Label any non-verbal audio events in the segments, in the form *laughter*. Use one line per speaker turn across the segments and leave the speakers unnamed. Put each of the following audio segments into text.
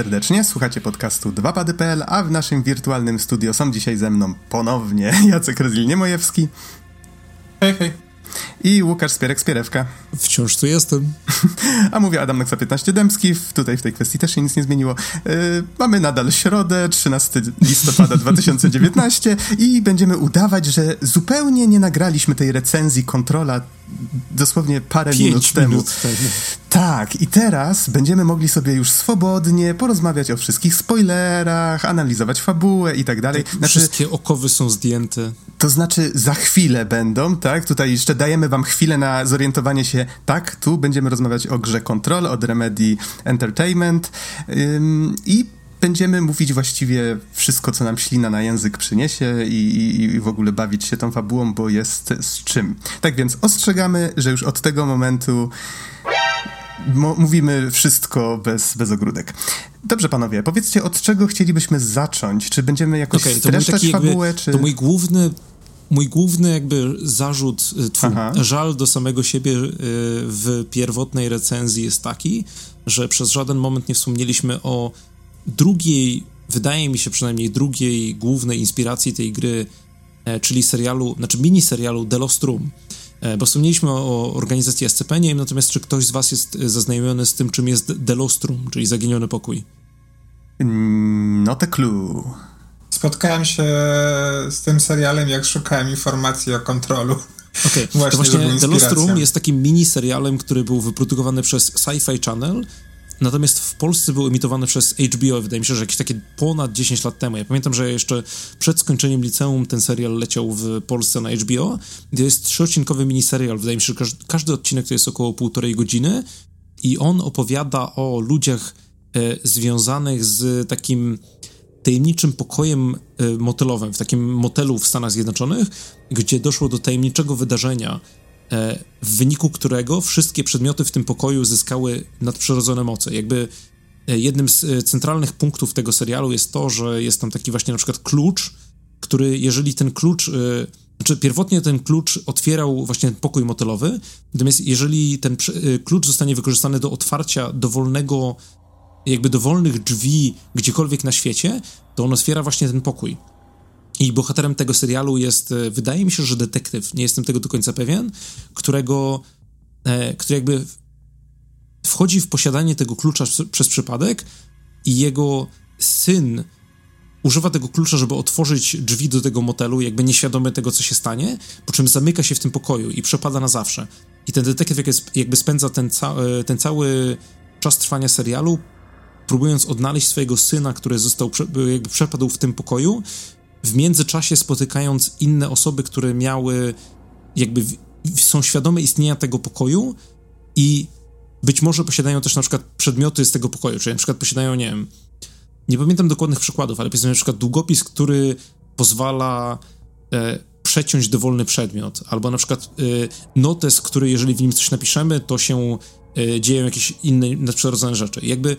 Serdecznie, słuchacie podcastu 2pady.pl, a w naszym wirtualnym studio są dzisiaj ze mną ponownie *laughs* Jacek Rezil-Niemojewski.
Hej, hej.
I Łukasz Spierek-Spierewka.
Wciąż tu jestem. *laughs*
A mówię Adam Noksa 15 Dębski, tutaj w tej kwestii też się nic nie zmieniło. Yy, mamy nadal środę, 13 listopada *laughs* 2019 i będziemy udawać, że zupełnie nie nagraliśmy tej recenzji kontrola dosłownie parę minut temu.
minut temu.
Tak, i teraz będziemy mogli sobie już swobodnie porozmawiać o wszystkich spoilerach, analizować fabułę i tak dalej.
Znaczy, Wszystkie okowy są zdjęte.
To znaczy za chwilę będą, tak? Tutaj jeszcze dajemy wam chwilę na zorientowanie się, tak, tu będziemy rozmawiać o grze Control od Remedy Entertainment ym, i będziemy mówić właściwie wszystko, co nam ślina na język przyniesie i, i, i, w ogóle bawić się tą fabułą, bo jest z czym. Tak więc ostrzegamy, że już od tego momentu mówimy wszystko bez, bez ogródek. Dobrze, panowie, powiedzcie, od czego chcielibyśmy zacząć? Czy będziemy jakoś okay, streszczać fabułę,
jakby,
czy...
To mój główny mój główny jakby zarzut, y, twój, żal do samego siebie y, w pierwotnej recenzji jest taki, że przez żaden moment nie wspomnieliśmy o drugiej, wydaje mi się przynajmniej drugiej głównej inspiracji tej gry, e, czyli serialu, znaczy mini serialu The Lost Room. E, bo wspomnieliśmy o organizacji SCP, nie wiem natomiast, czy ktoś z was jest zaznajomiony z tym, czym jest The Lost Room, czyli zaginiony pokój.
Not a clue.
Spotkałem się z tym serialem, jak szukałem informacji o kontrolu. *laughs*
Okej, okay. to właśnie The Lost Room jest takim mini serialem, który był wyprodukowany przez Sci-Fi Channel, natomiast w Polsce był emitowany przez HBO, wydaje mi się, że jakieś takie ponad 10 lat temu. Ja pamiętam, że jeszcze przed skończeniem liceum ten serial leciał w Polsce na HBO. To jest trzyodcinkowy miniserial, wydaje mi się, że każdy, odcinek to jest około półtorej godziny i on opowiada o ludziach e, związanych z takim tajemniczym pokojem e, motelowym, w takim motelu w Stanach Zjednoczonych, gdzie doszło do tajemniczego wydarzenia, w wyniku którego wszystkie przedmioty w tym pokoju zyskały nadprzyrodzone moce. Jakby e, jednym z centralnych punktów tego serialu jest to, że jest tam taki właśnie na przykład klucz, który jeżeli ten klucz, znaczy pierwotnie ten klucz otwierał właśnie ten pokój motelowy, natomiast jeżeli ten klucz zostanie wykorzystany do otwarcia dowolnego jakby dowolnych drzwi gdziekolwiek na świecie, to on otwiera właśnie ten pokój. I bohaterem tego serialu jest, e, wydaje mi się, że detektyw, nie jestem tego do końca pewien, którego, e, który jakby wchodzi w posiadanie tego klucza przez przypadek i jego syn używa tego klucza, żeby otworzyć drzwi do tego motelu, jakby nieświadomy tego, co się stanie, po czym zamyka się w tym pokoju i przepada na zawsze. I ten detektyw jakby spędza ten, ca e, ten cały czas trwania serialu próbując odnaleźć swojego syna, który został, jakby przepadł w tym pokoju, w międzyczasie spotykając inne osoby, które miały, jakby są świadome istnienia tego pokoju i być może posiadają też na przykład przedmioty z tego pokoju, czyli na przykład posiadają, nie wiem, nie pamiętam dokładnych przykładów, ale powiedzmy na przykład długopis, który pozwala e, przeciąć dowolny przedmiot, albo na przykład e, notes, który jeżeli w nim coś napiszemy, to się e, dzieją jakieś inne nadprzyrodzone rzeczy. jakby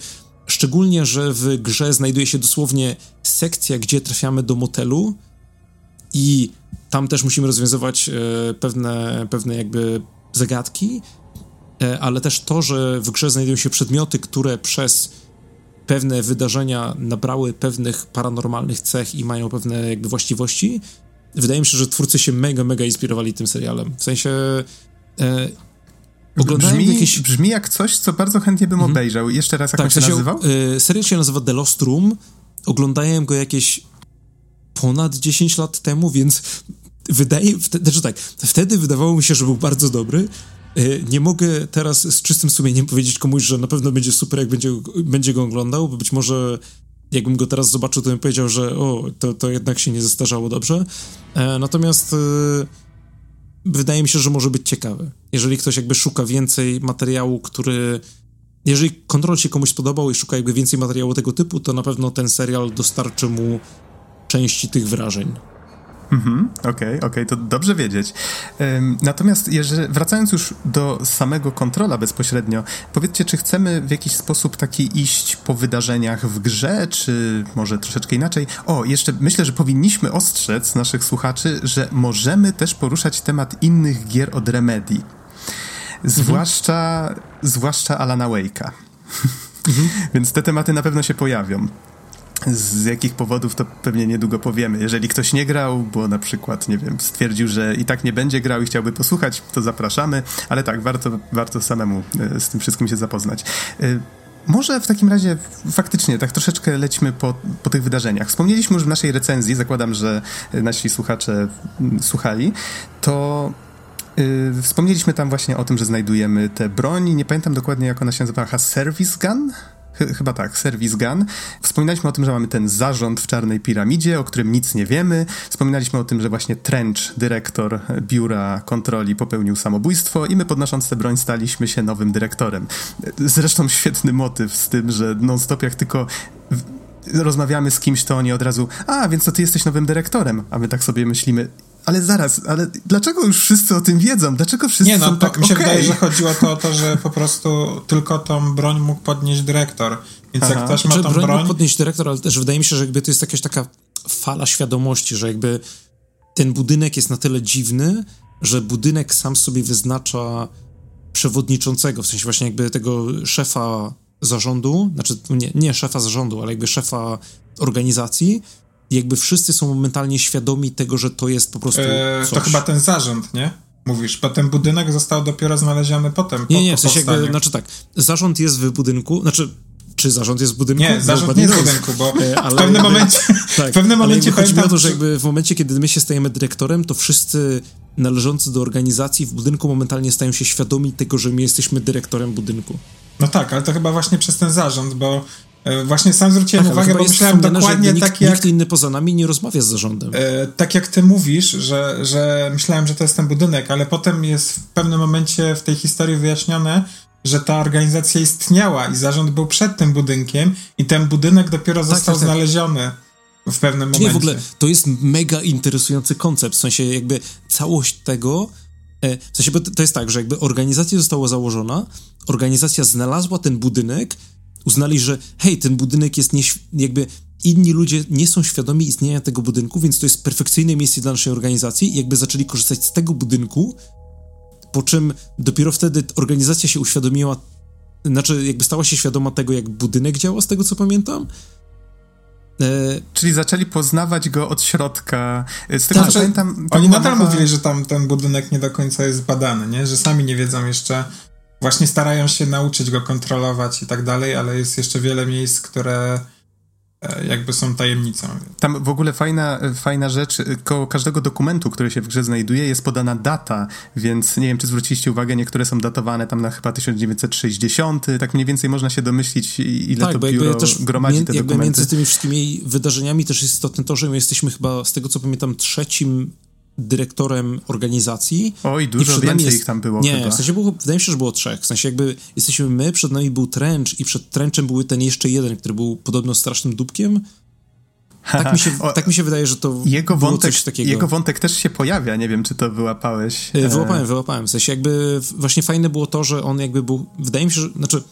Szczególnie, że w grze znajduje się dosłownie sekcja, gdzie trafiamy do motelu i tam też musimy rozwiązywać e, pewne, pewne jakby zagadki, e, ale też to, że w grze znajdują się przedmioty, które przez pewne wydarzenia nabrały pewnych paranormalnych cech i mają pewne jakby właściwości. Wydaje mi się, że twórcy się mega, mega inspirowali tym serialem. W sensie e,
Oglądałem brzmi, jakieś... brzmi jak coś, co bardzo chętnie bym mhm. obejrzał. Jeszcze raz, jak tak, on się nazywał?
Y, serial się nazywa The Lost Room. Oglądałem go jakieś ponad 10 lat temu, więc wydaje... Wtedy, znaczy tak, wtedy wydawało mi się, że był bardzo dobry. Y, nie mogę teraz z czystym sumieniem powiedzieć komuś, że na pewno będzie super, jak będzie, będzie go oglądał, bo być może jakbym go teraz zobaczył, to bym powiedział, że o, to, to jednak się nie zestarzało dobrze. E, natomiast... Y, wydaje mi się, że może być ciekawy. Jeżeli ktoś jakby szuka więcej materiału, który. Jeżeli kontrol się komuś spodobał i szuka jakby więcej materiału tego typu, to na pewno ten serial dostarczy mu części tych wrażeń.
Mhm, okej, okay, okej, okay, to dobrze wiedzieć. Natomiast jeżeli, wracając już do samego kontrola bezpośrednio, powiedzcie, czy chcemy w jakiś sposób taki iść po wydarzeniach w grze, czy może troszeczkę inaczej? O, jeszcze myślę, że powinniśmy ostrzec naszych słuchaczy, że możemy też poruszać temat innych gier od Remedy. Zwłaszcza, mhm. zwłaszcza Alana Wake'a. *laughs* Mhm. Więc te tematy na pewno się pojawią. Z jakich powodów to pewnie niedługo powiemy. Jeżeli ktoś nie grał, bo na przykład, nie wiem, stwierdził, że i tak nie będzie grał i chciałby posłuchać, to zapraszamy, ale tak, warto, warto samemu e, z tym wszystkim się zapoznać. E, może w takim razie faktycznie tak troszeczkę lećmy po, po tych wydarzeniach. Wspomnieliśmy już w naszej recenzji, zakładam, że nasi słuchacze słuchali, to Yy, wspomnieliśmy tam właśnie o tym, że znajdujemy tę broń. Nie pamiętam dokładnie, jak ona się nazywała. Service Gun? Chyba tak, Service Gun. Wspominaliśmy o tym, że mamy ten zarząd w Czarnej Piramidzie, o którym nic nie wiemy. Wspominaliśmy o tym, że właśnie Trench, dyrektor biura kontroli, popełnił samobójstwo i my podnosząc tę broń staliśmy się nowym dyrektorem. Zresztą świetny motyw z tym, że non-stop jak tylko rozmawiamy z kimś, to oni od razu, a, więc to ty jesteś nowym dyrektorem, a my tak sobie myślimy, ale zaraz, ale dlaczego już wszyscy o tym wiedzą? Dlaczego wszyscy
Nie, no,
są tak
mi się
okay?
wydaje, że chodziło to o to, że po prostu tylko tą broń mógł podnieść dyrektor. Więc Aha. jak ktoś ma tą
broń...
broń...
mógł podnieść dyrektor, ale też wydaje mi się, że jakby to jest jakaś taka fala świadomości, że jakby ten budynek jest na tyle dziwny, że budynek sam sobie wyznacza przewodniczącego, w sensie właśnie jakby tego szefa zarządu, znaczy nie, nie szefa zarządu, ale jakby szefa organizacji, jakby wszyscy są momentalnie świadomi tego, że to jest po prostu eee,
To chyba ten zarząd, nie? Mówisz, bo ten budynek został dopiero znaleziony potem.
Nie,
po,
nie,
w
sensie jakby, znaczy tak, zarząd jest w budynku, znaczy czy zarząd jest w budynku?
Nie, zarząd nie jest w budynku, bo *laughs* e, ale, w pewnym momencie, *laughs* tak, w pewnym momencie
chodzi o to, że jakby w momencie, kiedy my się stajemy dyrektorem, to wszyscy należący do organizacji w budynku momentalnie stają się świadomi tego, że my jesteśmy dyrektorem budynku.
No tak, ale to chyba właśnie przez ten zarząd, bo właśnie sam zwróciłem tak, uwagę, bo myślałem dokładnie
nikt,
tak jak...
Nikt inny poza nami nie rozmawia z zarządem.
E, tak jak ty mówisz, że, że myślałem, że to jest ten budynek, ale potem jest w pewnym momencie w tej historii wyjaśnione, że ta organizacja istniała i zarząd był przed tym budynkiem i ten budynek dopiero tak, został tak, tak, znaleziony w pewnym momencie.
Nie, w ogóle to jest mega interesujący koncept, w sensie jakby całość tego, e, w sensie, to jest tak, że jakby organizacja została założona, organizacja znalazła ten budynek, uznali, że hej, ten budynek jest nie, jakby inni ludzie nie są świadomi istnienia tego budynku, więc to jest perfekcyjne miejsce dla naszej organizacji i jakby zaczęli korzystać z tego budynku, po czym dopiero wtedy organizacja się uświadomiła, znaczy jakby stała się świadoma tego, jak budynek działa, z tego co pamiętam.
E... Czyli zaczęli poznawać go od środka. Z tego tak, co pamiętam.
Oni nadal mowa... mówili, że tam ten budynek nie do końca jest badany, nie? że sami nie wiedzą jeszcze właśnie starają się nauczyć go kontrolować i tak dalej, ale jest jeszcze wiele miejsc, które e, jakby są tajemnicą.
Tam w ogóle fajna, fajna rzecz, koło każdego dokumentu, który się w grze znajduje, jest podana data, więc nie wiem, czy zwróciliście uwagę, niektóre są datowane tam na chyba 1960, tak mniej więcej można się domyślić, ile tak, to biuro też gromadzi te
jakby
dokumenty.
Między tymi wszystkimi wydarzeniami też jest istotne to, że my jesteśmy chyba, z tego co pamiętam, trzecim dyrektorem organizacji.
Oj, dużo więcej jest... ich tam było
Nie,
chyba.
w sensie było, wydaje mi się, że było trzech. W sensie jakby jesteśmy my, przed nami był Trench i przed Trenchem był ten jeszcze jeden, który był podobno strasznym dupkiem. Tak mi, się, o, tak mi się wydaje, że to jego wątek, coś takiego.
Jego wątek też się pojawia, nie wiem, czy to wyłapałeś.
E, wyłapałem, wyłapałem. W sensie jakby właśnie fajne było to, że on jakby był, wydaje mi się, że, znaczy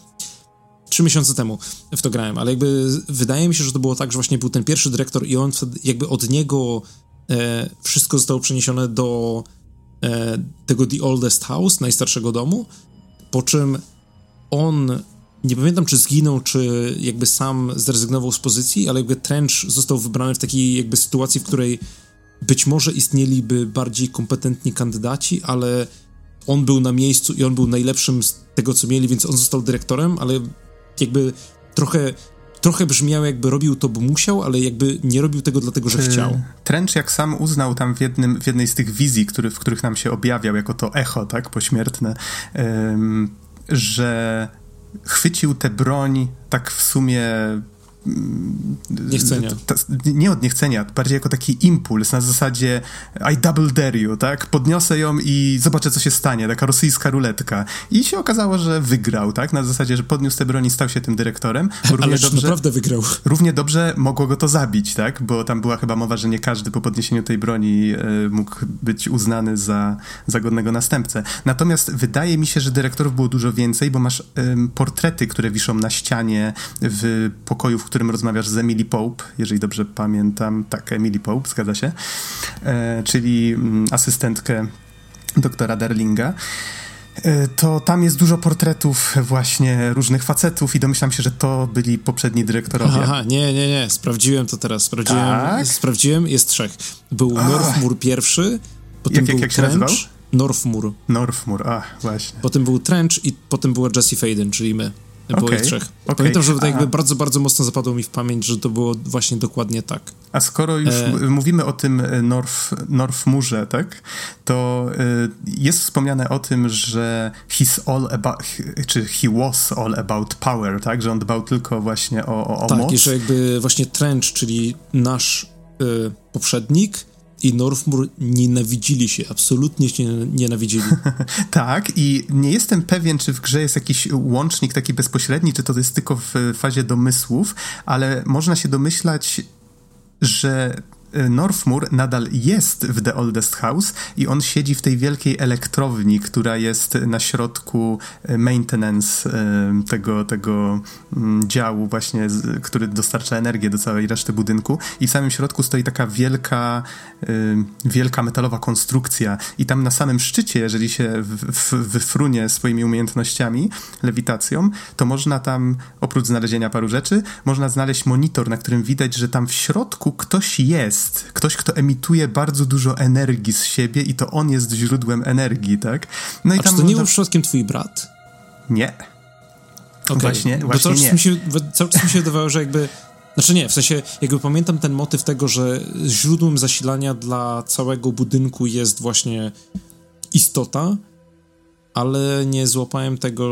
trzy miesiące temu w to grałem, ale jakby wydaje mi się, że to było tak, że właśnie był ten pierwszy dyrektor i on wtedy jakby od niego e, wszystko zostało przeniesione do e, tego The Oldest House, najstarszego domu, po czym on, nie pamiętam czy zginął, czy jakby sam zrezygnował z pozycji, ale jakby Trench został wybrany w takiej jakby sytuacji, w której być może istnieliby bardziej kompetentni kandydaci, ale on był na miejscu i on był najlepszym z tego, co mieli, więc on został dyrektorem, ale jakby trochę trochę brzmiało jakby robił to, bo musiał, ale jakby nie robił tego dlatego, że chciał.
Trench jak sam uznał tam w, jednym, w jednej z tych wizji, który, w których nam się objawiał jako to echo, tak, pośmiertne, że chwycił tę broń tak w sumie
Niechcenia.
nie od niechcenia, bardziej jako taki impuls na zasadzie I double dare you, tak? Podniosę ją i zobaczę, co się stanie. Taka rosyjska ruletka. I się okazało, że wygrał, tak? Na zasadzie, że podniósł tę broń i stał się tym dyrektorem.
Ale dobrze, naprawdę wygrał.
Równie dobrze mogło go to zabić, tak? Bo tam była chyba mowa, że nie każdy po podniesieniu tej broni e, mógł być uznany za, za godnego następcę. Natomiast wydaje mi się, że dyrektorów było dużo więcej, bo masz portrety, które wiszą na ścianie w pokoju, w którym którym rozmawiasz z Emily Pope, jeżeli dobrze pamiętam. Tak, Emily Pope, zgadza się. E, czyli mm, asystentkę doktora Darlinga. E, to tam jest dużo portretów właśnie różnych facetów i domyślam się, że to byli poprzedni dyrektorowie.
Aha, nie, nie, nie, sprawdziłem to teraz, sprawdziłem, tak? sprawdziłem, jest trzech. Był Northmur pierwszy, potem jak, był jak, jak się nazywał? Northmur.
Northmur, a właśnie.
Potem był Trench i potem była Jesse Faden, czyli my. Było okay, ich trzech. Okay. Pamiętam, że to jakby bardzo, bardzo mocno zapadło mi w pamięć, że to było właśnie dokładnie tak.
A skoro już e... mówimy o tym e, North, Northmurze, tak, to y, jest wspomniane o tym, że he's all about, czy he was all about power, tak, że on dbał tylko właśnie o, o, o
tak,
moc.
Tak, i że jakby właśnie Trench, czyli nasz y, poprzednik, i Northmur nienawidzili się, absolutnie się nienawidzili. *laughs*
tak, i nie jestem pewien, czy w grze jest jakiś łącznik taki bezpośredni, czy to jest tylko w fazie domysłów, ale można się domyślać, że Northmur nadal jest w The Oldest House i on siedzi w tej wielkiej elektrowni, która jest na środku y, maintenance y, tego, tego mm, działu właśnie, który dostarcza energię do całej reszty budynku. I w samym środku stoi taka wielka, wielka metalowa konstrukcja. I tam na samym szczycie, jeżeli się wyfrunie swoimi umiejętnościami, lewitacją, to można tam, oprócz znalezienia paru rzeczy, można znaleźć monitor, na którym widać, że tam w środku ktoś jest jest ktoś, kto emituje bardzo dużo energii z siebie i to on jest źródłem energii, tak?
No i A tam czy to nie był przypadkiem twój brat?
Nie. Okay. Właśnie, właśnie
cały nie. Mi się, cały czas mi się wydawało, że jakby znaczy nie, w sensie jakby pamiętam ten motyw tego, że źródłem zasilania dla całego budynku jest właśnie istota, ale nie złapałem tego,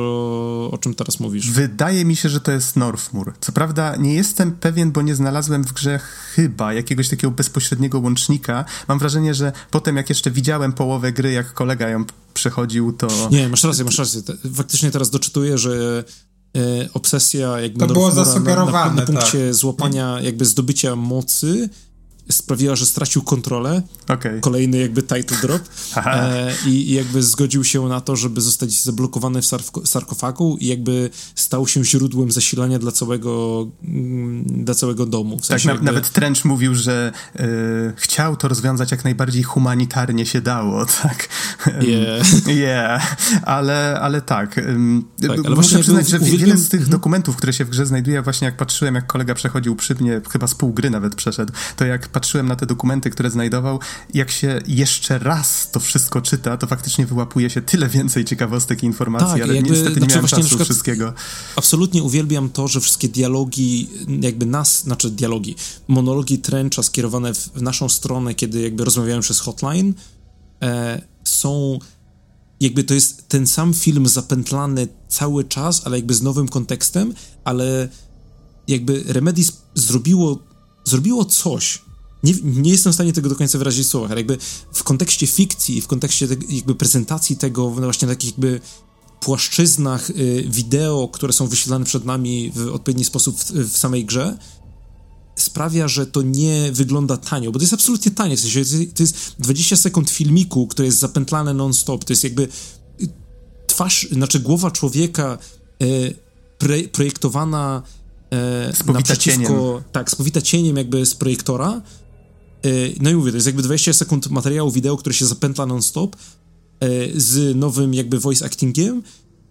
o czym teraz mówisz.
Wydaje mi się, że to jest Northmur. Co prawda nie jestem pewien, bo nie znalazłem w grze chyba jakiegoś takiego bezpośredniego łącznika. Mam wrażenie, że potem jak jeszcze widziałem połowę gry, jak kolega ją przechodził, to...
Nie, masz rację, masz rację. Faktycznie teraz doczytuję, że e, obsesja jakby
to było zasugerowane,
na, na, na punkcie tak. złapania, jakby zdobycia mocy sprawiła, że stracił kontrolę.
Okay.
Kolejny jakby title drop. *laughs* E, i, jakby zgodził się na to, żeby zostać zablokowany w sarkofagu i jakby stał się źródłem zasilania dla całego, mm, dla całego domu. W
sensie tak, jakby... nawet Trench mówił, że y, chciał to rozwiązać jak najbardziej humanitarnie się dało, *laughs* tak?
Yeah. *laughs*
yeah. Ale, ale tak. tak ale muszę przyznać, że uwielbiam... wiele z tych mhm. dokumentów, które się w grze znajduje, właśnie jak patrzyłem, jak kolega przechodził przy mnie, chyba z pół gry nawet przeszedł, to jak patrzyłem na te dokumenty, które znajdował, jak się jeszcze raz to wszystko czyta, to faktycznie wyłapuje się tyle więcej ciekawostek i informacji, tak, ale jakby, niestety nie znaczy miałem czasu przykład, wszystkiego.
Absolutnie uwielbiam to, że wszystkie dialogi, jakby nas, znaczy dialogi, monologi Trencha skierowane w, w naszą stronę, kiedy jakby rozmawiałem przez hotline, e, są jakby to jest ten sam film zapętlany cały czas, ale jakby z nowym kontekstem, ale jakby Remedis zrobiło, zrobiło coś, nie, nie jestem w stanie tego do końca wyrazić w słowach, ale jakby w kontekście fikcji, w kontekście te, jakby prezentacji tego właśnie takich jakby płaszczyznach y, wideo, które są wyświetlane przed nami w odpowiedni sposób w, w, samej grze, sprawia, że to nie wygląda tanio, bo to jest absolutnie tanie, w sensie to jest 20 sekund filmiku, które jest zapętlane non-stop, to jest jakby y, twarz, znaczy głowa człowieka y, pre, projektowana
e, naprzeciwko,
tak, spowita cieniem jakby z projektora, no i mówię, to jest jakby 20 sekund materiału wideo, który się zapętla non-stop e, z nowym jakby voice actingiem,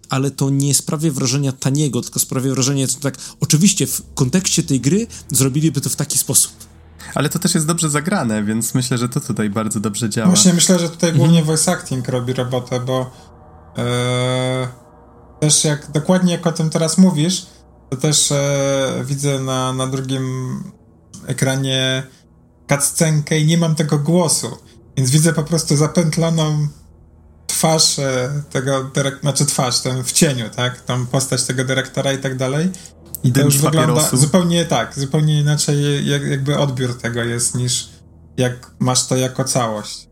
ale to nie sprawia wrażenia taniego, tylko sprawia wrażenie, że tak, oczywiście w kontekście tej gry zrobiliby to w taki sposób.
Ale to też jest dobrze zagrane, więc myślę, że to tutaj bardzo dobrze działa.
Właśnie myślę, że tutaj głównie mhm. voice acting robi robotę, bo e, też jak dokładnie jak o tym teraz mówisz, to też widzę na, na drugim ekranie cutscenkę i nie mam tego głosu. Więc widzę po prostu zapętloną twarz e, tego, dyrektora, znaczy twarz, ten w cieniu, tak? Tą postać tego dyrektora i tak dalej. I to już wygląda papierosu. zupełnie tak, zupełnie inaczej jak, jakby odbiór tego jest niż jak masz to jako całość.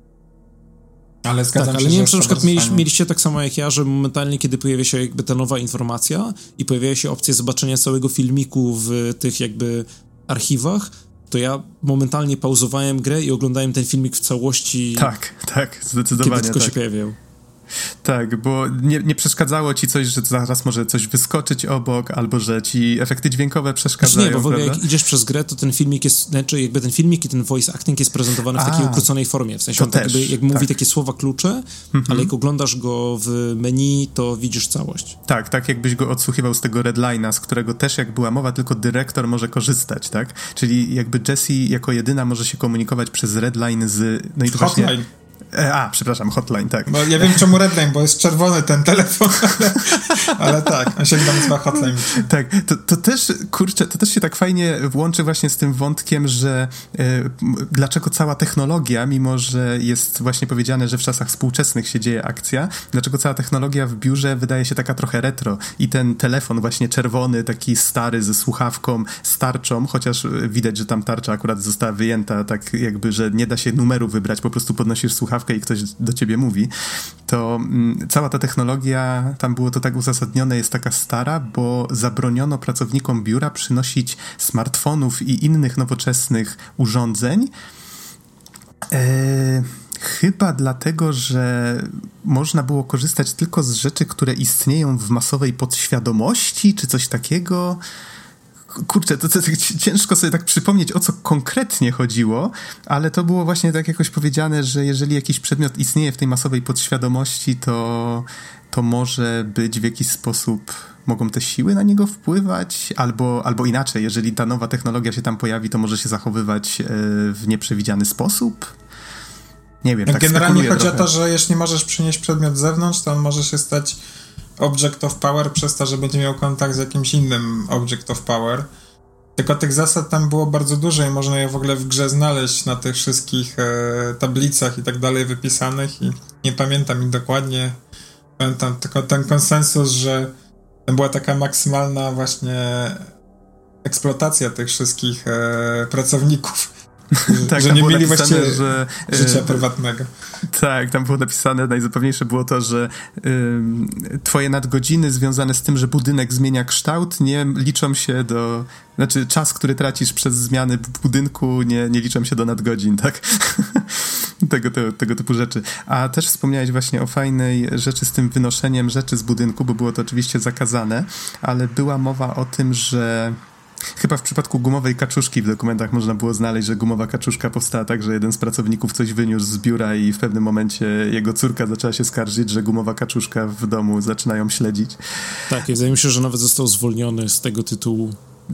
Ale zgadzam tak,
się, ale nie wiem, czy na przykład mieliś, mieliście tak samo jak ja, że momentalnie, kiedy pojawia się jakby ta nowa informacja i pojawia się opcja zobaczenia całego filmiku w tych jakby archiwach, to ja momentalnie pauzowałem grę i oglądałem ten filmik w całości.
Tak, tak, zdecydowanie.
Kiedy tylko
tak.
się pojawiał.
Tak, bo nie, nie, przeszkadzało ci coś, że zaraz może coś wyskoczyć obok, albo że ci efekty dźwiękowe przeszkadzają. Znaczy
nie, bo w ogóle jak idziesz przez grę, to ten filmik jest, znaczy jakby ten filmik i ten voice acting jest prezentowany w takiej A, ukróconej formie. W sensie on tak jakby, jak tak. mówi takie słowa klucze, mhm. ale jak oglądasz go w menu, to widzisz całość.
Tak, tak jakbyś go odsłuchiwał z tego redline'a, z którego też jak była mowa, tylko dyrektor może korzystać, tak? Czyli jakby Jessie jako jedyna może się komunikować przez redline z...
No i to Hotline. właśnie
a, przepraszam, hotline, tak.
Bo ja wiem czemu redline, bo jest czerwony ten telefon, *laughs* ale, ale tak, on się nazywa hotline.
Tak, to, to też, kurczę, to też się tak fajnie włączy właśnie z tym wątkiem, że e, dlaczego cała technologia, mimo że jest właśnie powiedziane, że w czasach współczesnych się dzieje akcja, dlaczego cała technologia w biurze wydaje się taka trochę retro i ten telefon właśnie czerwony, taki stary ze słuchawką, starczą, chociaż widać, że tam tarcza akurat została wyjęta tak jakby, że nie da się numeru wybrać, po prostu podnosisz słuchawkę słuchawkę i ktoś do ciebie mówi, to mm, cała ta technologia, tam było to tak uzasadnione, jest taka stara, bo zabroniono pracownikom biura przynosić smartfonów i innych nowoczesnych urządzeń. E, chyba dlatego, że można było korzystać tylko z rzeczy, które istnieją w masowej podświadomości, czy coś takiego kurczę, to, to, to, ciężko sobie tak przypomnieć, o co konkretnie chodziło, ale to było właśnie tak jakoś powiedziane, że jeżeli jakiś przedmiot istnieje w tej masowej podświadomości, to, to może być w jakiś sposób mogą te siły na niego wpływać, albo, albo inaczej, jeżeli ta nowa technologia się tam pojawi, to może się zachowywać e, w nieprzewidziany sposób. Nie wiem, tak
Generalnie chodzi trochę. o to, że jeśli możesz przynieść przedmiot z zewnątrz, to on może się stać Object of Power przez to, że będzie miał kontakt z jakimś innym Object of Power. Tylko tych zasad tam było bardzo dużo i można je w ogóle w grze znaleźć na tych wszystkich e, tablicach i tak dalej wypisanych i nie pamiętam ich dokładnie. Pamiętam tylko ten konsensus, że była taka maksymalna właśnie eksploatacja tych wszystkich e, pracowników tak, że nie mieli właściwie że, życia y, prywatnego.
Tak, tam było napisane, najzupełniejsze było to, że y, twoje nadgodziny związane z tym, że budynek zmienia kształt, nie liczą się do... Znaczy, czas, który tracisz przez zmiany budynku, nie, nie liczą się do nadgodzin, tak? *laughs* tego, tego, tego typu rzeczy. A też wspomniałeś właśnie o fajnej rzeczy z tym wynoszeniem rzeczy z budynku, bo było to oczywiście zakazane, ale była mowa o tym, że Chyba w przypadku gumowej kaczuszki w dokumentach można było znaleźć, że gumowa kaczuszka powstała tak, że jeden z pracowników coś wyniósł z biura i w pewnym momencie jego córka zaczęła się skarżyć, że gumowa kaczuszka w domu zaczynają śledzić.
Tak, i wydaje mi się, że nawet został zwolniony z tego tytułu.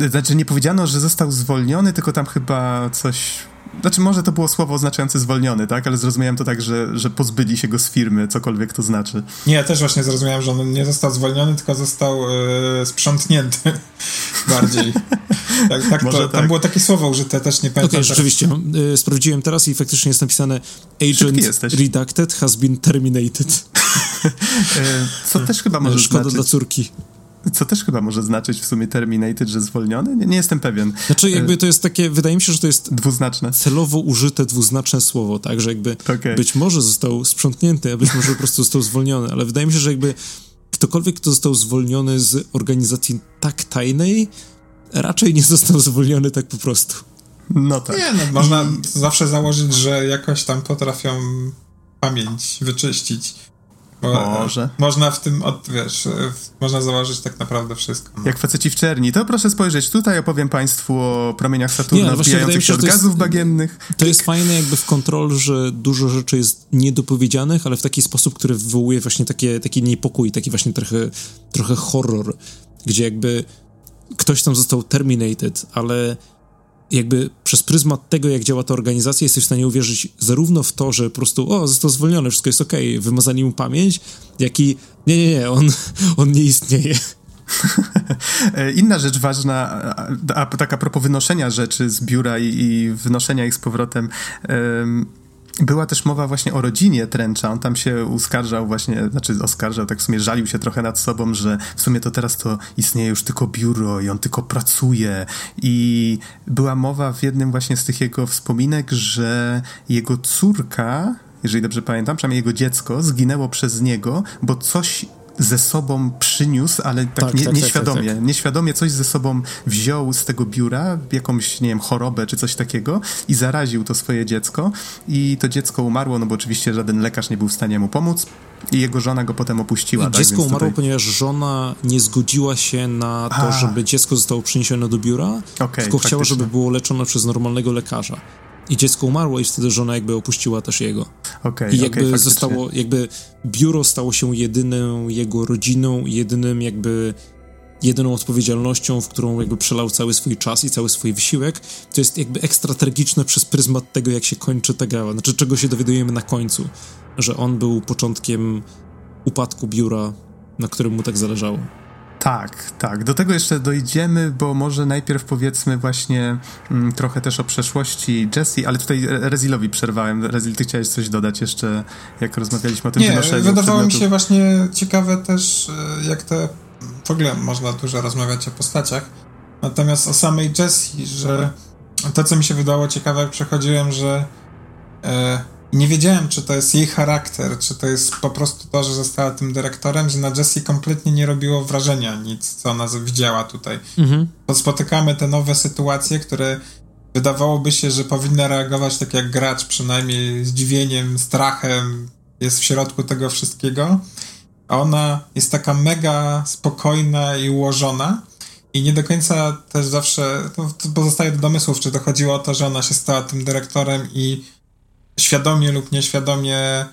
Znaczy nie powiedziano, że został zwolniony, tylko tam chyba coś znaczy, może to było słowo oznaczające zwolniony, tak? Ale zrozumiałem to tak, że, że pozbyli się go z firmy, cokolwiek to znaczy.
Nie, ja też właśnie zrozumiałem, że on nie został zwolniony, tylko został yy, sprzątnięty *laughs* bardziej. tak, tak, to, tak. Tam było takie słowo użyte, też nie pamiętam. Okej,
okay, rzeczywiście. Yy, sprawdziłem teraz i faktycznie jest napisane Agent redacted has been terminated. *laughs*
Co też chyba może
Szkoda
znaczyć...
dla córki.
Co też chyba może znaczyć w sumie terminated, że zwolniony? Nie, nie, jestem pewien.
Znaczy jakby to jest takie, wydaje mi się, że to jest
dwuznaczne.
celowo użyte dwuznaczne słowo, tak, że jakby okay. być może został sprzątnięty, a być może po prostu został zwolniony, ale wydaje mi się, że jakby ktokolwiek, kto został zwolniony z organizacji tak tajnej, raczej nie został zwolniony tak po prostu.
No tak.
Nie, no, można zawsze założyć, że jakoś tam potrafią pamięć wyczyścić.
Może.
Można w tym, od, wiesz, można założyć tak naprawdę wszystko.
No. Jak faceci w czerni, to proszę spojrzeć tutaj, opowiem państwu o promieniach Saturna Nie, odbijających się od gazów jest, bagiennych.
To jest fajne jakby w kontrol, że dużo rzeczy jest niedopowiedzianych, ale w taki sposób, który wywołuje właśnie takie, taki niepokój, taki właśnie trochę, trochę horror, gdzie jakby ktoś tam został terminated, ale jakby przez pryzmat tego, jak działa ta organizacja, jesteś w stanie uwierzyć zarówno w to, że po prostu, o, został zwolniony, wszystko jest okej, okay, wymazali mu pamięć, jak i nie, nie, nie, on, *laughs* on nie istnieje. *laughs*
Inna rzecz ważna, a, a, tak a propos wynoszenia rzeczy z biura i, i wynoszenia ich z powrotem, była też mowa właśnie o rodzinie Tręcza. On tam się uskarżał właśnie, znaczy oskarżał, tak w sumie żalił się trochę nad sobą, że w sumie to teraz to istnieje już tylko biuro i on tylko pracuje. I była mowa w jednym właśnie z tych jego wspominek, że jego córka jeżeli dobrze pamiętam, przynajmniej jego dziecko, zginęło przez niego, bo coś ze sobą przyniósł, ale tak, tak, nie, tak, tak nieświadomie. Tak, tak, nieświadomie coś ze sobą wziął z tego biura, jakąś, nie wiem, chorobę czy coś takiego i zaraził to swoje dziecko i to dziecko umarło, no bo oczywiście żaden lekarz nie był w stanie mu pomóc i jego żona go potem opuściła. I
tak? dziecko umarło, tutaj... ponieważ żona nie zgodziła się na to, A. żeby dziecko zostało przeniesione do biura, okay, tylko chciała, żeby było leczone przez normalnego lekarza. I dziecko umarło i wtedy żona jakby opuściła też jego.
Okay,
I jakby okay, zostało, jakby biuro stało się jedyną jego rodziną, jedynym jakby jedyną odpowiedzialnością, w którą jakby przelał cały swój czas i cały swój wysiłek, to jest jakby ekstra tragiczne przez pryzmat tego, jak się kończy ta gra. Znaczy, czego się dowiadujemy na końcu. Że on był początkiem upadku biura, na którym mu tak zależało.
Tak, tak. Do tego jeszcze dojdziemy, bo może najpierw powiedzmy właśnie mm, trochę też o przeszłości Jesse, ale tutaj Rezilowi przerwałem. Rezil, ty chciałeś coś dodać jeszcze, jak rozmawialiśmy o tym
Nie, wydawało mi się właśnie ciekawe też, e, jak te... W ogóle można dużo rozmawiać o postaciach, natomiast o samej Jessie, że to, co mi się wydało ciekawe, jak przechodziłem, że e, nie wiedziałem, czy to jest jej charakter, czy to jest po prostu to, że została tym dyrektorem, że na Jessie kompletnie nie robiło wrażenia nic, co ona widziała tutaj. Mhm. spotykamy te nowe sytuacje, które wydawałoby się, że powinna reagować tak jak gracz, przynajmniej zdziwieniem, strachem, jest w środku tego wszystkiego. A ona jest taka mega spokojna i ułożona. I nie do końca też zawsze, to, to pozostaje do domysłów, czy to chodziło o to, że ona się stała tym dyrektorem i świadomie lub nieświadomie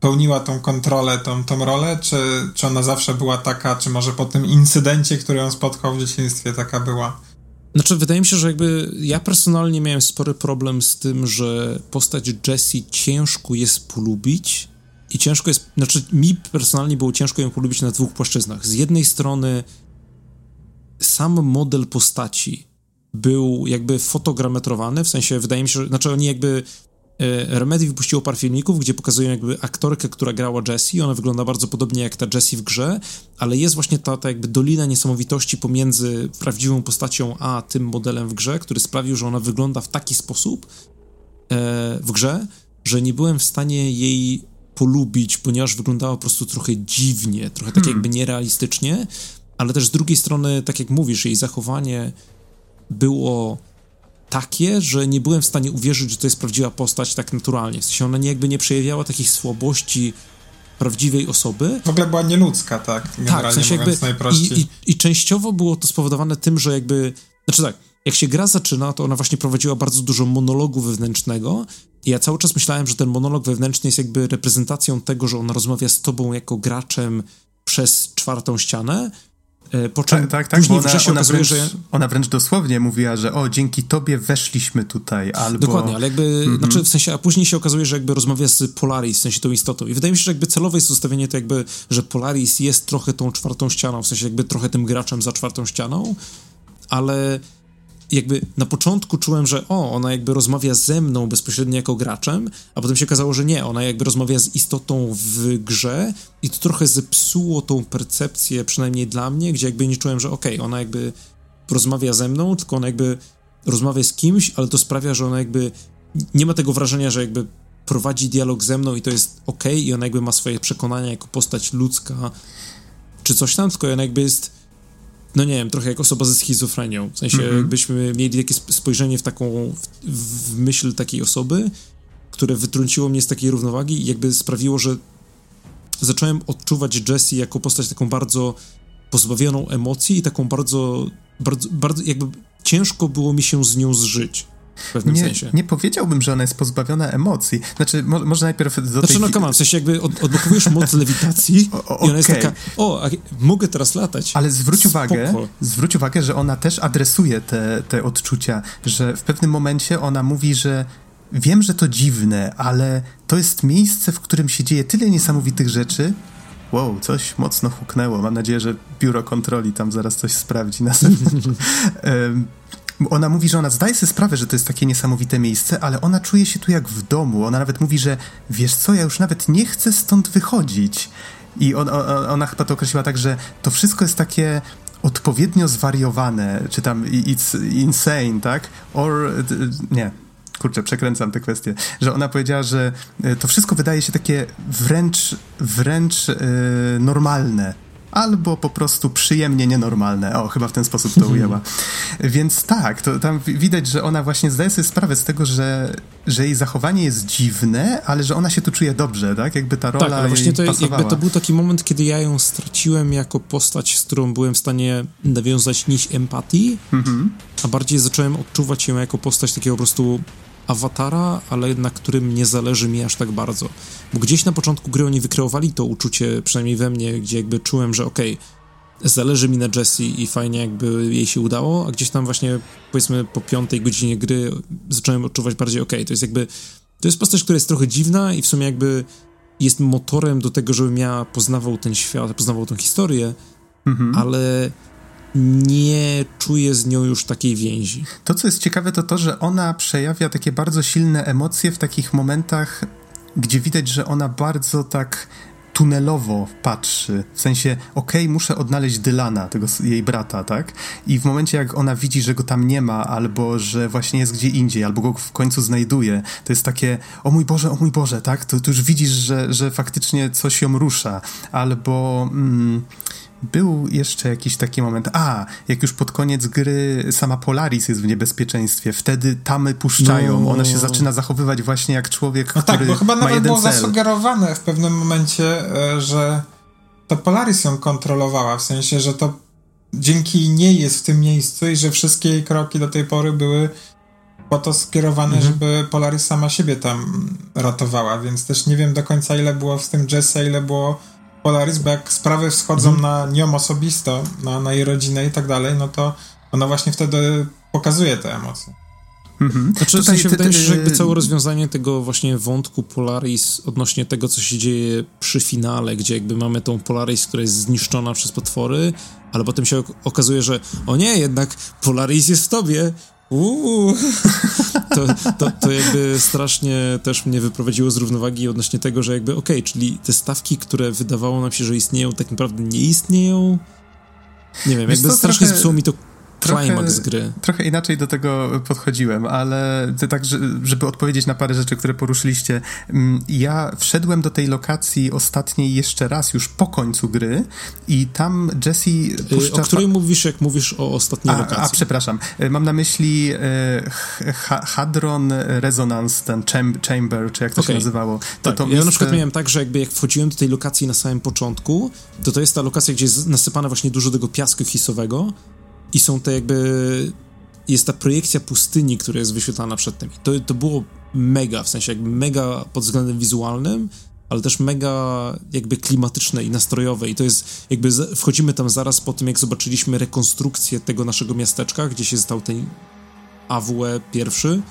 pełniła tą kontrolę, tą, tą rolę, czy, czy ona zawsze była taka, czy może po tym incydencie, który ją spotkał w dzieciństwie, taka była?
Znaczy, wydaje mi się, że jakby ja personalnie miałem spory problem z tym, że postać Jessie ciężko jest polubić i ciężko jest, znaczy mi personalnie było ciężko ją polubić na dwóch płaszczyznach. Z jednej strony sam model postaci był jakby fotogrametrowany, w sensie wydaje mi się, że, znaczy oni jakby Remedy wypuściło parę filmików, gdzie pokazują jakby aktorkę, która grała Jessie. Ona wygląda bardzo podobnie jak ta Jessie w grze, ale jest właśnie ta, ta jakby dolina niesamowitości pomiędzy prawdziwą postacią a tym modelem w grze, który sprawił, że ona wygląda w taki sposób e, w grze, że nie byłem w stanie jej polubić, ponieważ wyglądała po prostu trochę dziwnie, trochę tak hmm. jakby nierealistycznie, ale też z drugiej strony, tak jak mówisz, jej zachowanie było takie, że nie byłem w stanie uwierzyć, że to jest prawdziwa postać tak naturalnie. W sensie ona nie, jakby nie przejawiała takich słabości prawdziwej osoby.
W ogóle była nieludzka, tak?
tak, w sensie jakby i, i, i, częściowo było to spowodowane tym, że jakby, znaczy tak, jak się gra zaczyna, to ona właśnie prowadziła bardzo dużo monologu wewnętrznego i ja cały czas myślałem, że ten monolog wewnętrzny jest jakby reprezentacją tego, że ona rozmawia z tobą jako graczem przez czwartą ścianę, po czym tak, tak, tak, później ona, się
ona
okazuje,
wręcz, że... Ona wręcz dosłownie mówiła, że o, dzięki tobie weszliśmy tutaj, albo...
Dokładnie, ale jakby, mm -hmm. znaczy w sensie, a później się okazuje, że jakby rozmawia z Polaris, w sensie tą istotą. I wydaje mi się, że jakby celowe jest zostawienie to jakby, że Polaris jest trochę tą czwartą ścianą, w sensie jakby trochę tym graczem za czwartą ścianą, ale jakby na początku czułem, że o, ona jakby rozmawia ze mną bezpośrednio jako graczem, a potem się okazało, że nie, ona jakby rozmawia z istotą w grze i to trochę zepsuło tą percepcję, przynajmniej dla mnie, gdzie jakby nie czułem, że okej, okay, ona jakby rozmawia ze mną, tylko ona jakby rozmawia z kimś, ale to sprawia, że ona jakby nie ma tego wrażenia, że jakby prowadzi dialog ze mną i to jest ok i ona jakby ma swoje przekonania jako postać ludzka czy coś tam, tylko ona jakby jest no nie wiem, trochę jak osoba ze schizofrenią. W sensie, mm -hmm. jakbyśmy mieli jakieś spojrzenie w taką, w, w, myśl takiej osoby, które wytrąciło mnie z takiej równowagi i jakby sprawiło, że zacząłem odczuwać Jessie jako postać taką bardzo pozbawioną emocji i taką bardzo, bardzo, bardzo jakby ciężko było mi się z nią zżyć w pewnym
nie,
sensie.
Nie powiedziałbym, że ona jest pozbawiona emocji. Znaczy, mo może najpierw do
Znaczy, tej... no come on, w sensie jakby od, odblokowujesz moc lewitacji o, o, i ona jest taka, o, mogę teraz latać.
Ale zwróć Spoko. uwagę, zwróć uwagę, że ona też adresuje te, te odczucia, że w pewnym momencie ona mówi, że wiem, że to dziwne, ale to jest miejsce, w którym się dzieje tyle niesamowitych rzeczy, Wow, coś mocno huknęło. Mam nadzieję, że biuro kontroli tam zaraz coś sprawdzi na *laughs* Ona mówi, że ona zdaje sobie sprawę, że to jest takie niesamowite miejsce, ale ona czuje się tu jak w domu. Ona nawet mówi, że wiesz co, ja już nawet nie chcę stąd wychodzić. I on, on, ona chyba to określiła tak, że to wszystko jest takie odpowiednio zwariowane, czy tam it's insane, tak? Or, nie, kurczę, przekręcam tę kwestię, że ona powiedziała, że e, to wszystko wydaje się takie wręcz, wręcz yy, normalne albo po prostu przyjemnie nienormalne. O, chyba w ten sposób to ujęła. Więc tak, to tam widać, że ona właśnie zdaje sobie sprawę z tego, że, że jej zachowanie jest dziwne, ale że ona się tu czuje dobrze, tak? Jakby ta rola
Tak, ale właśnie to,
pasowała.
jakby to był taki moment, kiedy ja ją straciłem jako postać, z którą byłem w stanie nawiązać nić empatii, mhm. a bardziej zacząłem odczuwać ją jako postać takiego po prostu awatara, ale na którym nie zależy mi aż tak bardzo. Bo gdzieś na początku gry oni wykreowali to uczucie, przynajmniej we mnie, gdzie jakby czułem, że okej, okay, zależy mi na Jessie i fajnie jakby jej się udało, a gdzieś tam właśnie powiedzmy po piątej godzinie gry zacząłem odczuwać bardziej okej, okay, to jest jakby, to jest postać, która jest trochę dziwna i w sumie jakby jest motorem do tego, żebym ja poznawał ten świat, poznawał tę historię, mhm. ale nie czuję z nią już takiej więzi.
To, co jest ciekawe, to to, że ona przejawia takie bardzo silne emocje w takich momentach, gdzie widać, że ona bardzo tak tunelowo patrzy, w sensie, okej, okay, muszę odnaleźć Dylana, tego jej brata, tak? I w momencie, jak ona widzi, że go tam nie ma, albo że właśnie jest gdzie indziej, albo go w końcu znajduje, to jest takie, o mój Boże, o mój Boże, tak? To, to już widzisz, że, że faktycznie coś ją rusza, albo... Mm, był jeszcze jakiś taki moment. A, jak już pod koniec gry sama Polaris jest w niebezpieczeństwie, wtedy tamy puszczają. No. Ona się zaczyna zachowywać właśnie jak człowiek, no
tak,
który
bo chyba
ma
nawet
było
cel. zasugerowane w pewnym momencie, e, że to Polaris ją kontrolowała, w sensie, że to dzięki niej jest w tym miejscu i że wszystkie jej kroki do tej pory były po to skierowane, mhm. żeby Polaris sama siebie tam ratowała, więc też nie wiem do końca ile było z tym Jesse, ile było Polaris, bo jak sprawy wschodzą mhm. na nią osobisto, na, na jej rodzinę i tak dalej, no to ona właśnie wtedy pokazuje te emocje.
Mhm. Znaczy, Tutaj, się ty, wydaje, że jakby całe rozwiązanie tego właśnie wątku Polaris odnośnie tego, co się dzieje przy finale, gdzie jakby mamy tą Polaris, która jest zniszczona przez potwory, ale potem się okazuje, że o nie, jednak Polaris jest w tobie Uuu, *laughs* to, to, to jakby strasznie też mnie wyprowadziło z równowagi odnośnie tego, że jakby okej, okay, czyli te stawki, które wydawało nam się, że istnieją, tak naprawdę nie istnieją. Nie wiem, jakby strasznie trochę... zepsuło mi to climax gry.
Trochę inaczej do tego podchodziłem, ale tak, żeby odpowiedzieć na parę rzeczy, które poruszyliście. Mm, ja wszedłem do tej lokacji ostatniej jeszcze raz, już po końcu gry i tam Jesse
puszcza... O której mówisz, jak mówisz o ostatniej
a,
lokacji?
A, przepraszam. E, mam na myśli e, Hadron Resonance, ten Chamber, czy jak to okay. się nazywało.
To, tak, to ja na przykład miałem tak, że jakby jak wchodziłem do tej lokacji na samym początku, to to jest ta lokacja, gdzie jest nasypane właśnie dużo tego piasku hisowego i są te jakby jest ta projekcja pustyni, która jest wyświetlana przedtem. I to, to było mega, w sensie jakby mega pod względem wizualnym, ale też mega jakby klimatyczne i nastrojowe. I to jest jakby wchodzimy tam zaraz po tym, jak zobaczyliśmy rekonstrukcję tego naszego miasteczka, gdzie się stał ten AWE pierwszy,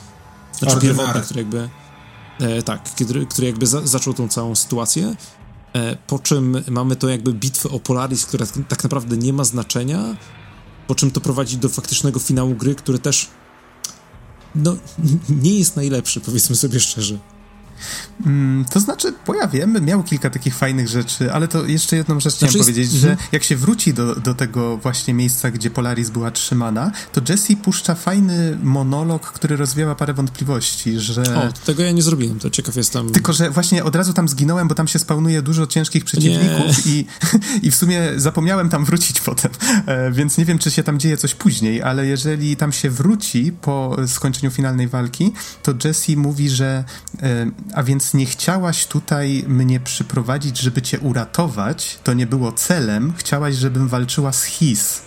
znaczy pierwotny, który jakby e, tak, który, który jakby za, zaczął tą całą sytuację, e, po czym mamy to jakby bitwę o Polaris, która tak naprawdę nie ma znaczenia, po czym to prowadzi do faktycznego finału gry, który też no, *laughs* nie jest najlepszy, powiedzmy sobie szczerze.
Mm, to znaczy, bo ja wiem, miał kilka takich fajnych rzeczy, ale to jeszcze jedną rzecz znaczy chciałem powiedzieć, że mhm. jak się wróci do, do tego właśnie miejsca, gdzie Polaris była trzymana, to Jesse puszcza fajny monolog, który rozwiewa parę wątpliwości, że...
O, tego ja nie zrobiłem, to ciekaw jestem.
Tylko, że właśnie od razu tam zginąłem, bo tam się spełnuje dużo ciężkich przeciwników i, *laughs* i w sumie zapomniałem tam wrócić potem, e, więc nie wiem, czy się tam dzieje coś później, ale jeżeli tam się wróci po skończeniu finalnej walki, to Jesse mówi, że a więc nie chciałaś tutaj mnie przyprowadzić, żeby cię uratować, to nie było celem, chciałaś, żebym walczyła z His.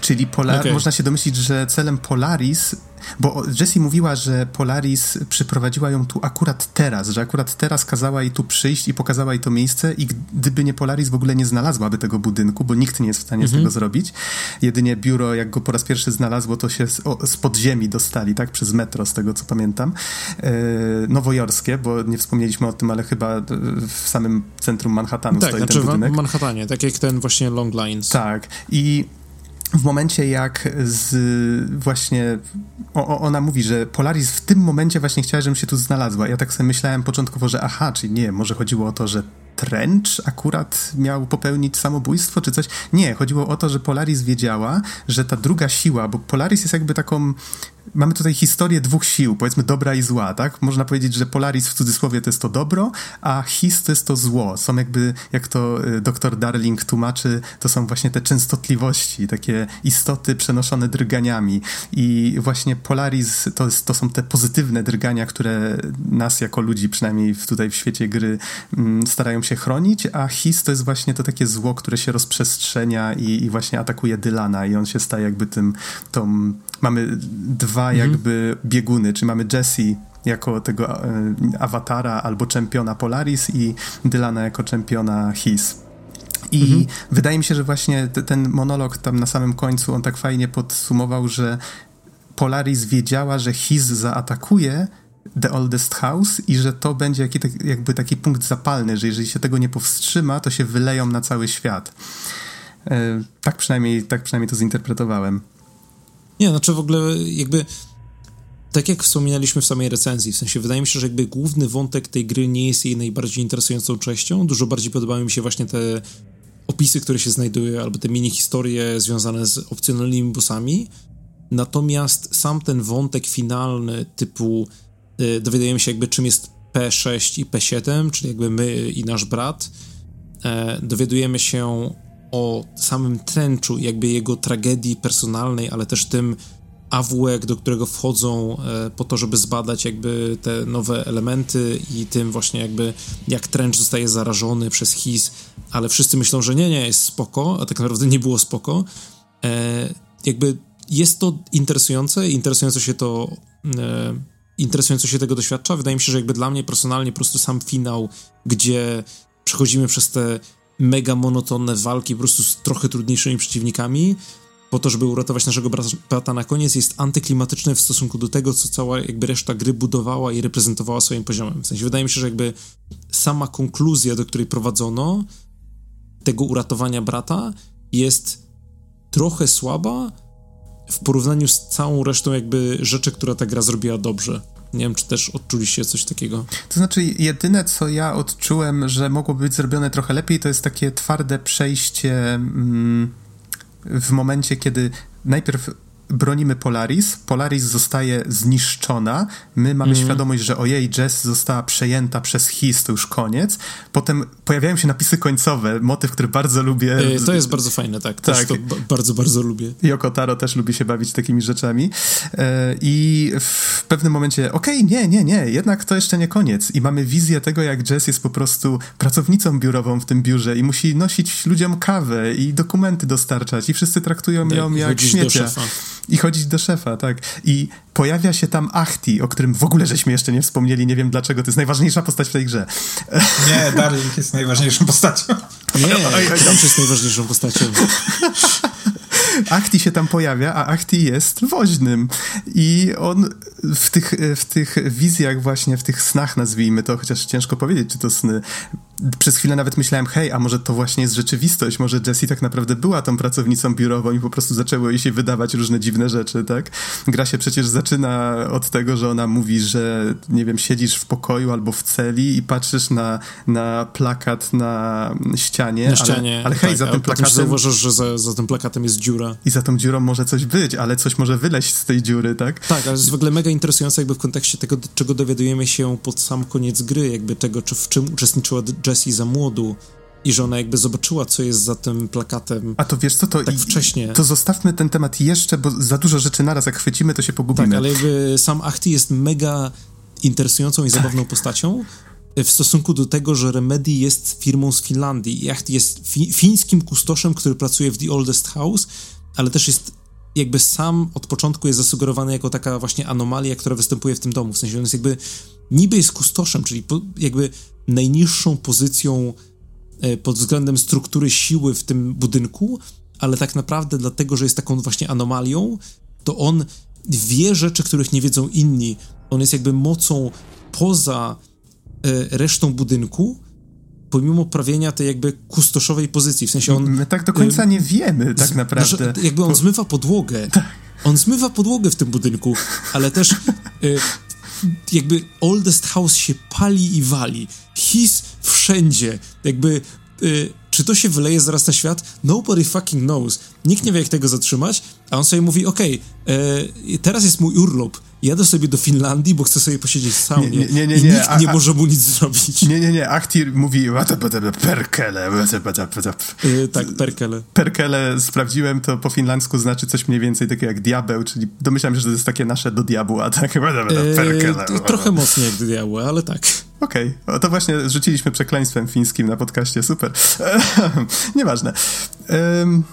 Czyli okay. można się domyślić, że celem Polaris bo Jessie mówiła, że Polaris przyprowadziła ją tu akurat teraz, że akurat teraz kazała jej tu przyjść i pokazała jej to miejsce i gdyby nie Polaris w ogóle nie znalazłaby tego budynku, bo nikt nie jest w stanie mhm. z tego zrobić. Jedynie biuro, jak go po raz pierwszy znalazło, to się z, o, z podziemi dostali, tak? Przez metro, z tego co pamiętam. E, nowojorskie, bo nie wspomnieliśmy o tym, ale chyba w samym centrum Manhattanu
tak,
stoi
znaczy
ten budynek.
w Manhattanie, tak jak ten właśnie Long Lines.
Tak. I w momencie jak z właśnie o, ona mówi, że Polaris w tym momencie właśnie chciała, żebym się tu znalazła. Ja tak sobie myślałem początkowo, że aha, czyli nie, może chodziło o to, że Trench akurat miał popełnić samobójstwo czy coś. Nie, chodziło o to, że Polaris wiedziała, że ta druga siła, bo Polaris jest jakby taką mamy tutaj historię dwóch sił, powiedzmy dobra i zła, tak? Można powiedzieć, że Polaris w cudzysłowie to jest to dobro, a His to jest to zło. Są jakby, jak to y, dr Darling tłumaczy, to są właśnie te częstotliwości, takie istoty przenoszone drganiami. I właśnie Polaris to, jest, to są te pozytywne drgania, które nas jako ludzi, przynajmniej tutaj w świecie gry, mm, starają się chronić, a His to jest właśnie to takie zło, które się rozprzestrzenia i, i właśnie atakuje Dylana i on się staje jakby tym, tą mamy dwa mhm. jakby bieguny, czy mamy Jesse jako tego e, awatara albo czempiona Polaris i Dylana jako czempiona His. I mhm. wydaje mi się, że właśnie t- ten monolog tam na samym końcu, on tak fajnie podsumował, że Polaris wiedziała, że His zaatakuje The Oldest House i że to będzie tak, jakby taki punkt zapalny, że jeżeli się tego nie powstrzyma, to się wyleją na cały świat. E, tak przynajmniej, tak przynajmniej to zinterpretowałem.
Nie, znaczy w ogóle jakby tak jak wspominaliśmy w samej recenzji, w sensie wydaje mi się, że jakby główny wątek tej gry nie jest jej najbardziej interesującą częścią. Dużo bardziej podobają mi się właśnie te opisy, które się znajdują, albo te mini historie związane z opcjonalnymi bossami. Natomiast sam ten wątek finalny typu yy, dowiadujemy się jakby czym jest P6 i P7, czyli jakby my i nasz brat. Yy, dowiadujemy się o samym Trenchu, jakby jego tragedii personalnej, ale też tym AWE, do którego wchodzą e, po to, żeby zbadać jakby te nowe elementy i tym właśnie jakby jak Trench zostaje zarażony przez HIS, ale wszyscy myślą, że nie, nie, jest spoko, a tak naprawdę nie było spoko. E, jakby jest to interesujące, interesująco się to e, interesująco się tego doświadcza. Wydaje mi się, że jakby dla mnie personalnie po prostu sam finał, gdzie przechodzimy przez te mega monotonne walki po prostu z trochę trudniejszymi przeciwnikami, po to, żeby uratować naszego brata na koniec, jest antyklimatyczne w stosunku do tego, co cała jakby reszta gry budowała i reprezentowała swoim poziomem. W sensie wydaje mi się, że jakby sama konkluzja, do której prowadzono tego uratowania brata jest trochę słaba w porównaniu z całą resztą jakby rzeczy, która ta gra zrobiła dobrze. Nie wiem, czy też odczuliście coś takiego.
To znaczy, jedyne co ja odczułem, że mogłoby być zrobione trochę lepiej, to jest takie twarde przejście mm, w momencie, kiedy najpierw bronimy Polaris, Polaris zostaje zniszczona, my mamy mm. świadomość, że ojej, Jess została przejęta przez His, to już koniec. Potem pojawiają się napisy końcowe, motyw, który bardzo lubię.
Yy, to jest bardzo fajne, tak. tak. to bardzo, bardzo lubię.
Yoko Taro też lubi się bawić takimi rzeczami. Yy, I w pewnym momencie, okej, okay, nie, nie, nie, jednak to jeszcze nie koniec. I mamy wizję tego, jak Jess jest po prostu pracownicą biurową w tym biurze i musi nosić ludziom kawę i dokumenty dostarczać i wszyscy traktują tak, ją jak śmiecia i chodzić do szefa, tak. I pojawia się tam Achti, o którym w ogóle żeśmy jeszcze nie wspomnieli, nie wiem dlaczego, to jest najważniejsza postać w tej grze.
Nie, Darling *laughs* jest najważniejszą postacią.
Nie, oj, jest najważniejszą postacią. *laughs*
Achti się tam pojawia, a Achti jest woźnym. I on w tych, w tych wizjach właśnie, w tych snach nazwijmy to, chociaż ciężko powiedzieć, czy to sny, przez chwilę nawet myślałem, hej, a może to właśnie jest rzeczywistość, może Jessie tak naprawdę była tą pracownicą biurową i po prostu zaczęło jej się wydawać różne dziwne rzeczy, tak? Gra się przecież zaczyna od tego, że ona mówi, że nie wiem, siedzisz w pokoju albo w celi i patrzysz na, na plakat na ścianie,
na ścianie
ale, ale hej, tak, za tym plakatem...
zauważysz, że za, za tym plakatem jest dziura.
I za tą dziurą może coś być, ale coś może wyleść z tej dziury, tak?
Tak, ale jest w ogóle mega interesujące jakby w kontekście tego, czego dowiadujemy się pod sam koniec gry, jakby tego, czy, w czym uczestniczyła Jessie za młodu i że ona jakby zobaczyła, co jest za tym plakatem.
A to wiesz co, to
tak i, wcześnie.
To zostawmy ten temat jeszcze, bo za dużo rzeczy naraz, jak chwycimy, to się pogubimy.
Tak, ale jakby sam Achti jest mega interesującą i tak. zabawną postacią w stosunku do tego, że Remedy jest firmą z Finlandii i Achti jest fi fińskim kustoszem, który pracuje w The Oldest House, ale też jest jakby sam od początku jest zasugerowany jako taka właśnie anomalia, która występuje w tym domu. W sensie on jest jakby niby jest kustoszem, czyli jakby najniższą pozycją e, pod względem struktury siły w tym budynku, ale tak naprawdę dlatego, że jest taką właśnie anomalią, to on wie rzeczy, których nie wiedzą inni. On jest jakby mocą poza e, resztą budynku, pomimo prawienia tej jakby kustoszowej pozycji. W sensie on.
My tak do końca nie wiemy, tak naprawdę.
Jakby on zmywa podłogę. Tak. On zmywa podłogę w tym budynku, ale też y, jakby Oldest House się pali i wali. His wszędzie. Jakby y, czy to się wyleje zaraz na świat? Nobody fucking knows. Nikt nie wie, jak tego zatrzymać, a on sobie mówi, okej, okay, teraz jest mój urlop, jadę sobie do Finlandii, bo chcę sobie posiedzieć w saunie nie, nie, nie, nie, i nikt a, nie może mu nic zrobić.
Nie, nie, nie, Achtir mówi perkele.
Yy, tak, perkele.
Perkele sprawdziłem, to po finlandzku znaczy coś mniej więcej takiego jak diabeł, czyli domyślam się, że to jest takie nasze do diabła, *laughs* tak?
Perkele. Yy, trochę mocniej jak do diabła, ale tak.
Okej, okay. to właśnie rzuciliśmy przekleństwem fińskim na podcaście, super. *laughs* Nieważne. Um,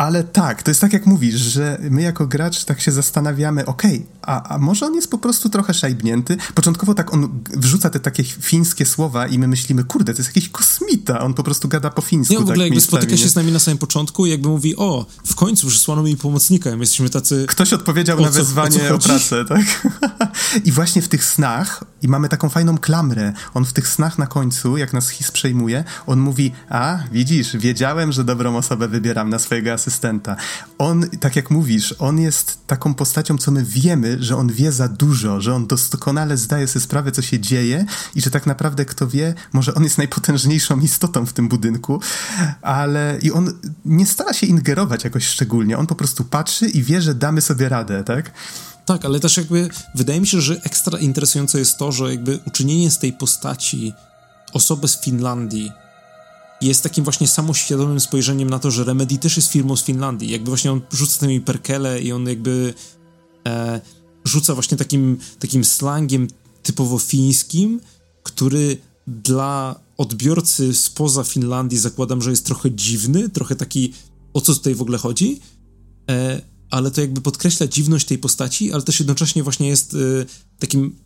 ale tak, to jest tak jak mówisz, że my jako gracz tak się zastanawiamy, okej, okay, a, a może on jest po prostu trochę szajbnięty? Początkowo tak on wrzuca te takie fińskie słowa i my myślimy, kurde, to jest jakiś kosmita, on po prostu gada po fińsku.
Nie, w ogóle tak jakby spotyka się z nami na samym początku i jakby mówi, o, w końcu przysłano mi pomocnika, my jesteśmy tacy...
Ktoś odpowiedział na wezwanie o, o pracę, tak? *laughs* I właśnie w tych snach, i mamy taką fajną klamrę, on w tych snach na końcu, jak nas his przejmuje, on mówi, a, widzisz, wiedziałem, że dobrą osobę wybieram na swojego asystenta. On, tak jak mówisz, on jest taką postacią, co my wiemy, że on wie za dużo, że on doskonale zdaje sobie sprawę, co się dzieje i że tak naprawdę kto wie, może on jest najpotężniejszą istotą w tym budynku, ale i on nie stara się ingerować jakoś szczególnie, on po prostu patrzy i wie, że damy sobie radę, tak?
Tak, ale też jakby wydaje mi się, że ekstra interesujące jest to, że jakby uczynienie z tej postaci osoby z Finlandii jest takim właśnie samoświadomym spojrzeniem na to, że Remedy też jest firmą z Finlandii. Jakby właśnie on rzuca tymi perkele i on jakby e, rzuca właśnie takim, takim slangiem typowo fińskim, który dla odbiorcy spoza Finlandii zakładam, że jest trochę dziwny, trochę taki, o co tutaj w ogóle chodzi, e, ale to jakby podkreśla dziwność tej postaci, ale też jednocześnie właśnie jest e, takim,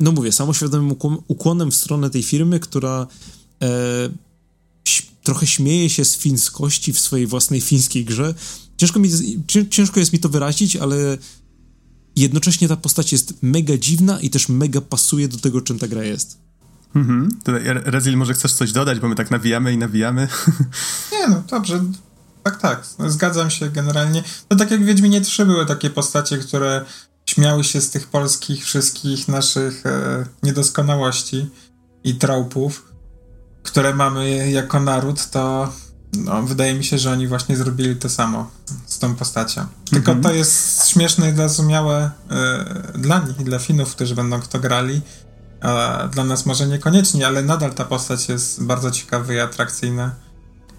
no mówię, samoświadomym ukłonem w stronę tej firmy, która e, trochę śmieje się z fińskości w swojej własnej fińskiej grze. Ciężko, mi, ciężko jest mi to wyrazić, ale jednocześnie ta postać jest mega dziwna i też mega pasuje do tego, czym ta gra jest.
Mhm. Tutaj Rezil, może chcesz coś dodać, bo my tak nawijamy i nawijamy. *laughs*
Nie, no dobrze. Tak, tak. Zgadzam się generalnie. No tak jak w Wiedźminie 3 były takie postacie, które śmiały się z tych polskich wszystkich naszych e, niedoskonałości i traupów, które mamy jako naród, to no, wydaje mi się, że oni właśnie zrobili to samo z tą postacią. Tylko -hmm. to jest śmieszne i zrozumiałe y, dla nich i dla Finów, którzy będą kto grali. A dla nas może niekoniecznie, ale nadal ta postać jest bardzo ciekawa i atrakcyjna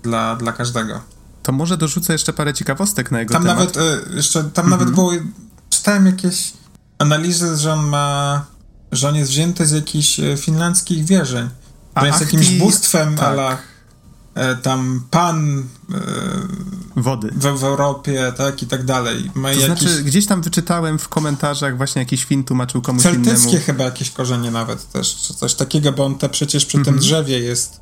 dla, dla każdego.
To może dorzucę jeszcze parę ciekawostek na jego
tam
temat.
Nawet, y, jeszcze, tam -hmm. nawet było, czytałem jakieś analizy, że on ma, że on jest wzięty z jakichś e, finlandzkich wierzeń. Że jest jakimś bóstwem tak. ala E, tam pan
e, wody
w, w, Europie, tak, i tak dalej.
Ma to jakieś... znaczy, gdzieś tam wyczytałem w komentarzach właśnie jakiś film tłumaczył komuś
Celtyckie
innemu.
Chyba jakieś korzenie nawet też, czy coś takiego, bo on te przecież przy tym mhm. drzewie jest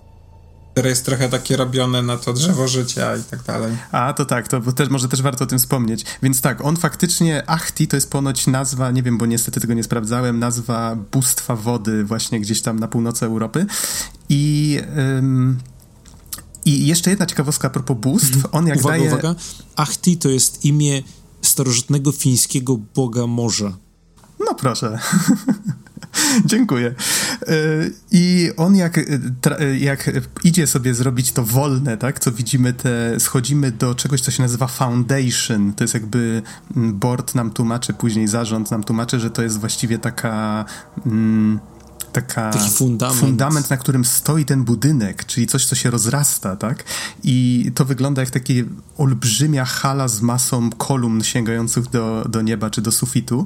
które jest trochę takie robione na to drzewo życia i tak dalej.
A, to tak, to też, może też warto o tym wspomnieć. Więc tak, on faktycznie, Achti to jest ponoć nazwa, nie wiem, bo niestety tego nie sprawdzałem, nazwa bóstwa wody właśnie gdzieś tam na północy Europy i... Ym, i jeszcze jedna ciekawostka a propos bóstw. Mhm. On jak
uwaga,
daje...
Uwaga, Achti to jest imię starożytnego fińskiego boga morza.
No proszę. *laughs* *laughs* Dziękuję. Y, I on jak, y, jak idzie sobie zrobić to wolne, tak, co widzimy, te, schodzimy do czegoś, co się nazywa foundation. To jest jakby mm, board nam tłumaczy, później zarząd nam tłumaczy, że to jest właściwie taka... Mm, taka
Taki fundament.
fundament, na którym stoi ten budynek, czyli coś, co się rozrasta, tak? I to wygląda jak taka olbrzymia hala z masą kolumn sięgających do, do nieba czy do sufitu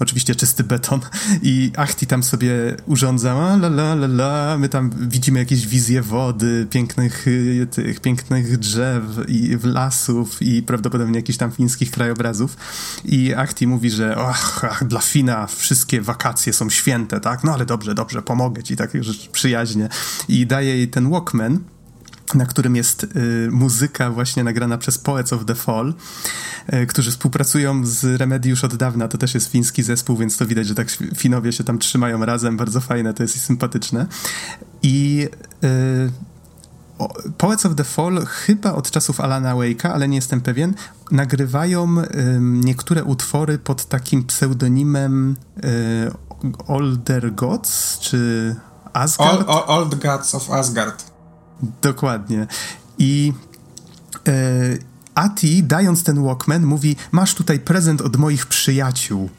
oczywiście czysty beton i Achti tam sobie urządza, la la la la, my tam widzimy jakieś wizje wody, pięknych tych, pięknych drzew i lasów i prawdopodobnie jakichś tam fińskich krajobrazów i Achti mówi, że ach, ach, dla Fina wszystkie wakacje są święte, tak? No ale dobrze, dobrze, pomogę ci, tak, rzecz przyjaźnie i daje jej ten Walkman na którym jest y, muzyka właśnie nagrana przez Poets of the Fall, y, którzy współpracują z Remedy już od dawna. To też jest fiński zespół, więc to widać, że tak Finowie się tam trzymają razem. Bardzo fajne, to jest i sympatyczne. I y, Poets of the Fall chyba od czasów Alana Wake'a, ale nie jestem pewien, nagrywają niektóre utwory pod takim pseudonimem y, Older Gods, czy Asgard?
Old, old Gods of Asgard.
Dokładnie. I e, Ati, dając ten Walkman, mówi: Masz tutaj prezent od moich przyjaciół.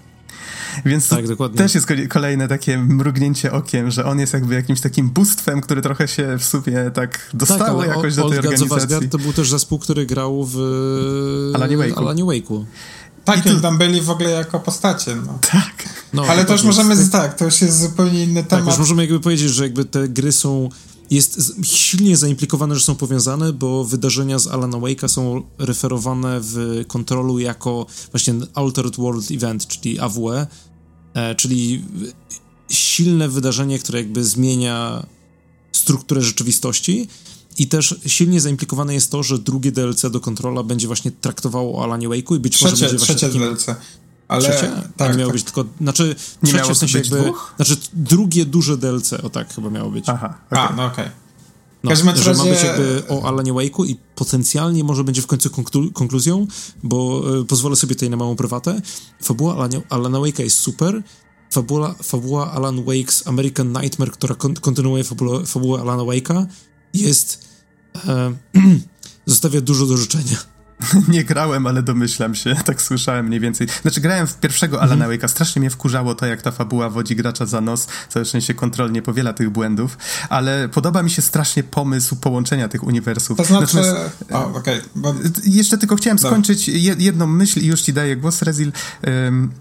Więc tak, też jest kolejne takie mrugnięcie okiem, że on jest jakby jakimś takim bóstwem, które trochę się w sumie tak dostało tak, jakoś do tej organizacji.
to był też zespół, który grał w Alanie Wake'u. Alanie Wake'u.
Tak, I tam byli w ogóle jako postacie. No.
Tak.
No, Ale to już możemy, jest... tak, to już jest zupełnie inny temat. Tak, już
możemy jakby powiedzieć, że jakby te gry są jest silnie zaimplikowane, że są powiązane, bo wydarzenia z Alana Wake'a są referowane w kontrolu jako właśnie Altered World Event, czyli AWE, e, czyli silne wydarzenie, które jakby zmienia strukturę rzeczywistości. I też silnie zaimplikowane jest to, że drugie DLC do kontrola będzie właśnie traktowało o Alanie Wake'u i być
trzecie,
może będzie
właśnie trzecie takim... DLC. Ale
trzecie? Tak, miało tak. być tylko, znaczy nie trzecie w sensie jakby, dwóch? znaczy drugie duże DLC, o tak chyba miało być.
Aha, okay. A, no okej. Okay.
No, że razie... ma być jakby o Alanie Wake'u i potencjalnie może będzie w końcu konklu konkluzją, bo y, pozwolę sobie tutaj na małą prywatę. Fabuła Alania, Alana Wake'a jest super. Fabuła, fabuła Alan Wake's American Nightmare, która kon kontynuuje fabułę, fabułę Alana Wake'a, jest... E, *clears throat* zostawia dużo do życzenia. *laughs*
nie grałem, ale domyślam się, tak słyszałem mniej więcej. Znaczy grałem w pierwszego Alana mm. Wake'a, strasznie mnie wkurzało to, jak ta fabuła wodzi gracza za nos, całe szczęście kontrol nie powiela tych błędów, ale podoba mi się strasznie pomysł połączenia tych uniwersów.
To znaczy... Natomiast, o, okay,
bo... Jeszcze tylko chciałem skończyć jedną myśl i już ci daję głos, Rezil. Um,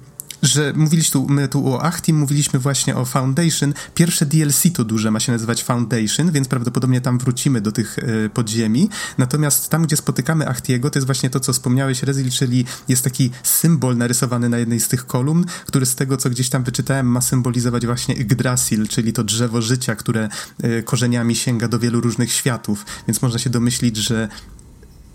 że mówiliśmy tu, my tu o Achtim, mówiliśmy właśnie o Foundation. Pierwsze DLC to duże ma się nazywać Foundation, więc prawdopodobnie tam wrócimy do tych y, podziemi. Natomiast tam, gdzie spotykamy Achtiego, to jest właśnie to, co wspomniałeś, Rezil, czyli jest taki symbol narysowany na jednej z tych kolumn, który z tego, co gdzieś tam wyczytałem, ma symbolizować właśnie Yggdrasil, czyli to drzewo życia, które y, korzeniami sięga do wielu różnych światów. Więc można się domyślić, że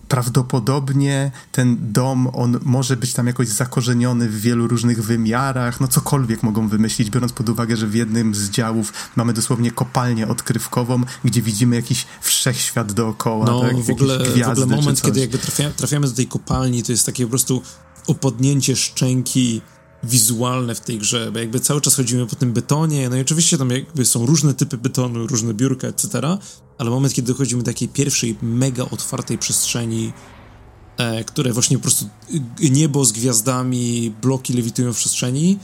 prawdopodobnie ten dom, on może być tam jakoś zakorzeniony w wielu różnych wymiarach, no cokolwiek mogą wymyślić, biorąc pod uwagę, że w jednym z działów mamy dosłownie kopalnię odkrywkową, gdzie widzimy jakiś wszechświat dookoła,
no,
tak?
w ogóle, w ogóle moment, kiedy jakby trafia, trafiamy do tej kopalni, to jest takie po prostu opodnięcie szczęki wizualne w tej grze, bo jakby cały czas chodzimy po tym betonie, no i oczywiście tam jakby są różne typy betonu, różne biurka, etc., ale moment, kiedy dochodzimy do takiej pierwszej mega otwartej przestrzeni, e, które właśnie po prostu niebo z gwiazdami, bloki lewitują w przestrzeni,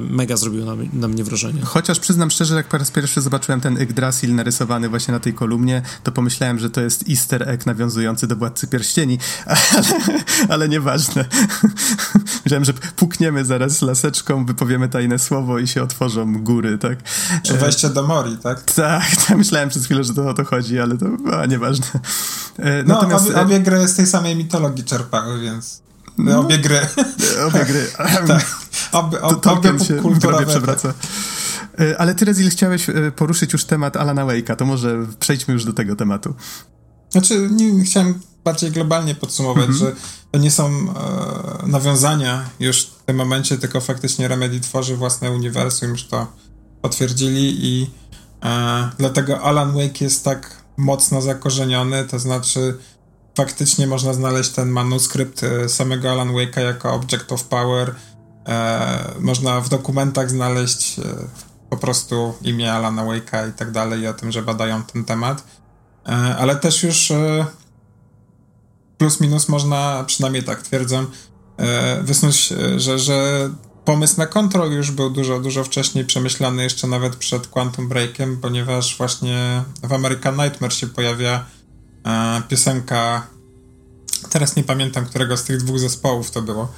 mega zrobił na, na, mnie wrażenie.
Chociaż przyznam szczerze, jak po raz pierwszy zobaczyłem ten Yggdrasil narysowany właśnie na tej kolumnie, to pomyślałem, że to jest easter egg nawiązujący do Władcy Pierścieni, *laughs* ale, ale nieważne. *laughs* Myślałem, że pukniemy zaraz laseczką, wypowiemy tajne słowo i się otworzą góry, tak?
Czy wejście do Mori, tak?
Tak, *laughs* tak myślałem przez chwilę, że to o to chodzi, ale to a, nieważne.
E, no, Natomiast... obie, obie gry z tej samej mitologii czerpały, więc... No, obie gry. *laughs*
Obie gry. *laughs*
tak. Obie, ob, to, obie się przewraca.
E, ale ty, Rezil, chciałeś e, poruszyć już temat Alana Wake'a, to może przejdźmy już do tego tematu.
Znaczy, nie, chciałem bardziej globalnie podsumować, mm -hmm. że to nie są e, nawiązania już w tym momencie, tylko faktycznie Remedy tworzy własne uniwersum, już to potwierdzili i e, dlatego Alan Wake jest tak mocno zakorzeniony, to znaczy faktycznie można znaleźć ten manuskrypt e, samego Alan Wake'a jako Object of Power. E, można w dokumentach znaleźć e, po prostu imię Alana Wake'a i tak dalej, i o tym, że badają ten temat. E, ale też już e, plus minus można, przynajmniej tak twierdzę, e, wysnuć, że, że pomysł na kontrol już był dużo, dużo wcześniej przemyślany, jeszcze nawet przed Quantum Breakiem, ponieważ właśnie w American Nightmare się pojawia e, piosenka, teraz nie pamiętam, którego z tych dwóch zespołów to było,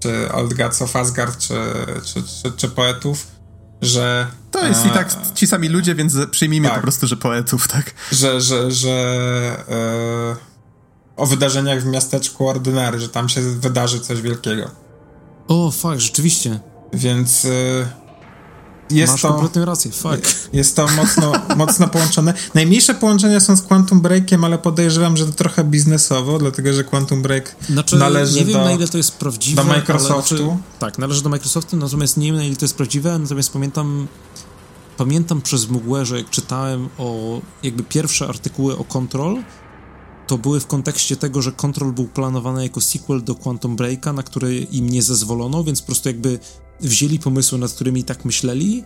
czy Old Gods of Asgard, czy, czy, czy, czy Poetów, że...
To jest e, i tak ci sami ludzie, więc przyjmijmy tak, po prostu, że poetów, tak?
Że, że, że e, o wydarzeniach w miasteczku Ordynary, że tam się wydarzy coś wielkiego.
O, fakt, rzeczywiście.
Więc... E, jest
Masz
to,
kompletnie rację, fuck.
Jest to mocno, mocno połączone. Najmniejsze połączenia są z Quantum Breakiem, ale podejrzewam, że to trochę biznesowo, dlatego że Quantum Break znaczy, należy
nie wiem,
do,
na ile to jest prawdziwe,
do Microsoftu. Ale, znaczy,
tak, należy do Microsoftu, natomiast nie wiem, na ile to jest prawdziwe, natomiast pamiętam pamiętam przez mgłę, że jak czytałem o jakby pierwsze artykuły o Control, to były w kontekście tego, że Control był planowany jako sequel do Quantum Breaka, na który im nie zezwolono, więc po prostu jakby wzięli pomysły, nad którymi tak myśleli,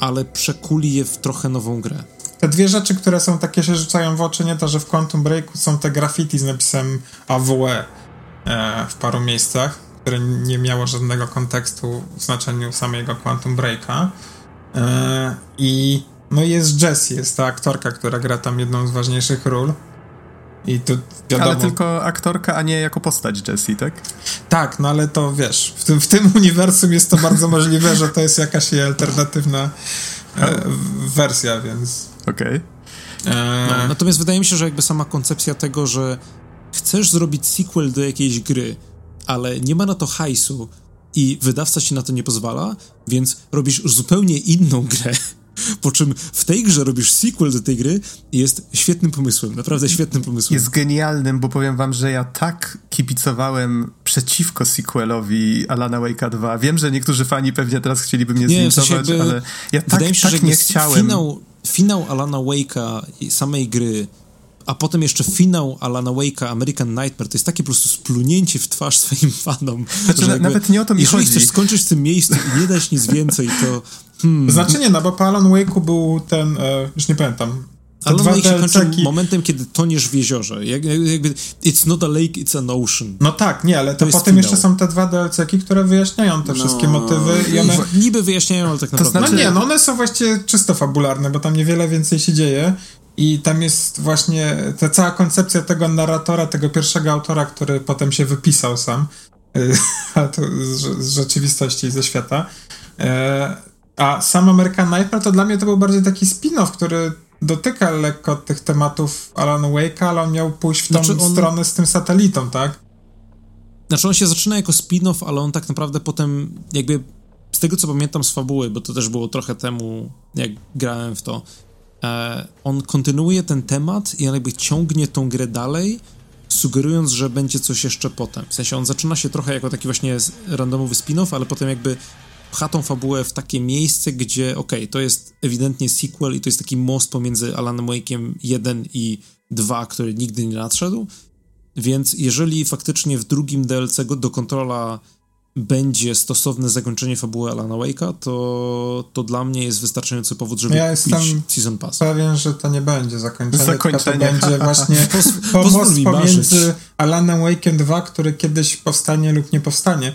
ale przekuli je w trochę nową grę.
te dwie rzeczy, które są takie się rzucają w oczy, nie to, że w Quantum Breaku są te graffiti z napisem AWE e, w paru miejscach, które nie miało żadnego kontekstu w znaczeniu samego Quantum Breaka. E, I no jest Jessie, jest ta aktorka, która gra tam jedną z ważniejszych ról. I to
wiadomo... Ale tylko aktorka, a nie jako postać Jessie, tak?
Tak, no ale to wiesz, w tym, w tym *laughs* uniwersum jest to bardzo możliwe, że to jest jakaś alternatywna e, wersja, więc...
Okej.
Okay. E... No, natomiast wydaje mi się, że jakby sama koncepcja tego, że chcesz zrobić sequel do jakiejś gry, ale nie ma na to hajsu i wydawca ci na to nie pozwala, więc robisz zupełnie inną grę, po czym w tej grze robisz sequel do tej gry jest świetnym pomysłem, naprawdę świetnym pomysłem.
Jest genialnym, bo powiem wam, że ja tak kibicowałem przeciwko sequelowi Alana Wake'a 2. Wiem, że niektórzy fani pewnie teraz chcieliby mnie nie, w sensie ale ja tak, się, tak nie chciałem.
Finał, finał Alana Wake'a samej gry a potem jeszcze finał Alana Wake'a American Nightmare, to jest takie po prostu splunięcie w twarz *laughs* swoim fanom.
Znaczy, jakby, nawet nie o to mi
jeżeli
chodzi.
chcesz skończyć w tym miejscu i nie dać nic więcej, to...
Hmm. Znaczy nie, no bo po Alan Wake'u był ten, e, już nie pamiętam,
Alan Wake się kończy momentem, kiedy toniesz w jeziorze. Jak, jakby, it's not a lake, it's an ocean.
No tak, nie, ale to, to potem jeszcze są te dwa DLC-ki, które wyjaśniają te no, wszystkie motywy i one...
Niby wyjaśniają, ale tak naprawdę...
To znaczy... No nie, no one są właściwie czysto fabularne, bo tam niewiele więcej się dzieje i tam jest właśnie ta cała koncepcja tego narratora, tego pierwszego autora, który potem się wypisał sam *laughs* to z, rzeczywistości i ze świata. E, a sam American Nightmare to dla mnie to był bardziej taki spin-off, który dotyka lekko tych tematów Alan Wake'a, ale on miał pójść w tą znaczy on... stronę z tym satelitą, tak?
Znaczy on się zaczyna jako spin-off, ale on tak naprawdę potem jakby z tego co pamiętam z fabuły, bo to też było trochę temu, jak grałem w to, on kontynuuje ten temat i jakby ciągnie tą grę dalej, sugerując, że będzie coś jeszcze potem. W sensie on zaczyna się trochę jako taki właśnie randomowy spin-off, ale potem jakby pcha tą fabułę w takie miejsce, gdzie okej, okay, to jest ewidentnie sequel i to jest taki most pomiędzy Alanem Wake'iem 1 i 2, który nigdy nie nadszedł. Więc jeżeli faktycznie w drugim DLC do kontrola będzie stosowne zakończenie fabuły Alana Wake'a, to, to dla mnie jest wystarczający powód, żeby ja kupić Season Pass.
pewien, że to nie będzie zakończenie, zakończenie. to będzie *laughs* właśnie pomost pomiędzy Alanem Wake'em 2, który kiedyś powstanie lub nie powstanie.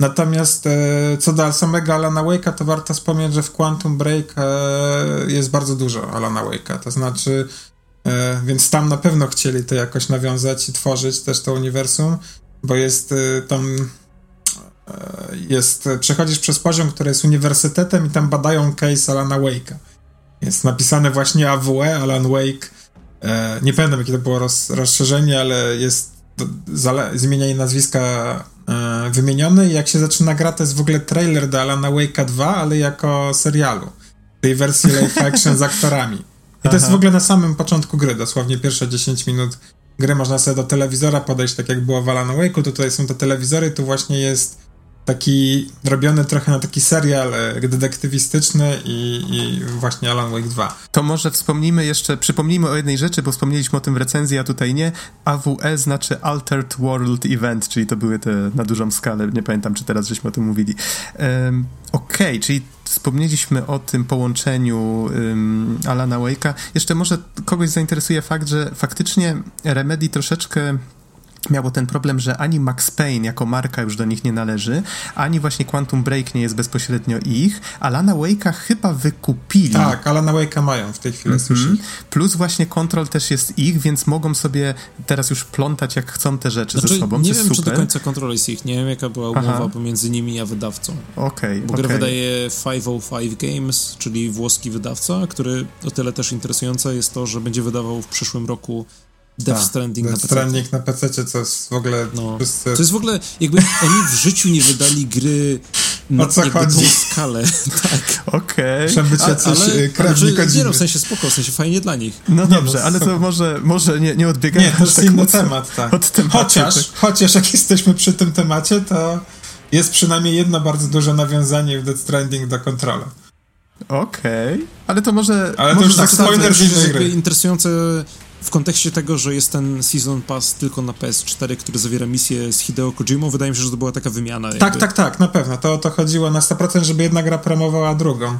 Natomiast e, co do samego Alana Wake'a, to warto wspomnieć, że w Quantum Break e, jest bardzo dużo Alana Wake'a, to znaczy e, więc tam na pewno chcieli to jakoś nawiązać i tworzyć też to uniwersum, bo jest e, tam jest, przechodzisz przez poziom, który jest uniwersytetem i tam badają case Alana Wake'a. Jest napisane właśnie AWE, Alan Wake, e, nie pamiętam jakie to było roz, rozszerzenie, ale jest zmienianie nazwiska e, wymienione i jak się zaczyna gra, to jest w ogóle trailer do Alana Wake'a 2, ale jako serialu. Tej wersji live action z aktorami. I to jest w ogóle na samym początku gry, dosłownie pierwsze 10 minut gry można sobie do telewizora podejść, tak jak było w Alan Wake'u, to tutaj są te telewizory, tu właśnie jest taki robiony trochę na taki serial e, detektywistyczny i, i, właśnie Alan Wake 2.
To może wspomnimy jeszcze, przypomnijmy o jednej rzeczy, bo wspomnieliśmy o tym w recenzji, a tutaj nie. AWE znaczy Altered World Event, czyli to były te na dużą skalę, nie pamiętam czy teraz żeśmy o tym mówili. Um, Okej, okay, czyli wspomnieliśmy o tym połączeniu um, Alana Wake'a. Jeszcze może kogoś zainteresuje fakt, że faktycznie Remedy troszeczkę miało ten problem, że ani Max Payne jako marka już do nich nie należy, ani właśnie Quantum Break nie jest bezpośrednio ich. Alana Wake'a chyba wykupili.
Tak, Alana Wake'a mają w tej chwili, mm -hmm.
Plus właśnie Control też jest ich, więc mogą sobie teraz już plątać jak chcą te rzeczy znaczy, ze sobą,
Nie wiem,
super.
czy do końca Control jest ich. Nie wiem, jaka była umowa Aha. pomiędzy nimi a wydawcą.
Okej,
okay, Bo okay. wydaje 505 Games, czyli włoski wydawca, który o tyle też interesujące jest to, że będzie wydawał w przyszłym roku Death tak, Stranding
Death
na PC.
Stranding na PC, co jest w ogóle... No.
Wszyscy... To jest w ogóle, jakby oni w życiu nie wydali gry na co jakby chodzi? tą skalę. *laughs* tak.
Okej.
Okay. Cię coś ale, krewni
ale, Nie no, w sensie spoko, w sensie fajnie dla nich.
No nie dobrze, no, ale to może, może nie, nie odbiegamy
Nie, to jest tak inny temat, tak. Od tematu, chociaż, tak. chociaż jak jesteśmy przy tym temacie, to jest przynajmniej jedno bardzo duże nawiązanie w Death Stranding do kontrola.
Okej, okay. ale to może...
Ale to już tak spoiler z innej gry.
Interesujące w kontekście tego, że jest ten Season Pass tylko na PS4, który zawiera misję z Hideo Kojimą, wydaje mi się, że to była taka wymiana.
Tak, jakby. tak, tak, na pewno. To o to chodziło na 100%, żeby jedna gra promowała drugą.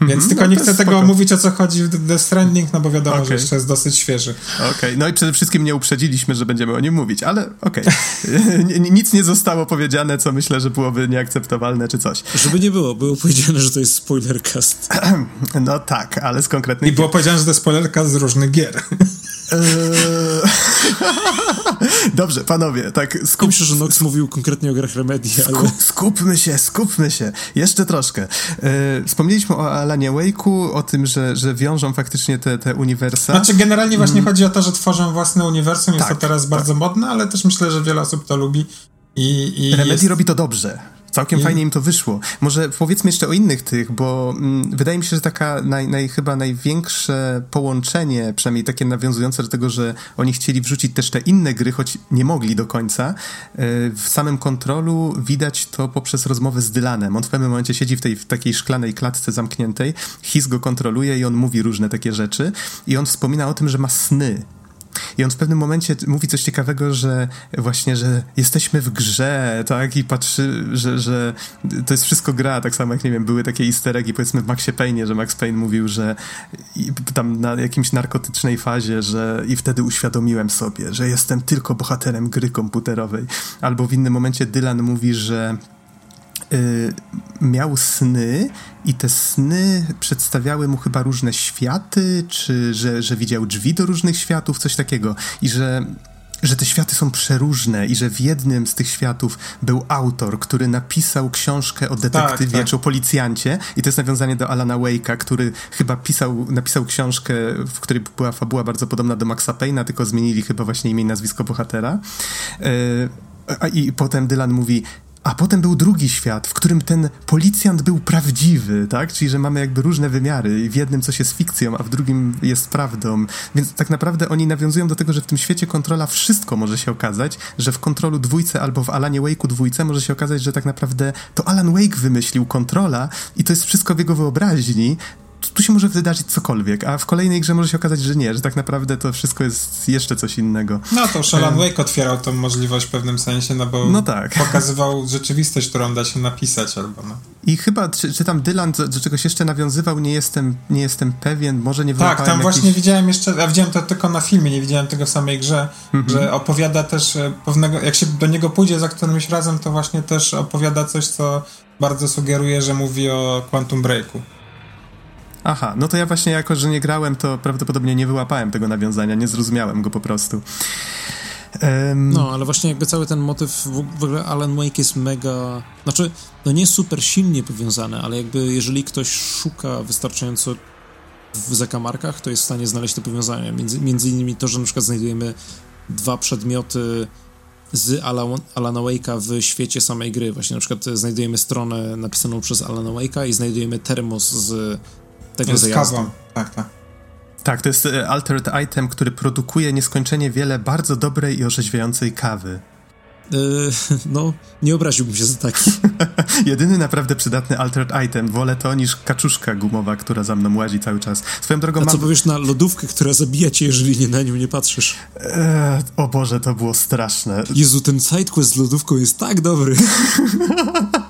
Więc mm, tylko no nie chcę tego mówić, o co chodzi w The Stranding, no bo wiadomo, okay. że jeszcze jest dosyć świeży.
Okej, okay. no i przede wszystkim nie uprzedziliśmy, że będziemy o nim mówić, ale okej. *laughs* Okay. Nic nie zostało powiedziane, co myślę, że byłoby nieakceptowalne czy coś.
Żeby nie było, było powiedziane, że to jest spoilercast. *clears throat*
no tak, ale z konkretnych...
I było powiedziane, że to jest spoilercast z różnych gier. *laughs* Eee, *laughs*
dobrze, panowie, tak
skup... Myślę, że Nox mówił konkretnie o grach Remedy, ale... Skup,
skupmy się, skupmy się. Jeszcze troszkę. Eee, wspomnieliśmy o Alanie Wake'u, o tym, że, że wiążą faktycznie te, te uniwersa.
Znaczy, generalnie właśnie mm. chodzi o to, że tworzą własne uniwersum, jest tak, to teraz tak. bardzo modne, ale też myślę, że wiele osób to lubi. I, i
Remedy jest... robi to dobrze. Całkiem fajnie im to wyszło. Może powiedzmy jeszcze o innych tych, bo mm, wydaje mi się, że taka naj, naj, chyba największe połączenie, przynajmniej takie nawiązujące do tego, że oni chcieli wrzucić też te inne gry, choć nie mogli do końca. E, w samym kontrolu widać to poprzez rozmowę z Dylanem. On w pewnym momencie siedzi w tej w takiej szklanej klatce zamkniętej, His go kontroluje i on mówi różne takie rzeczy i on wspomina o tym, że ma sny i on w pewnym momencie mówi coś ciekawego, że właśnie, że jesteśmy w grze, tak? I patrzy, że, że to jest wszystko gra, tak samo jak, nie wiem, były takie easter eggi, powiedzmy w Maxie Payne, że Max Payne mówił, że tam na jakimś narkotycznej fazie, że i wtedy uświadomiłem sobie, że jestem tylko bohaterem gry komputerowej. Albo w innym momencie Dylan mówi, że miał sny i te sny przedstawiały mu chyba różne światy, czy że, że widział drzwi do różnych światów, coś takiego. I że że te światy są przeróżne i że w jednym z tych światów był autor, który napisał książkę o detektywie tak, tak. czy o policjancie i to jest nawiązanie do Alana Wake'a, który chyba pisał, napisał książkę, w której była fabuła bardzo podobna do Maxa Payne'a, tylko zmienili chyba właśnie imię i nazwisko bohatera. Yy, I potem Dylan mówi, a potem był drugi świat, w którym ten policjant był prawdziwy, tak? Czyli, że mamy jakby różne wymiary w jednym coś jest fikcją, a w drugim jest prawdą. Więc tak naprawdę oni nawiązują do tego, że w tym świecie kontrola wszystko może się okazać, że w kontrolu dwójce albo w Alanie Wake'u dwójce może się okazać, że tak naprawdę to Alan Wake wymyślił kontrola i to jest wszystko w jego wyobraźni, tu się może wydarzyć cokolwiek, a w kolejnej grze może się okazać, że nie, że tak naprawdę to wszystko jest jeszcze coś innego.
No to Alan Wake otwierał tą możliwość w pewnym sensie, no bo
no tak. *laughs*
pokazywał rzeczywistość, którą da się napisać albo no.
I chyba, czy, czy tam Dylan do, do, czegoś jeszcze nawiązywał, nie jestem, nie jestem pewien, może nie
Tak, tam właśnie widziałem jeszcze, ja widziałem to tylko na filmie, nie widziałem tego w samej grze, mm -hmm. że opowiada też e, pewnego, jak się do niego pójdzie za którymś razem, to właśnie też opowiada coś, co bardzo sugeruje, że mówi o Quantum Breaku.
Aha, no to ja właśnie jako, że nie grałem, to prawdopodobnie nie wyłapałem tego nawiązania, nie zrozumiałem go po prostu.
Um... No, ale właśnie jakby cały ten motyw, w ogóle Alan Wake jest mega, znaczy, no nie super silnie powiązany, ale jakby jeżeli ktoś szuka wystarczająco w zakamarkach, to jest w stanie znaleźć te powiązania. Między, między innymi to, że na przykład znajdujemy dwa przedmioty z Alan, Alana Wake'a w świecie samej gry. Właśnie na przykład znajdujemy stronę napisaną przez Alana Wake'a i znajdujemy termos z tego z zajazdu. Kawą.
Tak, tak.
Tak, to jest e, altered item, który produkuje nieskończenie wiele bardzo dobrej i orzeźwiającej kawy.
Yy, *laughs* no, nie obraziłbym się za taki. *laughs*
Jedyny naprawdę przydatny altered item. Wolę to niż kaczuszka gumowa, która za mną łazi cały czas.
Swoją drogą A mam... co powiesz na lodówkę, która zabija cię, jeżeli nie na nią nie patrzysz?
Eee, o Boże, to było straszne.
Jezu, ten sidequest z lodówką jest tak dobry. *laughs*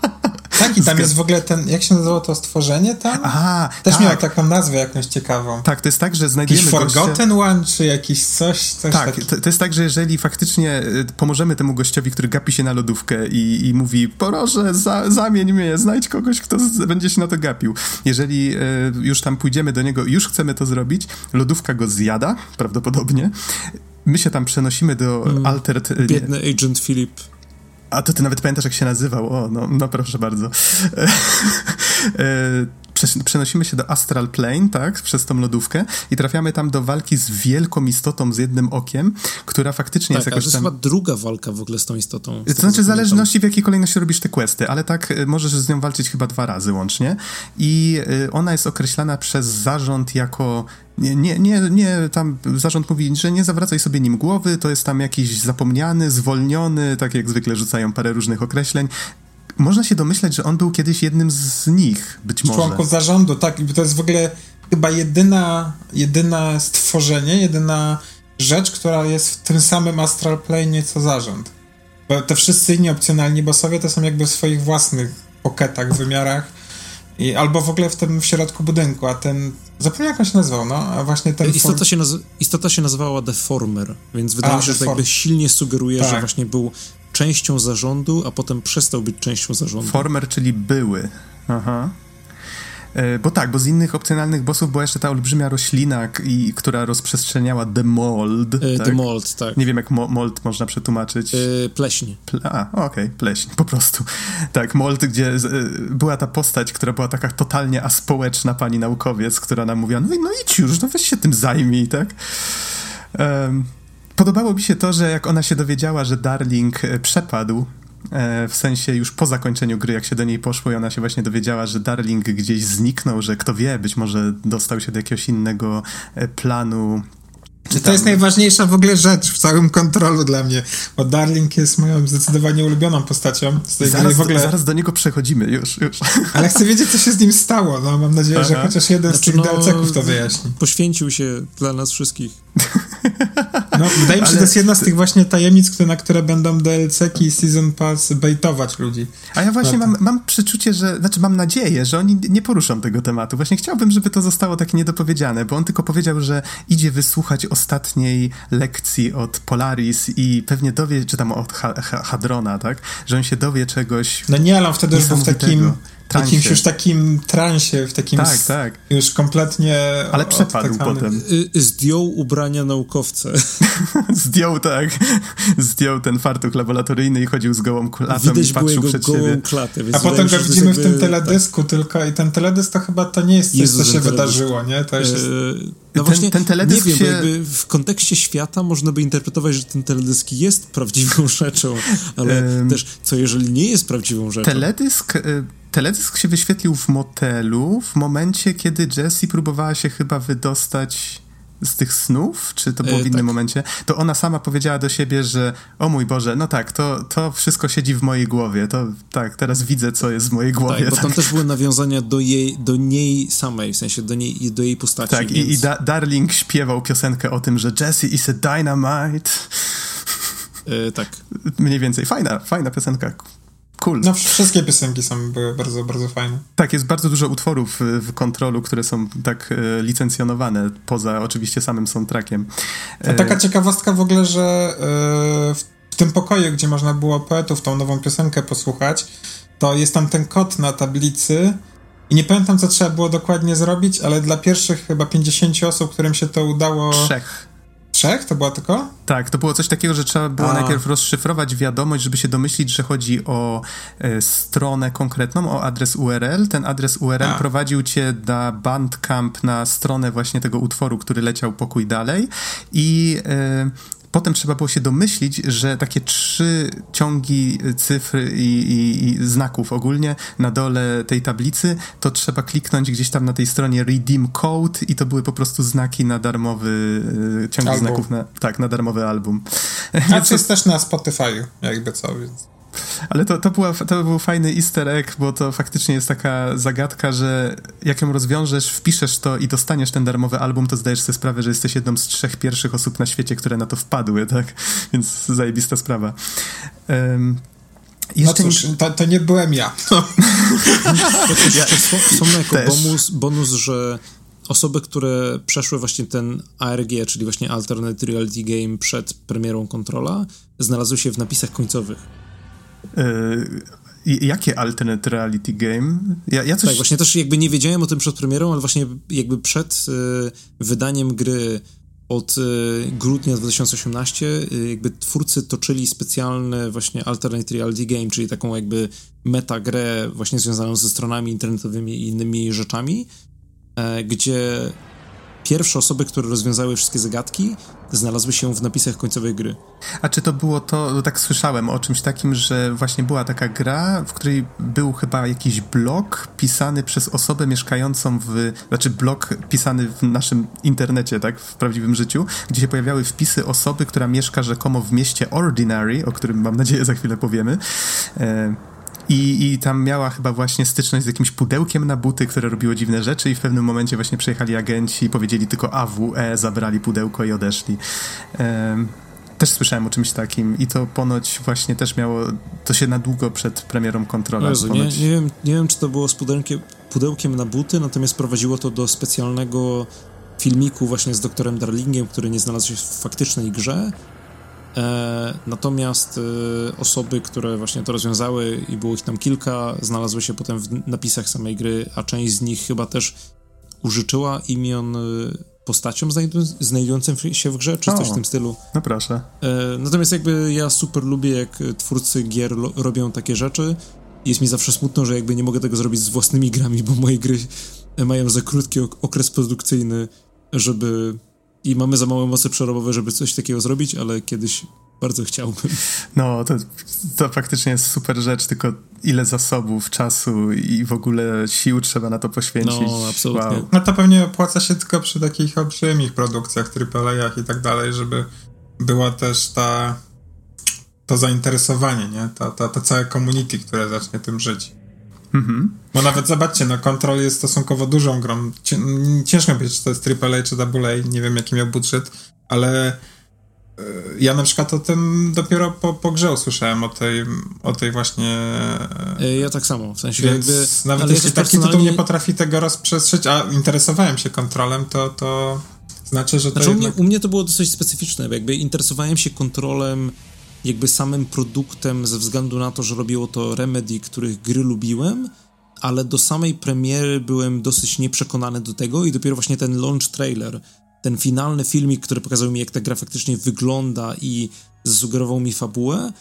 Tak, i tam jest w ogóle ten, jak się nazywało to stworzenie tam?
Aha,
Też tak. miał taką nazwę jakąś ciekawą.
Tak, to jest tak, że znajdujemy
Jakiś Forgotten gościa... One, czy jakiś coś? coś
tak, to, to, jest tak, że jeżeli faktycznie y, pomożemy temu gościowi, który gapi się na lodówkę i, i mówi, proszę, za, zamień mnie, znajdź kogoś, kto z, będzie się na to gapił. Jeżeli y, już tam pójdziemy do niego już chcemy to zrobić, lodówka go zjada, prawdopodobnie. My się tam przenosimy do mm, Altered...
Y, biedny Agent Philip.
A to ty nawet pamiętasz, jak się nazywał? O, no, no proszę bardzo. *laughs* Przenosimy się do Astral Plane, tak, przez tą lodówkę i trafiamy tam do walki z wielką istotą z jednym okiem, która faktycznie tak, jest jakoś
tam... to jest chyba druga walka w ogóle z tą istotą.
Z to znaczy w zależności w jakiej kolejności robisz te questy, ale tak, e, możesz z nią walczyć chyba dwa razy łącznie i e, ona jest określana przez zarząd jako nie, nie, nie, nie, tam zarząd mówi, że nie zawracaj sobie nim głowy, to jest tam jakiś zapomniany, zwolniony, tak jak zwykle rzucają parę różnych określeń. Można się domyśleć, że on był kiedyś jednym z nich, być może.
Członków zarządu, tak. I to jest w ogóle chyba jedyna, jedyna stworzenie, jedyna rzecz, która jest w tym samym Astral Plane co zarząd. Bo te wszyscy inni opcjonalni bossowie to są jakby w swoich własnych poketach, wymiarach I, albo w ogóle w tym w środku budynku, a ten. Zapomniałem jak on się nazywał, no, a właśnie ten.
Istota, form... się, naz... Istota się nazywała Deformer, więc wydaje mi się, że to jakby silnie sugeruje, tak. że właśnie był częścią zarządu, a potem przestał być częścią zarządu.
Former, czyli były. Aha. E, bo tak, bo z innych opcjonalnych bossów była jeszcze ta olbrzymia roślina, i, która rozprzestrzeniała the mold.
E, tak? The mold, tak.
Nie wiem, jak mo mold można przetłumaczyć.
E, pleśń.
Ple a, okej, okay, pleśń, po prostu. Tak, mold, gdzie z, e, była ta postać, która była taka totalnie aspołeczna pani naukowiec, która nam mówiła, no, no idź już, no weź się tym zajmij, tak? Um, podobało mi się to, że jak ona się dowiedziała, że Darling e, przepadł, E, w sensie już po zakończeniu gry, jak się do niej poszło i ona się właśnie dowiedziała, że Darling gdzieś zniknął, że kto wie, być może dostał się do jakiegoś innego e, planu
czy to jest najważniejsza w ogóle rzecz w całym kontrolu dla mnie, bo Darling jest moją zdecydowanie ulubioną postacią z tej
zaraz,
gry w ogóle.
Zaraz do niego przechodzimy, już, już. *laughs*
Ale chcę wiedzieć, co się z nim stało. No, mam nadzieję, Aha. że chociaż jeden znaczy, z tych no, DLC-ków to wyjaśni.
Poświęcił się dla nas wszystkich. *laughs*
No, wydaje mi się, że to jest jedna z tych właśnie tajemnic, na które będą DLC-ki i Season Pass baitować ludzi.
A ja właśnie mam, mam przeczucie, że, znaczy mam nadzieję, że oni nie poruszą tego tematu. Właśnie chciałbym, żeby to zostało takie niedopowiedziane, bo on tylko powiedział, że idzie wysłuchać ostatniej lekcji od Polaris i pewnie dowie, czy tam od Hadrona, tak? Że on się dowie czegoś.
No nie, ale on wtedy już był w takim transie. jakimś już takim transie, w takim tak, tak. już kompletnie
Ale przepadł potem.
Y, zdjął ubrania naukowce. *laughs*
Zdjął, tak. Zdjął ten fartuch laboratoryjny i chodził z gołą klatą Widać i patrzył przed siebie.
Klatę,
A potem go widzimy jakby... w tym teledysku tak. tylko i ten teledysk to chyba to nie jest coś, Jezu, co się wydarzyło, nie? To jest...
Yy, no właśnie, ten teledysk nie wiem, się... w kontekście świata można by interpretować, że ten teledysk jest prawdziwą rzeczą, ale też co jeżeli nie jest prawdziwą rzeczą?
Teledysk... Y teledysk się wyświetlił w motelu w momencie, kiedy Jessie próbowała się chyba wydostać z tych snów, czy to było w e, innym tak. momencie, to ona sama powiedziała do siebie, że o mój Boże, no tak, to, to wszystko siedzi w mojej głowie, to tak, teraz widzę, co jest w mojej głowie.
Tak, bo tam tak. też były nawiązania do jej, do niej samej, w sensie do, niej, do jej postaci.
Tak, więc... i, i da Darling śpiewał piosenkę o tym, że Jessie is a dynamite.
Yy, tak.
Mniej więcej, fajna, fajna piosenka cool.
No wszystkie piosenki są były bardzo, bardzo fajne.
Tak, jest bardzo dużo utworów w kontrolu, które są tak e, licencjonowane, poza oczywiście samym soundtrackiem.
A taka ciekawostka w ogóle, że w tym pokoju, gdzie można było poetów tą nową piosenkę posłuchać, to jest tam ten kod na tablicy i nie pamiętam, co trzeba było dokładnie zrobić, ale dla pierwszych chyba 50 osób, którym się to udało...
Trzech
trzech? To była tylko?
Tak, to było coś takiego, że trzeba było A. najpierw rozszyfrować wiadomość, żeby się domyślić, że chodzi o e, stronę konkretną, o adres URL. Ten adres URL A. prowadził cię na Bandcamp, na stronę właśnie tego utworu, który leciał pokój dalej i e, potem trzeba było się domyślić, że takie trzy ciągi cyfr i, i, i, znaków ogólnie na dole tej tablicy, to trzeba kliknąć gdzieś tam na tej stronie Redeem Code i to były po prostu znaki na darmowy, e, ciąg znaków, na, tak, na darmowy album.
A *laughs* to jest też na Spotify, jakby co, więc...
Ale to, to, była, to był fajny easter egg, bo to faktycznie jest taka zagadka, że jak ją rozwiążesz, wpiszesz to i dostaniesz ten darmowy album, to zdajesz sobie sprawę, że jesteś jedną z trzech pierwszych osób na świecie, które na to wpadły, tak? Więc zajebista sprawa. Um,
jeszcze no cóż, to, to, nie byłem ja. No. *laughs*
ja jako bonus, bonus, że osoby, które przeszły właśnie ten ARG, czyli właśnie Alternate Reality Game przed premierą kontrola, znalazły się w napisach końcowych.
Yy, jakie alternate reality game? Ja, ja coś...
Tak, właśnie też jakby nie wiedziałem o tym przed premierą, ale właśnie jakby przed y, wydaniem gry od y, grudnia 2018 y, jakby twórcy toczyli specjalny właśnie alternate reality game, czyli taką jakby metagrę właśnie związaną ze stronami internetowymi i innymi rzeczami, e, gdzie pierwsze osoby, które rozwiązały wszystkie zagadki, znalazły się w napisach końcowej gry.
A czy to było to, tak słyszałem o czymś takim, że właśnie była taka gra, w której był chyba jakiś blog pisany przez osobę mieszkającą w, znaczy blog pisany w naszym internecie, tak, w prawdziwym życiu, gdzie się pojawiały wpisy osoby, która mieszka rzekomo w mieście Ordinary, o którym mam nadzieję za chwilę powiemy. E i, I tam miała chyba właśnie styczność z jakimś pudełkiem na buty, które robiło dziwne rzeczy i w pewnym momencie właśnie przyjechali agenci i powiedzieli tylko AWE, zabrali pudełko i odeszli. Um, też słyszałem o czymś takim i to ponoć właśnie też miało, to się na długo przed premierą kontrola.
Jezu, nie, nie, wiem, nie wiem, czy to było z pudełkiem, pudełkiem na buty, natomiast prowadziło to do specjalnego filmiku właśnie z doktorem Darlingiem, który nie znalazł się w faktycznej grze. E, natomiast e, osoby, które właśnie to rozwiązały i było ich tam kilka, znalazły się potem w napisach samej gry, a część z nich chyba też użyczyła imion e, postaciom znajdującym się w grze, czy o, coś w tym stylu.
No proszę.
Natomiast jakby ja super lubię, jak twórcy gier robią takie rzeczy. Jest mi zawsze smutno, że jakby nie mogę tego zrobić z własnymi grami, bo moje gry mają za krótki okres produkcyjny, żeby i mamy za małe moce przerobowe, żeby coś takiego zrobić, ale kiedyś bardzo chciałbym.
No, to, to faktycznie jest super rzecz, tylko ile zasobów, czasu i w ogóle sił trzeba na to poświęcić.
No, absolutnie. Wow.
No to pewnie opłaca się tylko przy takich olbrzymich produkcjach, AAA-ach i tak dalej, żeby była też ta to zainteresowanie, nie? Ta, ta, ta całe community, które zacznie tym żyć. Mhm. Bo nawet zobaczcie, no Control jest stosunkowo dużą grą. Ciężko powiedzieć, czy to jest AAA czy AA, nie wiem jaki miał budżet, ale e, ja na przykład o tym dopiero po, po grze usłyszałem, o tej, o tej właśnie...
E, ja tak samo, w sensie
Więc jakby... Nawet jeśli taki personalnie... tytuł nie potrafi tego rozprzestrzeć, a interesowałem się kontrolem, to, to znaczy, że to
znaczy,
jednak...
u, mnie, u mnie to było dosyć specyficzne, jakby interesowałem się kontrolem jakby samym produktem ze względu na to, że robiło to Remedy, których gry lubiłem, ale do samej premiery byłem dosyć nieprzekonany do tego i dopiero właśnie ten launch trailer, ten finalny filmik, który pokazał mi, jak ta gra faktycznie wygląda i zasugerował mi fabułę,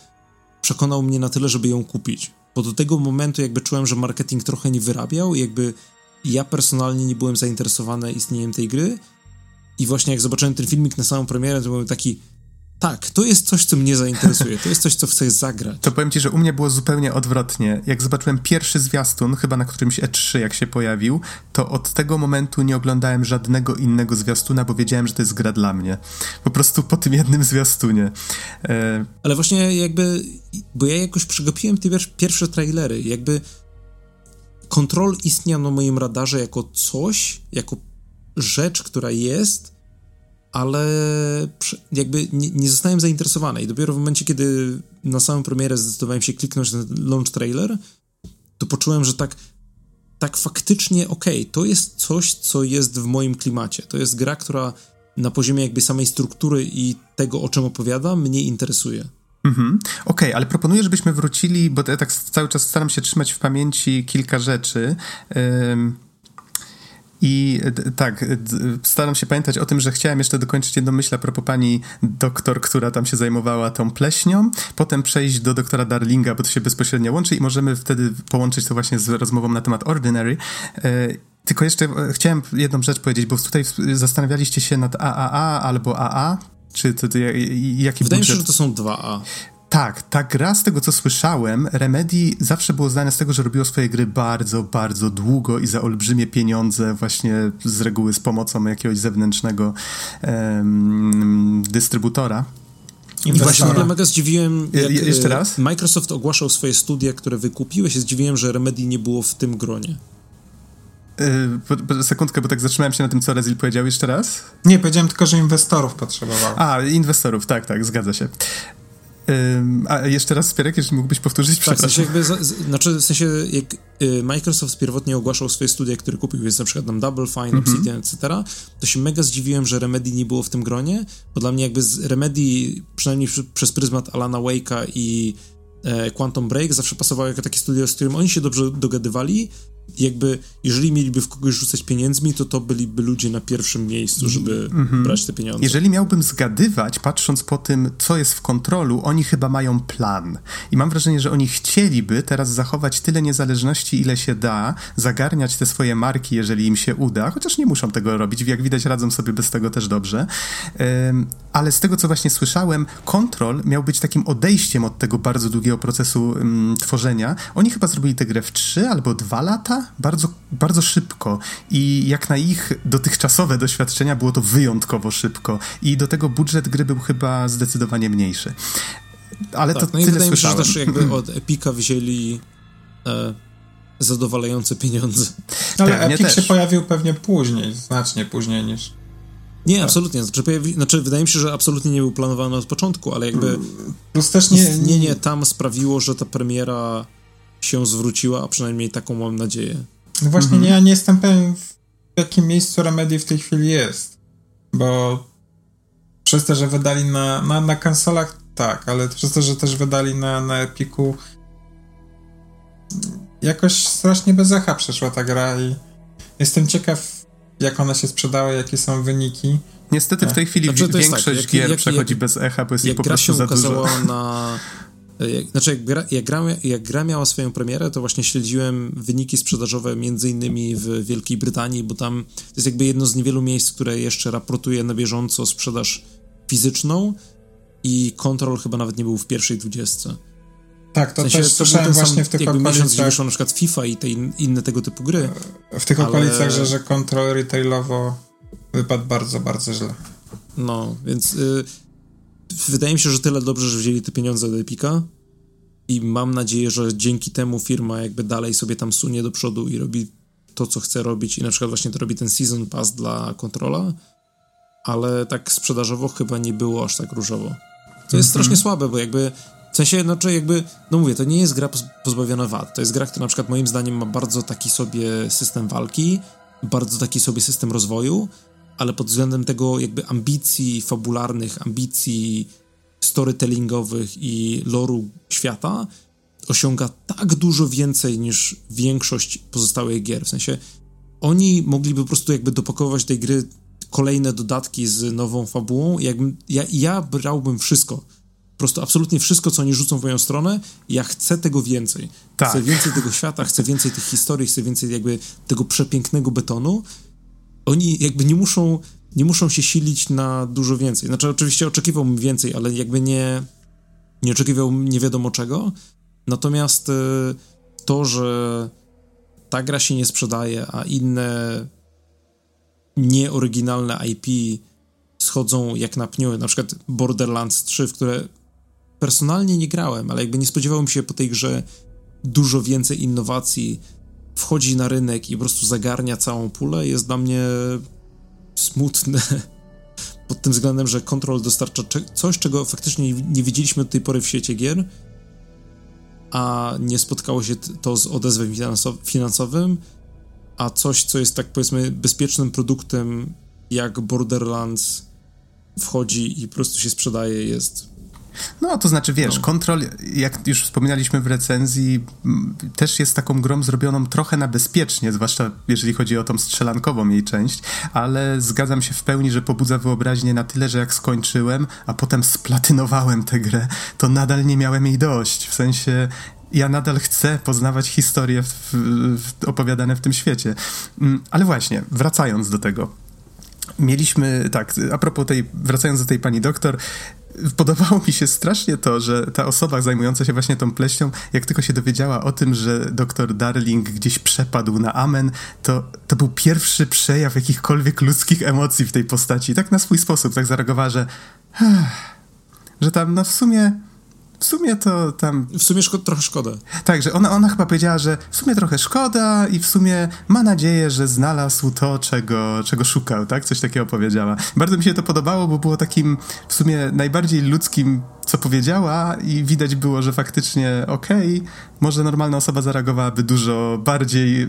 przekonał mnie na tyle, żeby ją kupić. Bo do tego momentu jakby czułem, że marketing trochę nie wyrabiał jakby ja personalnie nie byłem zainteresowany istnieniem tej gry i właśnie jak zobaczyłem ten filmik na samą premierę, to byłem taki tak, to jest coś, co mnie zainteresuje, to jest coś, co chcę zagrać.
To powiem ci, że u mnie było zupełnie odwrotnie. Jak zobaczyłem pierwszy zwiastun, chyba na którymś E3, jak się pojawił, to od tego momentu nie oglądałem żadnego innego zwiastuna, bo wiedziałem, że to jest gra dla mnie. Po prostu po tym jednym zwiastunie.
E... Ale właśnie jakby, bo ja jakoś przegapiłem te pierwsze trailery, jakby Kontrol istniał na moim radarze jako coś, jako rzecz, która jest, ale jakby nie, nie, zostałem zainteresowany i dopiero w momencie, kiedy na samą premierę zdecydowałem się kliknąć na launch trailer, to poczułem, że tak, tak faktycznie okej, okay, to jest coś, co jest w moim klimacie. To jest gra, która na poziomie jakby samej struktury i tego, o czym opowiada, mnie interesuje.
Mhm. Okej, okay, ale proponuję, żebyśmy wrócili, bo ja tak cały czas staram się trzymać w pamięci kilka rzeczy. I tak, staram się pamiętać o tym, że chciałem jeszcze dokończyć jedną myśl a propos pani doktor, która tam się zajmowała tą pleśnią, potem przejść do doktora Darlinga, bo to się bezpośrednio łączy i możemy wtedy połączyć to właśnie z rozmową na temat Ordinary. E, tylko jeszcze chciałem jedną rzecz powiedzieć, bo tutaj zastanawialiście się nad AAA albo AA, czy to, to jaki
Wydaje budżet? mi się, że to są dwa A.
Tak, ta gra, z tego co słyszałem, Remedy zawsze było znane z tego, że robiło swoje gry bardzo, bardzo długo i za olbrzymie pieniądze, właśnie z reguły z pomocą jakiegoś zewnętrznego um, dystrybutora.
I właśnie ja mega zdziwiłem, jak
Je, jeszcze raz?
Microsoft ogłaszał swoje studia, które wykupiły, się zdziwiłem, że Remedy nie było w tym gronie.
Yy, sekundkę, bo tak zatrzymałem się na tym, co Rezil powiedział jeszcze raz.
Nie, powiedziałem tylko, że inwestorów potrzebował.
A, inwestorów, tak, tak, zgadza się a jeszcze raz, Spierek, jeżeli mógłbyś powtórzyć,
tak, w sensie jakby, znaczy w sensie jak y, Microsoft pierwotnie ogłaszał swoje studia, które kupił, jest na przykład Double Fine, mm -hmm. Obsidian, etc., to się mega zdziwiłem, że Remedy nie było w tym gronie, bo dla mnie jakby z Remedy, przynajmniej przez pryzmat Alana Wake'a i e, Quantum Break zawsze pasowało jako takie studio, z którym oni się dobrze dogadywali jakby, jeżeli mieliby w kogoś rzucać pieniędzmi, to to byliby ludzie na pierwszym miejscu, żeby mm -hmm. brać te pieniądze.
Jeżeli miałbym zgadywać, patrząc po tym, co jest w kontrolu, oni chyba mają plan. I mam wrażenie, że oni chcieliby teraz zachować tyle niezależności, ile się da, zagarniać te swoje marki, jeżeli im się uda, chociaż nie muszą tego robić. Jak widać, radzą sobie bez tego też dobrze. Um, ale z tego, co właśnie słyszałem, kontrol miał być takim odejściem od tego bardzo długiego procesu um, tworzenia. Oni chyba zrobili tę grę w trzy albo dwa lata, lata bardzo, bardzo szybko i jak na ich dotychczasowe doświadczenia było to wyjątkowo szybko i do tego budżet gry był chyba zdecydowanie mniejszy. Ale tak, to no tyle wydaje słyszałem.
mi się, że też jakby od Epika wzięli e, zadowalające pieniądze.
Ale Epic też. się pojawił pewnie później, znacznie później niż...
Nie, tak. absolutnie. Znaczy, pojawi... znaczy, wydaje mi się, że absolutnie nie był planowany od początku, ale jakby
Plus też nie...
istnienie tam sprawiło, że ta premiera się zwróciła, a przynajmniej taką mam nadzieję.
No właśnie mhm. ja nie jestem pewien w jakim miejscu Remedy w tej chwili jest, bo przez to, że wydali na, na, na konsolach tak, ale przez to, że też wydali na, na Epiku jakoś strasznie bez echa przeszła ta gra i jestem ciekaw, jak ona się sprzedała, jakie są wyniki.
Niestety w tej chwili znaczy, większość tak, jak, gier jak, przechodzi jak, bez echa, bo jest ich po prostu za dużo.
Na, *laughs* jak, znaczy, jak gra, jak, gra, jak gra miała swoją premierę, to właśnie śledziłem wyniki sprzedażowe między innymi w Wielkiej Brytanii, bo tam to jest jakby jedno z niewielu miejsc, które jeszcze raportuje na bieżąco sprzedaż fizyczną i Control chyba nawet nie był w pierwszej dwudziestce.
Tak, to w sensie, też słyszałem właśnie w tych okolicach.
Miesiąc, wyszło na przykład FIFA i te in, inne tego typu gry.
W tych ale... okolicach, że, że Control retailowo wypadł bardzo, bardzo źle.
No, więc y, wydaje mi się, że tyle dobrze, że wzięli te pieniądze do Epika i mam nadzieję, że dzięki temu firma jakby dalej sobie tam sunie do przodu i robi to, co chce robić i na przykład właśnie to robi ten Season Pass dla Controla, ale tak sprzedażowo chyba nie było aż tak różowo. To jest mm -hmm. strasznie słabe, bo jakby w sensie, no czy jakby, no mówię, to nie jest gra pozbawiona wad. To jest gra, która na przykład moim zdaniem ma bardzo taki sobie system walki, bardzo taki sobie system rozwoju, ale pod względem tego jakby ambicji fabularnych, ambicji storytellingowych i loru świata osiąga tak dużo więcej niż większość pozostałych gier. W sensie oni mogliby po prostu jakby dopakować tej gry kolejne dodatki z nową fabułą. Jakbym, ja, ja brałbym wszystko. Po prostu absolutnie wszystko, co oni rzucą w moją stronę, ja chcę tego więcej. Tak. Chcę więcej tego świata, chcę więcej tych historii, chcę więcej jakby tego przepięknego betonu. Oni jakby nie muszą, nie muszą się silić na dużo więcej. Znaczy oczywiście oczekiwałbym więcej, ale jakby nie, nie oczekiwał nie wiadomo czego. Natomiast y, to, że ta gra się nie sprzedaje, a inne nieoryginalne IP schodzą jak na pniu, na przykład Borderlands 3, w które personalnie nie grałem, ale jakby nie spodziewałem się po tej grze dużo więcej innowacji wchodzi na rynek i po prostu zagarnia całą pulę, jest dla mnie smutne. *laughs* Pod tym względem, że Control dostarcza coś, czego faktycznie nie widzieliśmy do tej pory w świecie gier, a nie spotkało się to z odezwem finansowym, a coś, co jest tak powiedzmy bezpiecznym produktem jak Borderlands wchodzi i po prostu się sprzedaje, jest
no, to znaczy, wiesz, no. Control, jak już wspominaliśmy w recenzji, też jest taką grą zrobioną trochę na bezpiecznie, zwłaszcza jeżeli chodzi o tą strzelankową jej część, ale zgadzam się w pełni, że pobudza wyobraźnię na tyle, że jak skończyłem, a potem splatynowałem tę grę, to nadal nie miałem jej dość. W sensie, ja nadal chcę poznawać historie w, w, opowiadane w tym świecie. Mm, ale właśnie, wracając do tego. Mieliśmy, tak, a propos tej, wracając do tej pani doktor, podobało mi się strasznie to, że ta osoba zajmująca się właśnie tą pleśnią, jak tylko się dowiedziała o tym, że doktor Darling gdzieś przepadł na amen, to, to był pierwszy przejaw jakichkolwiek ludzkich emocji w tej postaci. Tak na swój sposób, tak zareagowała, że że tam, no w sumie w sumie to tam...
W sumie szko trochę szkoda.
Tak, że ona, ona chyba powiedziała, że w sumie trochę szkoda i w sumie ma nadzieję, że znalazł to, czego, czego szukał, tak? Coś takiego powiedziała. Bardzo mi się to podobało, bo było takim w sumie najbardziej ludzkim co powiedziała i widać było, że faktycznie okej, okay, może normalna osoba zareagowałaby dużo bardziej e,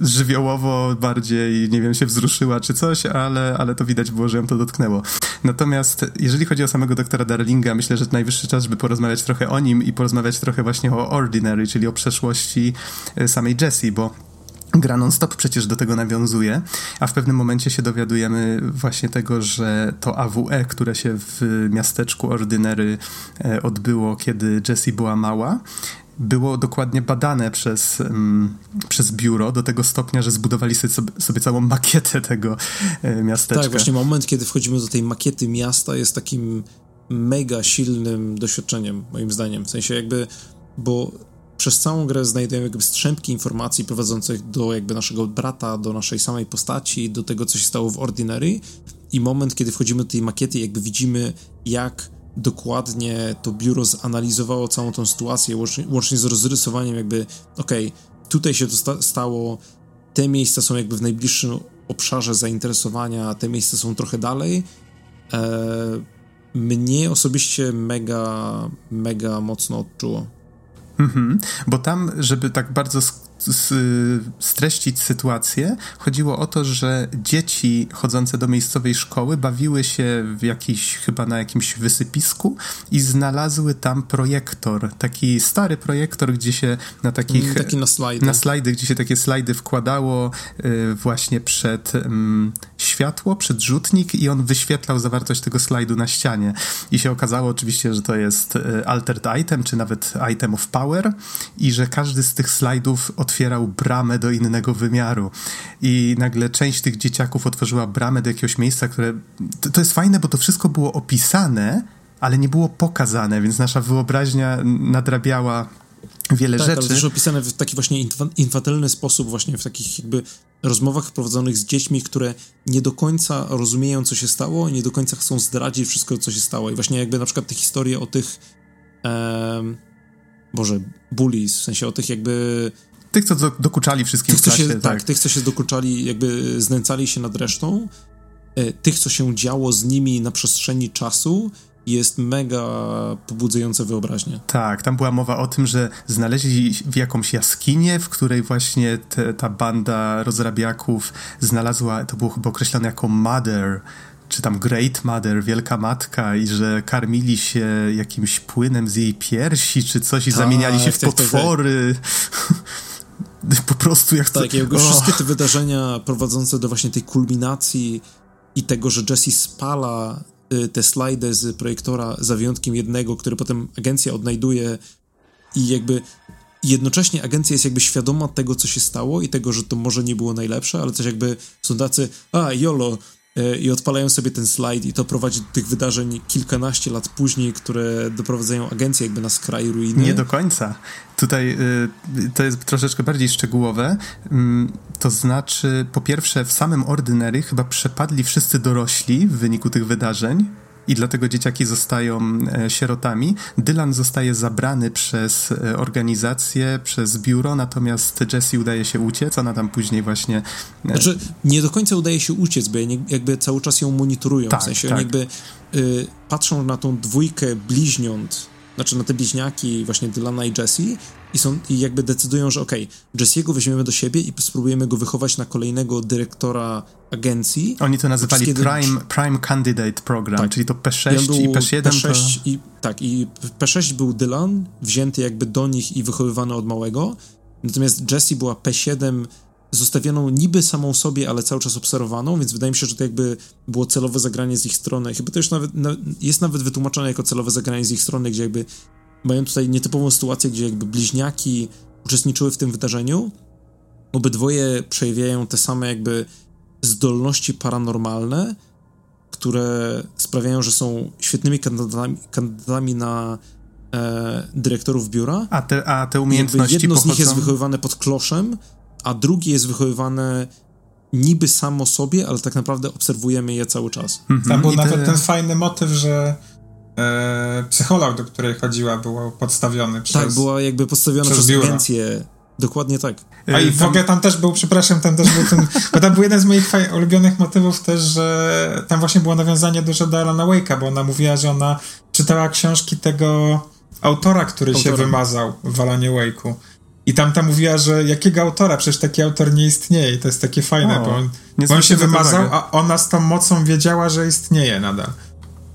żywiołowo, bardziej, nie wiem, się wzruszyła czy coś, ale, ale to widać było, że ją to dotknęło. Natomiast jeżeli chodzi o samego doktora Darlinga, myślę, że najwyższy czas, żeby porozmawiać trochę o nim i porozmawiać trochę właśnie o Ordinary, czyli o przeszłości e, samej Jessie, bo Gra non-stop przecież do tego nawiązuje, a w pewnym momencie się dowiadujemy właśnie tego, że to AWE, które się w miasteczku Ordinary e, odbyło, kiedy Jessie była mała, było dokładnie badane przez, przez biuro do tego stopnia, że zbudowali sobie, sobie całą makietę tego e, miasteczka.
Tak, właśnie moment, kiedy wchodzimy do tej makiety miasta jest takim mega silnym doświadczeniem, moim zdaniem. W sensie jakby, bo przez całą grę znajdujemy jakby strzępki informacji prowadzących do jakby naszego brata, do naszej samej postaci, do tego, co się stało w Ordinary i moment, kiedy wchodzimy do tej makiety, jakby widzimy, jak dokładnie to biuro zanalizowało całą tą sytuację, łącznie, łącznie z rozrysowaniem jakby, okej, okay, tutaj się to sta stało, te miejsca są jakby w najbliższym obszarze zainteresowania, te miejsca są trochę dalej. Eee, mnie osobiście mega, mega mocno odczuło.
Mhm, bo tam, żeby tak bardzo streścić sytuację, chodziło o to, że dzieci chodzące do miejscowej szkoły bawiły się w jakiś, chyba na jakimś wysypisku i znalazły tam projektor, taki stary projektor, gdzie się na takich... Mm,
taki na slajdy.
Na slajdy, gdzie się takie slajdy wkładało y, właśnie przed um, światło, przed rzutnik i on wyświetlał zawartość tego slajdu na ścianie. I się okazało oczywiście, że to jest y, altered item, czy nawet item of power i że każdy z tych slajdów otwierał bramę do innego wymiaru. I nagle część tych dzieciaków otworzyła bramę do jakiegoś miejsca, które. To, to jest fajne, bo to wszystko było opisane, ale nie było pokazane, więc nasza wyobraźnia nadrabiała wiele
tak,
rzeczy.
Ale też opisane w taki właśnie infantylny sposób, właśnie w takich jakby rozmowach prowadzonych z dziećmi, które nie do końca rozumieją, co się stało, nie do końca chcą zdradzić wszystko, co się stało. I właśnie jakby na przykład te historie o tych. Um, Boże, bullies, w sensie o tych jakby...
Tych, co dokuczali wszystkim tych, w klasie,
się,
tak.
tak. tych, co się dokuczali, jakby znęcali się nad resztą, e, tych, co się działo z nimi na przestrzeni czasu, jest mega pobudzające wyobraźnię.
Tak, tam była mowa o tym, że znaleźli w jakąś jaskinię, w której właśnie te, ta banda rozrabiaków znalazła, to było chyba określone jako mother, czy tam Great Mother, Wielka Matka i że karmili się jakimś płynem z jej piersi, czy coś i Ta, zamieniali się w tak, tak, tak. *laughs* po prostu jak
tak, to... jakby oh. wszystkie te wydarzenia prowadzące do właśnie tej kulminacji i tego, że Jesse spala y, te slajdy z projektora za wyjątkiem jednego, który potem agencja odnajduje i jakby jednocześnie agencja jest jakby świadoma tego, co się stało i tego, że to może nie było najlepsze, ale też jakby są tacy, a jolo, i odpalają sobie ten slajd i to prowadzi do tych wydarzeń kilkanaście lat później, które doprowadzają agencję jakby na skraj ruiny.
Nie do końca. Tutaj y, to jest troszeczkę bardziej szczegółowe. Mm, to znaczy, po pierwsze, w samym Ordinary chyba przepadli wszyscy dorośli w wyniku tych wydarzeń i dlatego dzieciaki zostają e, sierotami. Dylan zostaje zabrany przez e, organizację, przez biuro, natomiast Jessie udaje się uciec, ona tam później właśnie...
E, znaczy, nie do końca udaje się uciec, bo jakby cały czas ją monitorują, tak, w sensie tak. oni jakby y, patrzą na tą dwójkę bliźniąt, znaczy na te bliźniaki właśnie Dylana i Jessie i, są, i jakby decydują, że okej, okay, Jesse'ego weźmiemy do siebie i spróbujemy go wychować na kolejnego dyrektora agencji.
Oni to nazywali. Prime, Prime Candidate Program, tak. czyli to P6 i, i P7
P6 to... i, tak, i P6 był Dylan, wzięty jakby do nich i wychowywany od małego, natomiast Jessie była P7 zostawioną niby samą sobie, ale cały czas obserwowaną, więc wydaje mi się, że to jakby było celowe zagranie z ich strony. Chyba to już nawet, jest nawet wytłumaczone jako celowe zagranie z ich strony, gdzie jakby mają tutaj nietypową sytuację, gdzie jakby bliźniaki uczestniczyły w tym wydarzeniu. Obydwoje przejawiają te same jakby zdolności paranormalne, które sprawiają, że są świetnymi kandydatami, kandydatami na e, dyrektorów biura.
A te, a te umiejętności
jedno
pochodzą...
z nich jest wychowywane pod kloszem, a drugie jest wychowywane niby samo sobie, ale tak naprawdę obserwujemy je cały czas.
Mhm. Tam był I nawet te... ten fajny motyw, że e, psycholog, do której chodziła, był podstawiony przez...
Tak, była jakby podstawiona przez, przez agencję. Dokładnie tak.
A i w ogóle tam też był, przepraszam, tam też był ten, bo tam był jeden z moich ulubionych motywów też, że tam właśnie było nawiązanie dużo do Alana Wake'a, bo ona mówiła, że ona czytała książki tego autora, który Autora. się wymazał w Alanie Wake'u. I tam ta mówiła, że jakiego autora? Przecież taki autor nie istnieje. I to jest takie fajne, o, bo on, bo on się wymazał, a ona z tą mocą wiedziała, że istnieje nadal.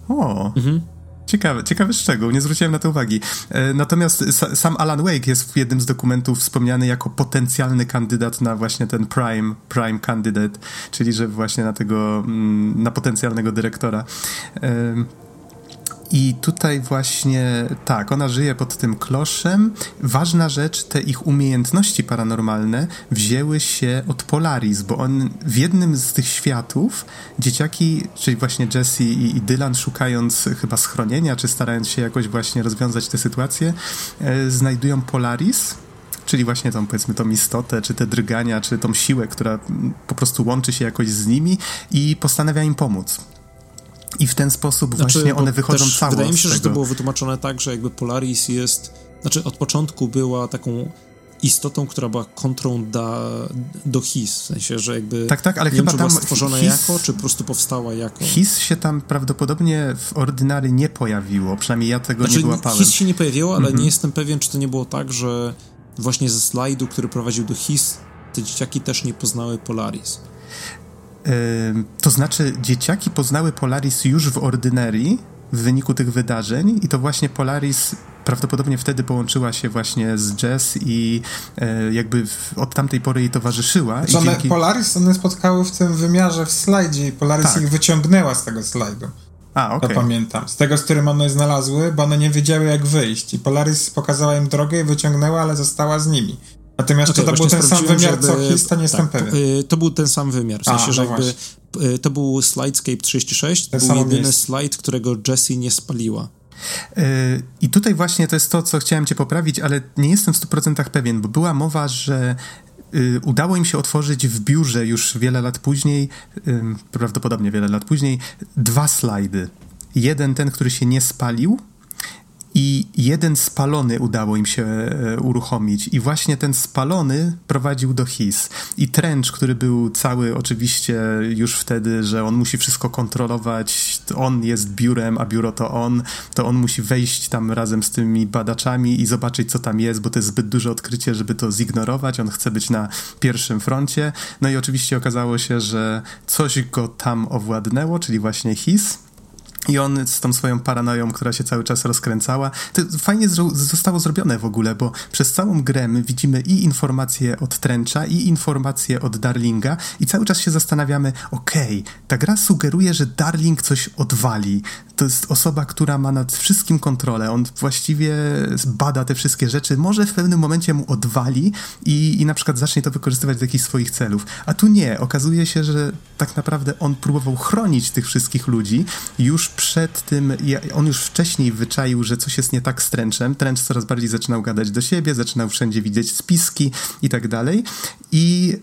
O. Mhm. Ciekawy, ciekawy szczegół, nie zwróciłem na to uwagi. E, natomiast sam Alan Wake jest w jednym z dokumentów wspomniany jako potencjalny kandydat na właśnie ten prime, prime candidate, czyli że właśnie na tego, mm, na potencjalnego dyrektora. I tutaj właśnie, tak, ona żyje pod tym kloszem. Ważna rzecz, te ich umiejętności paranormalne wzięły się od Polaris, bo on w jednym z tych światów dzieciaki, czyli właśnie Jesse i, Dylan, szukając chyba schronienia, czy starając się jakoś właśnie rozwiązać tę sytuację, e, znajdują Polaris, czyli właśnie tą, powiedzmy, tą istotę, czy te drgania, czy tą siłę, która po prostu łączy się jakoś z nimi i postanawia im pomóc. I w ten sposób znaczy, właśnie one wychodzą całe
Wydaje mi się, że to było wytłumaczone tak, że jakby Polaris jest, znaczy od początku była taką istotą, która była kontrą da, do HIS, w sensie, że jakby
tak, tak, ale
nie
chyba
wiem,
tam
była stworzona his, jako, czy po prostu powstała jako.
HIS się tam prawdopodobnie w Ordynary nie pojawiło, przynajmniej ja tego
znaczy,
nie wyłapałem.
HIS się nie pojawiło, ale mm -hmm. nie jestem pewien, czy to nie było tak, że właśnie ze slajdu, który prowadził do HIS, te dzieciaki też nie poznały Polaris.
To znaczy, dzieciaki poznały Polaris już w Ordynary w wyniku tych wydarzeń i to właśnie Polaris prawdopodobnie wtedy połączyła się właśnie z Jess i e, jakby w, od tamtej pory jej towarzyszyła.
Znaczy one, dzięki... Polaris one spotkały w tym wymiarze w slajdzie i Polaris tak. ich wyciągnęła z tego slajdu. A, okej. Okay. To pamiętam. Z tego, z którym one znalazły, bo one nie wiedziały jak wyjść i Polaris pokazała im drogę i wyciągnęła, ale została z nimi. Natomiast okay, czy to był ten sam wymiar, jakby, co Hista, nie jestem tak, pewien.
Y, to był ten sam wymiar, w sensie, A, no że jakby y, to był Slidescape 36, to był jedyny miejsce. slajd, którego Jessie nie spaliła.
Y, I tutaj właśnie to jest to, co chciałem cię poprawić, ale nie jestem w 100% pewien, bo była mowa, że udało im się otworzyć w biurze już wiele lat później, prawdopodobnie wiele lat później, dwa slajdy. Jeden ten, który się nie spalił, i jeden spalony udało im się e, uruchomić. I właśnie ten spalony prowadził do HIS. I Trench, który był cały oczywiście już wtedy, że on musi wszystko kontrolować, on jest biurem, a biuro to on, to on musi wejść tam razem z tymi badaczami i zobaczyć, co tam jest, bo to jest zbyt duże odkrycie, żeby to zignorować, on chce być na pierwszym froncie. No i oczywiście okazało się, że coś go tam owładnęło, czyli właśnie HIS i on z tą swoją paranoją, która się cały czas rozkręcała, to fajnie zostało zrobione w ogóle, bo przez całą grę my widzimy i informacje od Trencha, i informacje od Darlinga, i cały czas się zastanawiamy, okej, okay, ta gra sugeruje, że Darling coś odwali. To jest osoba, która ma nad wszystkim kontrolę. On właściwie bada te wszystkie rzeczy, może w pewnym momencie mu odwali i, i na przykład zacznie to wykorzystywać do jakichś swoich celów. A tu nie. Okazuje się, że tak naprawdę on próbował chronić tych wszystkich ludzi już przed tym, on już wcześniej wyczaił, że coś jest nie tak z Trenczem. Trench coraz bardziej zaczynał gadać do siebie, zaczynał wszędzie widzieć spiski i tak dalej. I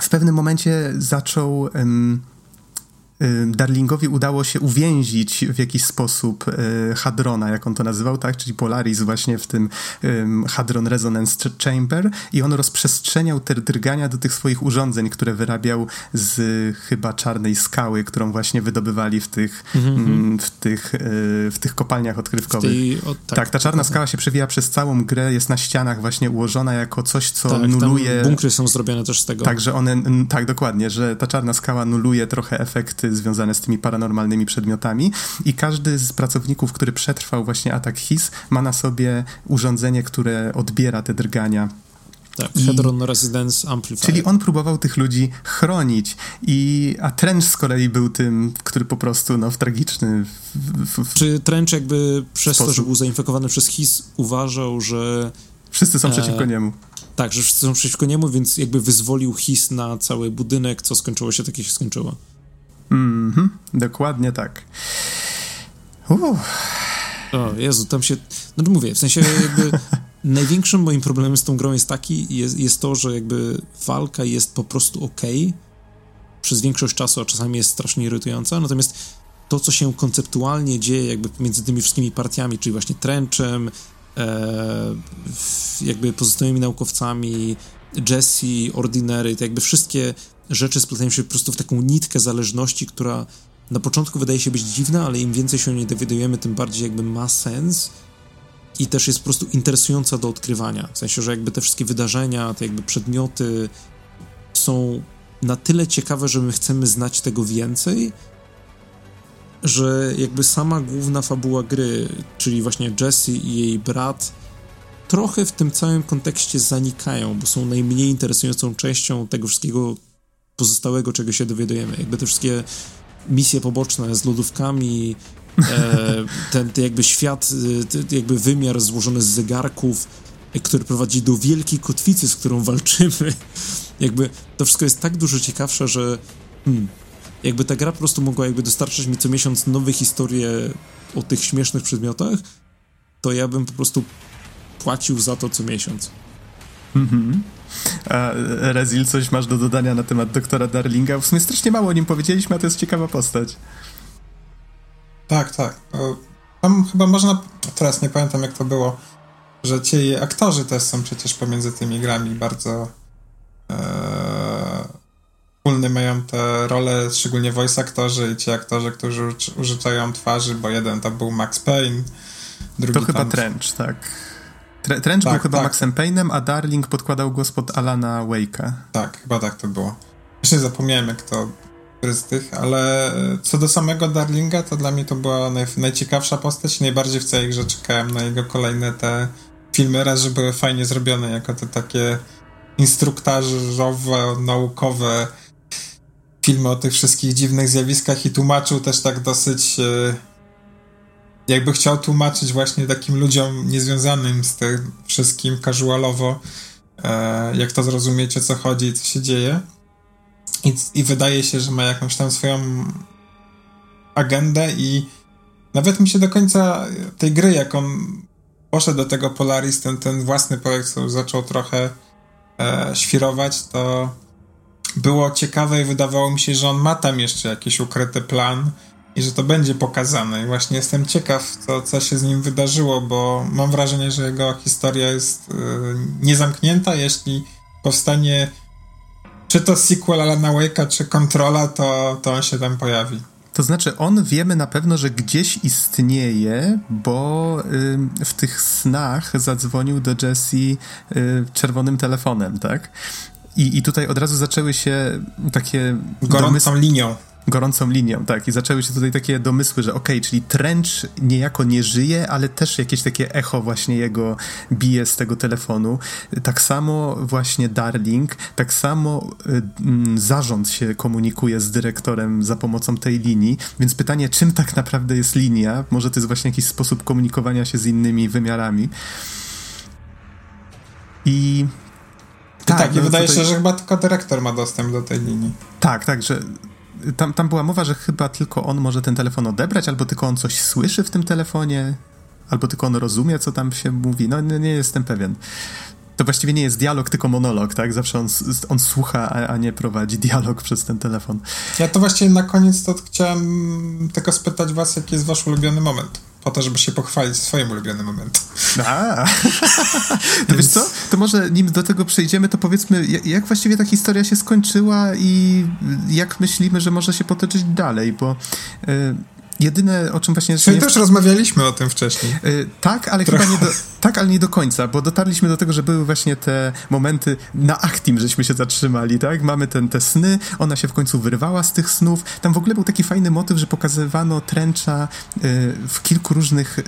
w pewnym momencie zaczął. Um, Darlingowi udało się uwięzić w jakiś sposób y, Hadrona, jak on to nazywał, tak? Czyli Polaris właśnie w tym Hadron Resonance Chamber i on rozprzestrzeniał te drgania do tych swoich urządzeń, które wyrabiał z chyba czarnej skały, którą właśnie wydobywali w tych, mm-hmm. w tych, y, w tych kopalniach odkrywkowych. Tej, o, tak, tak, ta czarna tak. skała się przewija przez całą grę, jest na ścianach właśnie ułożona jako coś, co tak, nuluje...
bunkry są zrobione też z tego.
Tak, że one, tak, dokładnie, że ta czarna skała nuluje trochę związane z tymi paranormalnymi przedmiotami i każdy z pracowników, który przetrwał właśnie atak HIS, ma na sobie urządzenie, które odbiera te drgania.
Tak, Hedron Residence Amplifier.
Czyli on próbował tych ludzi chronić, i, a Trench z kolei był tym, który po prostu no, w tragiczny... W,
w, Czy Trench jakby przez sposób. to, że był zainfekowany przez HIS uważał, że...
Wszyscy są e, przeciwko niemu.
Tak, że wszyscy są przeciwko niemu, więc jakby wyzwolił HIS na cały budynek, co skończyło się tak, jak się skończyło.
Mhm, dokładnie tak. Uh.
O Jezu, tam się... No mówię, w sensie jakby *laughs* największym moim problemem z tą grą jest taki, jest, jest to, że jakby walka jest po prostu ok przez większość czasu, a czasami jest strasznie irytująca, natomiast to, co się konceptualnie dzieje jakby pomiędzy tymi wszystkimi partiami, czyli właśnie Trenchem, e, jakby pozostałymi naukowcami, Jesse, Ordinary, to jakby wszystkie rzeczy splatają się po prostu w taką nitkę zależności, która na początku wydaje się być dziwna, ale im więcej się o niej dowiadujemy, tym bardziej jakby ma sens i też jest po prostu interesująca do odkrywania. W sensie, że jakby te wszystkie wydarzenia, te jakby przedmioty są na tyle ciekawe, że my chcemy znać tego więcej, że jakby sama główna fabuła gry, czyli właśnie Jessie i jej brat, trochę w tym całym kontekście zanikają, bo są najmniej interesującą częścią tego wszystkiego, pozostałego, czego się dowiadujemy. Jakby te wszystkie misje poboczne z lodówkami, e, *laughs* ten, ten, jakby świat, e, ten, jakby wymiar złożony z zegarków, e, który prowadzi do wielkiej kotwicy, z którą walczymy. Jakby to wszystko jest tak dużo ciekawsze, że hmm, jakby ta gra po prostu mogła jakby dostarczać mi co miesiąc nowe historie o tych śmiesznych przedmiotach, to ja bym po prostu płacił za to co miesiąc.
Mhm. A Rezil, coś masz do dodania na temat doktora Darlinga? W sumie strasznie mało o nim powiedzieliśmy, a to jest ciekawa postać.
Tak, tak. Tam chyba można, teraz nie pamiętam jak to było, że ci aktorzy też są przecież pomiędzy tymi grami bardzo wspólne mają te role, szczególnie voice aktorzy i ci aktorzy, którzy używają twarzy, bo jeden to był Max Payne, drugi
To chyba tam... Trench, tak. Tre Trench tak, był chyba tak. Maxem Payne'em, a Darling podkładał głos pod Alana Wake'a.
Tak, chyba tak to było. Jeszcze zapomniałem, jak to z tych, ale co do samego Darlinga, to dla mnie to była naj, najciekawsza postać. Najbardziej w całej grze czekałem na jego kolejne te filmy. Raz, że były fajnie zrobione, jako te takie instruktażowe, naukowe filmy o tych wszystkich dziwnych zjawiskach i tłumaczył też tak dosyć e, jakby chciał tłumaczyć właśnie takim ludziom niezwiązanym z tym wszystkim casualowo, e, jak to zrozumiecie, co chodzi, co się dzieje. I, I wydaje się, że ma jakąś tam swoją agendę i nawet mi się do końca tej gry, jak on poszedł do tego Polaris, ten, ten własny projekt, co zaczął trochę e, świrować, to było ciekawe i wydawało mi się, że on ma tam jeszcze jakiś ukryty plan i że to będzie pokazane. I właśnie jestem ciekaw, co, co się z nim wydarzyło, bo mam wrażenie, że jego historia jest y, niezamknięta. Jeśli powstanie czy to sequel Alana Wake'a, czy Controla, to, to on się tam pojawi.
To znaczy, on wiemy na pewno, że gdzieś istnieje, bo y, w tych snach zadzwonił do Jessie y, czerwonym telefonem, tak? I, I tutaj od razu zaczęły się takie.
Gorącą domysł... linią
gorącą linią, tak. I zaczęły się tutaj takie domysły, że okej, okay, czyli Trench niejako nie żyje, ale też jakieś takie echo właśnie jego bije z tego telefonu. Tak samo właśnie Darling, tak samo y, zarząd się komunikuje z dyrektorem za pomocą tej linii, więc pytanie, czym tak naprawdę jest linia? Może to jest właśnie jakiś sposób komunikowania się z innymi wymiarami. I
tak, tak i no wydaje tutaj... się, że chyba tylko dyrektor ma dostęp do tej linii.
Tak, tak, że tam, tam była mowa, że chyba tylko on może ten telefon odebrać, albo tylko on coś słyszy w tym telefonie, albo tylko on rozumie, co tam się mówi. No nie, nie jestem pewien. To właściwie nie jest dialog, tylko monolog, tak? Zawsze on, on słucha, a, a nie prowadzi dialog przez ten telefon.
Ja to właściwie na koniec to chciałem tylko spytać was, jaki jest wasz ulubiony moment po to, żeby się pochwalić swoim ulubionym momentem.
A, *laughs* to wiesz co? To może nim do tego przejdziemy, to powiedzmy, jak właściwie ta historia się skończyła i jak myślimy, że może się potoczyć dalej, bo... Y Jedyne, o czym właśnie...
Czyli też rozmawialiśmy o tym wcześniej.
Yy, tak, ale Trochę. chyba nie do, tak, ale nie do końca, bo dotarliśmy do tego, że były właśnie te momenty na Actim, żeśmy się zatrzymali, tak? Mamy ten, te sny, ona się w końcu wyrwała z tych snów. Tam w ogóle był taki fajny motyw, że pokazywano Trencha yy, w kilku różnych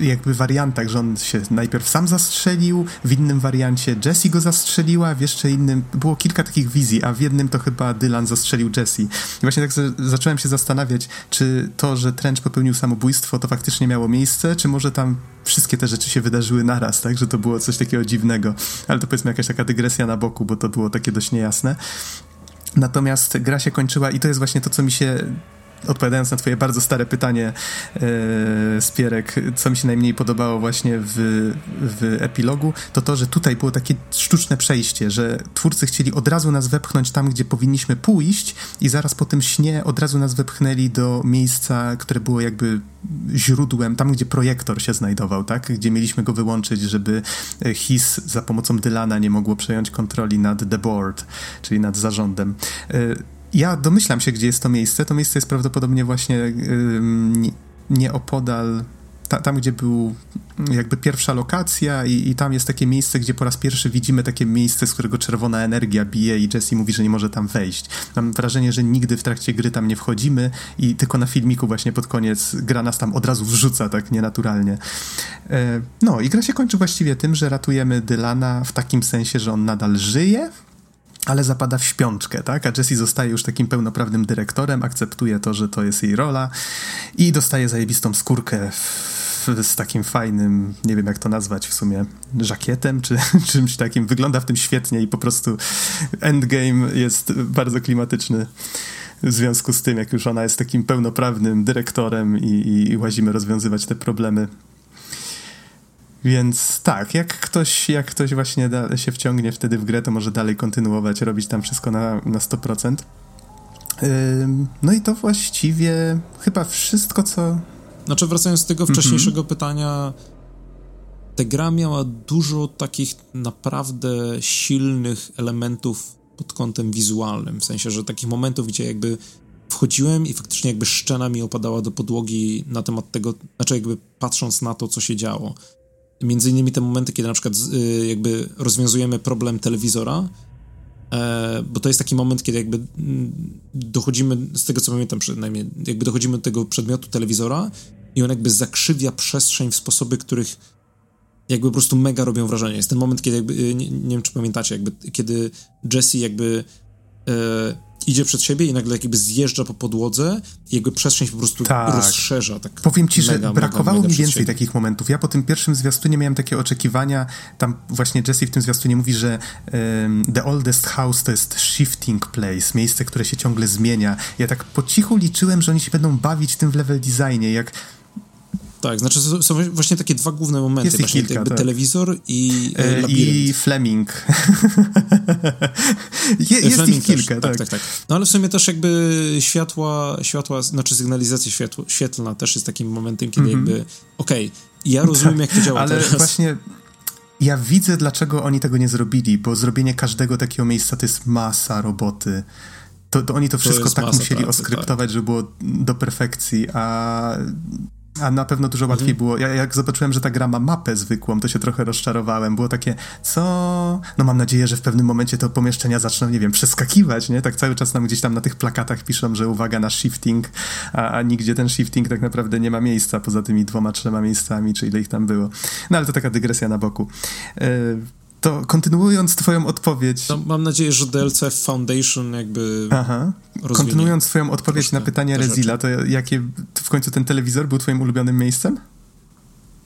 jakby wariantach, że on się najpierw sam zastrzelił, w innym wariancie Jessie go zastrzeliła, w jeszcze innym było kilka takich wizji, a w jednym to chyba Dylan zastrzelił Jessie. I właśnie tak zacząłem się zastanawiać, czy to, że Trench popełnił samobójstwo, to faktycznie miało miejsce, czy może tam wszystkie te rzeczy się wydarzyły naraz, tak, że to było coś takiego dziwnego. Ale to powiedzmy jakaś taka dygresja na boku, bo to było takie dość niejasne. Natomiast gra się kończyła i to jest właśnie to, co mi się odpowiadając na twoje bardzo stare pytanie, e, Spierek, co mi się najmniej podobało właśnie w, w epilogu, to to, że tutaj było takie sztuczne przejście, że twórcy chcieli od razu nas wepchnąć tam, gdzie powinniśmy pójść i zaraz po tym śnie od razu nas wepchnęli do miejsca, które było jakby źródłem, tam gdzie projektor się znajdował, tak? Gdzie mieliśmy go wyłączyć, żeby HIS za pomocą Dylana nie mogło przejąć kontroli nad the board, czyli nad zarządem. E, ja domyślam się, gdzie jest to miejsce. To miejsce jest prawdopodobnie właśnie yy, nieopodal ta, tam, gdzie był jakby pierwsza lokacja i, i, tam jest takie miejsce, gdzie po raz pierwszy widzimy takie miejsce, z którego czerwona energia bije i Jesse mówi, że nie może tam wejść. Mam wrażenie, że nigdy w trakcie gry tam nie wchodzimy i tylko na filmiku właśnie pod koniec gra nas tam od razu wrzuca tak nienaturalnie. E, no i gra się kończy właściwie tym, że ratujemy Dylana w takim sensie, że on nadal żyje, ale zapada w śpiączkę, tak? A Jessie zostaje już takim pełnoprawnym dyrektorem, akceptuje to, że to jest jej rola i dostaje zajebistą skórkę z takim fajnym, nie wiem jak to nazwać w sumie, żakietem czy *laughs* czymś takim. Wygląda w tym świetnie i po prostu endgame jest bardzo klimatyczny w związku z tym, jak już ona jest takim pełnoprawnym dyrektorem i, i, i łazimy rozwiązywać te problemy więc tak, jak ktoś, jak ktoś właśnie da, się wciągnie wtedy w grę, to może dalej kontynuować, robić tam wszystko na, na 100%. no i to właściwie chyba wszystko, co.
Znaczy, wracając do tego wcześniejszego mm -hmm. pytania, ta gra miała dużo takich naprawdę silnych elementów pod kątem wizualnym. W sensie, że takich momentów, gdzie jakby wchodziłem i faktycznie jakby szczena mi opadała do podłogi na temat tego, znaczy jakby patrząc na to, co się działo. Między innymi te momenty, kiedy na przykład y, jakby rozwiązujemy problem telewizora, e, bo to jest taki moment, kiedy jakby mm, dochodzimy, z tego co pamiętam przynajmniej, jakby dochodzimy do tego przedmiotu telewizora i on jakby zakrzywia przestrzeń w sposoby, których jakby po prostu mega robią wrażenie. Jest ten moment, kiedy jakby, y, nie, nie wiem czy pamiętacie, jakby kiedy Jesse jakby e, idzie przed siebie i nagle jakby zjeżdża po podłodze i jakby przestrzeń się po prostu tak. rozszerza. Tak
Powiem ci, mega, że brakowało mega, mega mi więcej takich momentów. Ja po tym pierwszym zwiastunie miałem takie oczekiwania, tam właśnie Jesse w tym zwiastunie mówi, że um, The Oldest House to jest shifting place, miejsce, które się ciągle zmienia. Ja tak po cichu liczyłem, że oni się będą bawić tym w level designie, jak
tak, znaczy są właśnie takie dwa główne momenty, jest właśnie kilka, jakby tak. telewizor i e,
I Fleming. *laughs* Je, jest Fleming ich kilka, tak. tak. tak. Tak,
No ale w sumie też jakby światła, światła znaczy sygnalizacja światło, świetlna też jest takim momentem, kiedy mm -hmm. jakby okej, okay, ja rozumiem jak to działa
ale
teraz.
właśnie ja widzę, dlaczego oni tego nie zrobili, bo zrobienie każdego takiego miejsca to jest masa roboty. To, to oni to wszystko to tak musieli pracy, oskryptować, tak. żeby było do perfekcji, a a na pewno dużo łatwiej mhm. było. Ja jak zobaczyłem, że ta gra ma mapę zwykłą, to się trochę rozczarowałem. Było takie, co? No mam nadzieję, że w pewnym momencie to pomieszczenia zaczną, nie wiem, przeskakiwać, nie? Tak cały czas nam gdzieś tam na tych plakatach piszą, że uwaga na shifting, a, a nigdzie ten shifting tak naprawdę nie ma miejsca, poza tymi dwoma, trzema miejscami, czy ile ich tam było. No ale to taka dygresja na boku. Yy, to kontynuując twoją odpowiedź...
No, mam nadzieję, że DLC Foundation jakby Aha.
Kontynuując twoją odpowiedź na pytanie Rezila, to jakie w końcu ten telewizor był twoim ulubionym miejscem?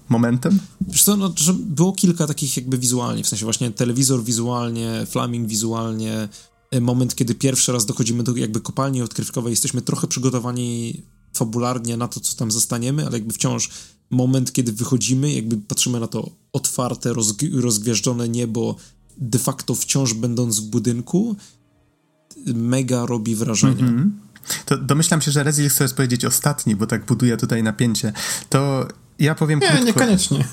Momentem?
Wiesz co, no, że było kilka takich jakby wizualnie, w sensie właśnie telewizor wizualnie, flaming wizualnie, e, moment, kiedy pierwszy raz dochodzimy do jakby kopalni odkrywkowej, jesteśmy trochę przygotowani fabularnie na to, co tam zostaniemy, ale jakby wciąż moment, kiedy wychodzimy, jakby patrzymy na to otwarte, rozgwieżdżone niebo, de facto wciąż będąc w budynku, mega robi wrażenie. Mm -hmm.
To domyślam się, że Rezil chce powiedzieć ostatni, bo tak buduje tutaj napięcie. To ja powiem
Nie,
krótko.
niekoniecznie.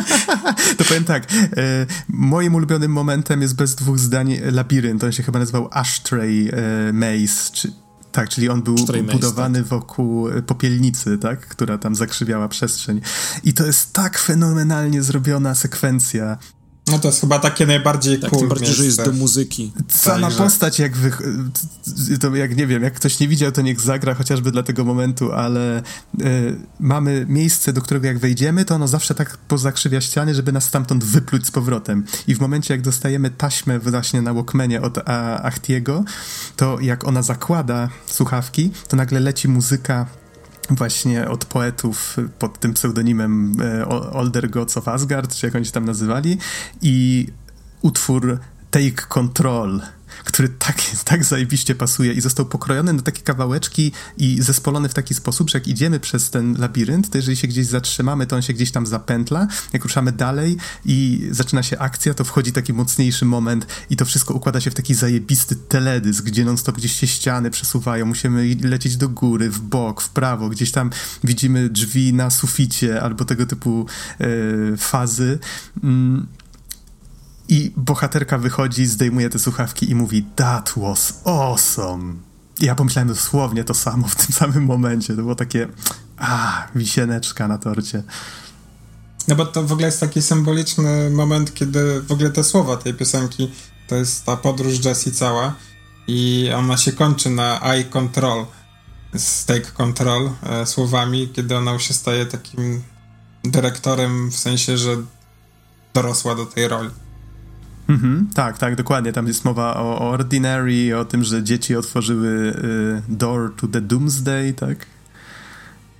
*laughs*
to powiem tak. E, moim ulubionym momentem jest bez dwóch zdań labirynt. On się chyba nazywał Ashtray e, Maze, czy tak, czyli on był budowany tak. wokół e, popielnicy, tak, która tam zakrzywiała przestrzeń. I to jest tak fenomenalnie zrobiona sekwencja.
No to jest chyba takie najbardziej
tak,
cool
tym bardziej, że jest do muzyki.
Sama tak, postać, jak wy... to jak nie wiem, jak ktoś nie widział, to niech zagra chociażby dla tego momentu, ale y, mamy miejsce, do którego jak wejdziemy, to ono zawsze tak pozakrzywia ściany, żeby nas stamtąd wypluć z powrotem. I w momencie, jak dostajemy taśmę właśnie na Walkmanie od Achtiego, to jak ona zakłada słuchawki, to nagle leci muzyka właśnie od poetów pod tym pseudonimem e, Older Gods of Asgard, czy jak oni się tam nazywali i utwór Take Control który tak, tak zajebiście pasuje i został pokrojony na takie kawałeczki i zespolony w taki sposób, że jak idziemy przez ten labirynt, to jeżeli się gdzieś zatrzymamy, to on się gdzieś tam zapętla, jak ruszamy dalej i zaczyna się akcja, to wchodzi taki mocniejszy moment i to wszystko układa się w taki zajebisty teledysk, gdzie non-stop gdzieś się ściany przesuwają, musimy lecieć do góry, w bok, w prawo, gdzieś tam widzimy drzwi na suficie albo tego typu yy, fazy. Mm i bohaterka wychodzi, zdejmuje te słuchawki i mówi That was awesome. I ja pomyślałem dosłownie to samo w tym samym momencie. To było takie, a, wisieneczka na torcie.
No bo to w ogóle jest taki symboliczny moment, kiedy w ogóle te słowa tej piosenki to jest ta podróż Jessie cała i ona się kończy na eye control, take control e, słowami, kiedy ona już się staje takim dyrektorem w sensie, że dorosła do tej roli.
Mhm, tak, tak, dokładnie. Tam jest mowa o, Ordinary, o tym, że dzieci otworzyły y, Door to the Doomsday, tak?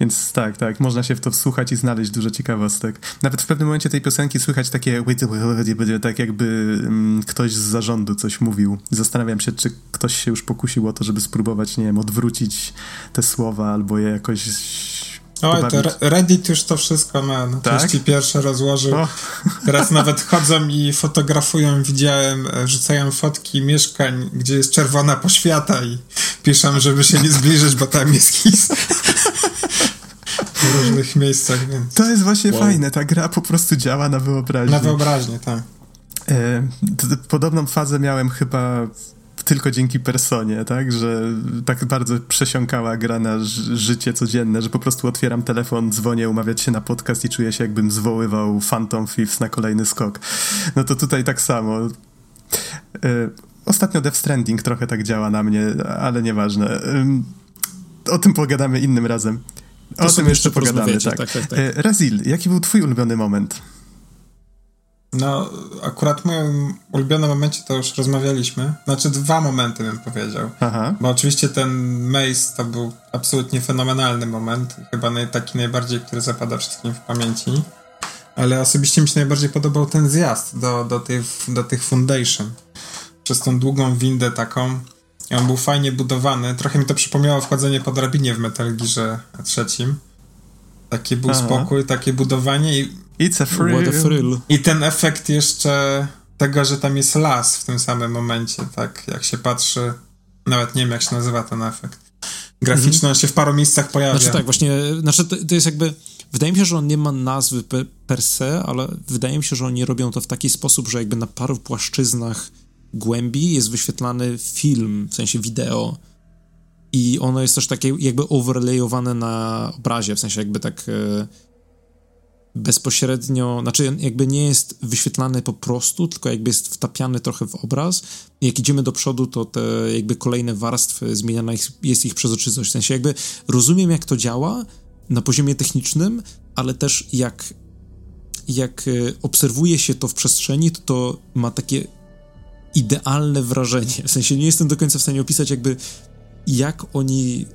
Więc tak, tak, można się w to wsłuchać i znaleźć dużo ciekawostek. Nawet w pewnym momencie tej piosenki słychać takie tak jakby um, ktoś z zarządu coś mówił. Zastanawiam się, czy ktoś się już pokusił o to, żeby spróbować, nie wiem, odwrócić te słowa albo je jakoś
Oj, to Reddit już to wszystko ma na tak? części pierwsze rozłożył. O. Teraz *laughs* nawet chodzą i fotografują, widziałem, e, rzucają fotki mieszkań, gdzie jest czerwona poświata i piszą, żeby się nie zbliżyć, bo tam jest his. w różnych miejscach, więc...
To jest właśnie wow. fajne, ta gra po prostu działa na wyobraźnię.
Na wyobraźnię, tak.
E, podobną fazę miałem chyba tylko dzięki personie, tak? Że tak bardzo przesiąkała gra na życie codzienne, że po prostu otwieram telefon, dzwonię, umawiać się na podcast i czuję się jakbym zwoływał Phantom Thieves na kolejny skok. No to tutaj tak samo. Y, ostatnio Death Stranding trochę tak działa na mnie, ale nieważne. O tym pogadamy innym razem. O to tym jeszcze pogadamy, tak. tak, tak, tak. Y, Razil, jaki był twój ulubiony moment?
No, akurat w moim ulubionym momencie to już rozmawialiśmy. Znaczy dwa momenty bym powiedział. Aha. Bo oczywiście ten Maze to był absolutnie fenomenalny moment. Chyba naj, taki najbardziej, który zapada wszystkim w pamięci. Ale osobiście mi się najbardziej podobał ten zjazd do, do, tych, do tych Foundation. Przez tą długą windę taką. I on był fajnie budowany. Trochę mi to przypomniało wchodzenie po drabinie w Metal Gearze trzecim. Taki był Aha. spokój, takie budowanie i
It's a thrill.
What a thrill.
I ten efekt jeszcze tego, że tam jest las w tym samym momencie, tak? Jak się patrzy, nawet nie wiem jak się nazywa ten efekt. Graficzny, mm -hmm. się w paru miejscach pojawia.
Znaczy tak, właśnie, znaczy to, to jest jakby, wydaje mi się, że on nie ma nazwy per, per se, ale wydaje mi się, że oni robią to w taki sposób, że jakby na paru płaszczyznach głębi jest wyświetlany film, w sensie wideo i ono jest też takie jakby overlayowane na obrazie, w sensie jakby tak... Bezpośrednio, znaczy jakby nie jest wyświetlany po prostu, tylko jakby jest wtapiany trochę w obraz. Jak idziemy do przodu, to te jakby kolejne warstwy zmieniana jest ich przezroczystość. W sensie jakby rozumiem, jak to działa na poziomie technicznym, ale też jak, jak e, obserwuje się to w przestrzeni, to to ma takie idealne wrażenie. W sensie nie jestem do końca w stanie opisać jakby jak oni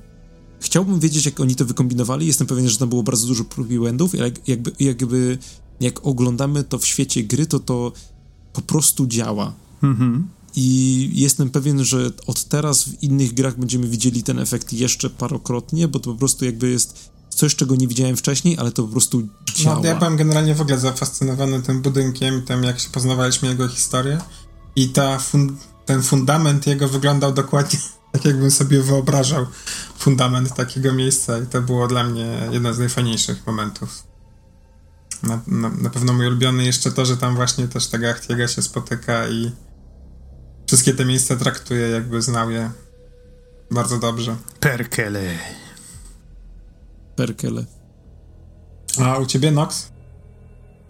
Chciałbym wiedzieć, jak oni to wykombinowali. Jestem pewien, że tam było bardzo dużo prób i błędów. Jak, jakby, jakby, jak oglądamy to w świecie gry, to to po prostu działa. Mhm. I jestem pewien, że od teraz w innych grach będziemy widzieli ten efekt jeszcze parokrotnie, bo to po prostu jakby jest coś, czego nie widziałem wcześniej, ale to po prostu działa.
No, ja byłem generalnie w ogóle zafascynowany tym budynkiem, tym jak się poznawaliśmy jego historię i ta fun ten fundament jego wyglądał dokładnie tak jakbym sobie wyobrażał fundament takiego miejsca i to było dla mnie jeden z najfajniejszych momentów. Na, na, na pewno mój ulubiony jeszcze to, że tam właśnie też ta Gachtiega się spotyka i wszystkie te miejsca traktuje jakby znał je bardzo dobrze.
Perkele.
Perkele.
A u ciebie Nox?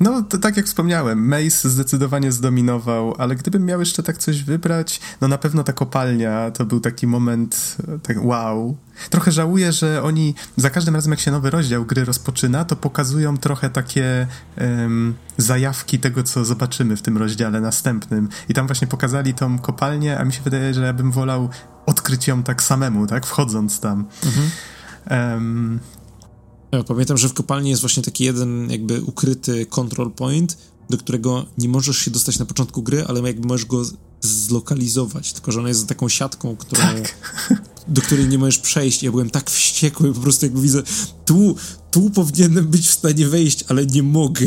No, to tak jak wspomniałem, Mace zdecydowanie zdominował, ale gdybym miał jeszcze tak coś wybrać, no na pewno ta kopalnia to był taki moment, tak wow. Trochę żałuję, że oni za każdym razem, jak się nowy rozdział gry rozpoczyna, to pokazują trochę takie um, zajawki tego, co zobaczymy w tym rozdziale następnym. I tam właśnie pokazali tą kopalnię, a mi się wydaje, że ja bym wolał odkryć ją tak samemu, tak, wchodząc tam. Mhm. Um,
ja pamiętam, że w kopalni jest właśnie taki jeden jakby ukryty control point, do którego nie możesz się dostać na początku gry, ale jakby możesz go zlokalizować, tylko że ona jest za taką siatką, którą, tak. do której nie możesz przejść. Ja byłem tak wściekły, po prostu jakby widzę, tu, tu powinienem być w stanie wejść, ale nie mogę.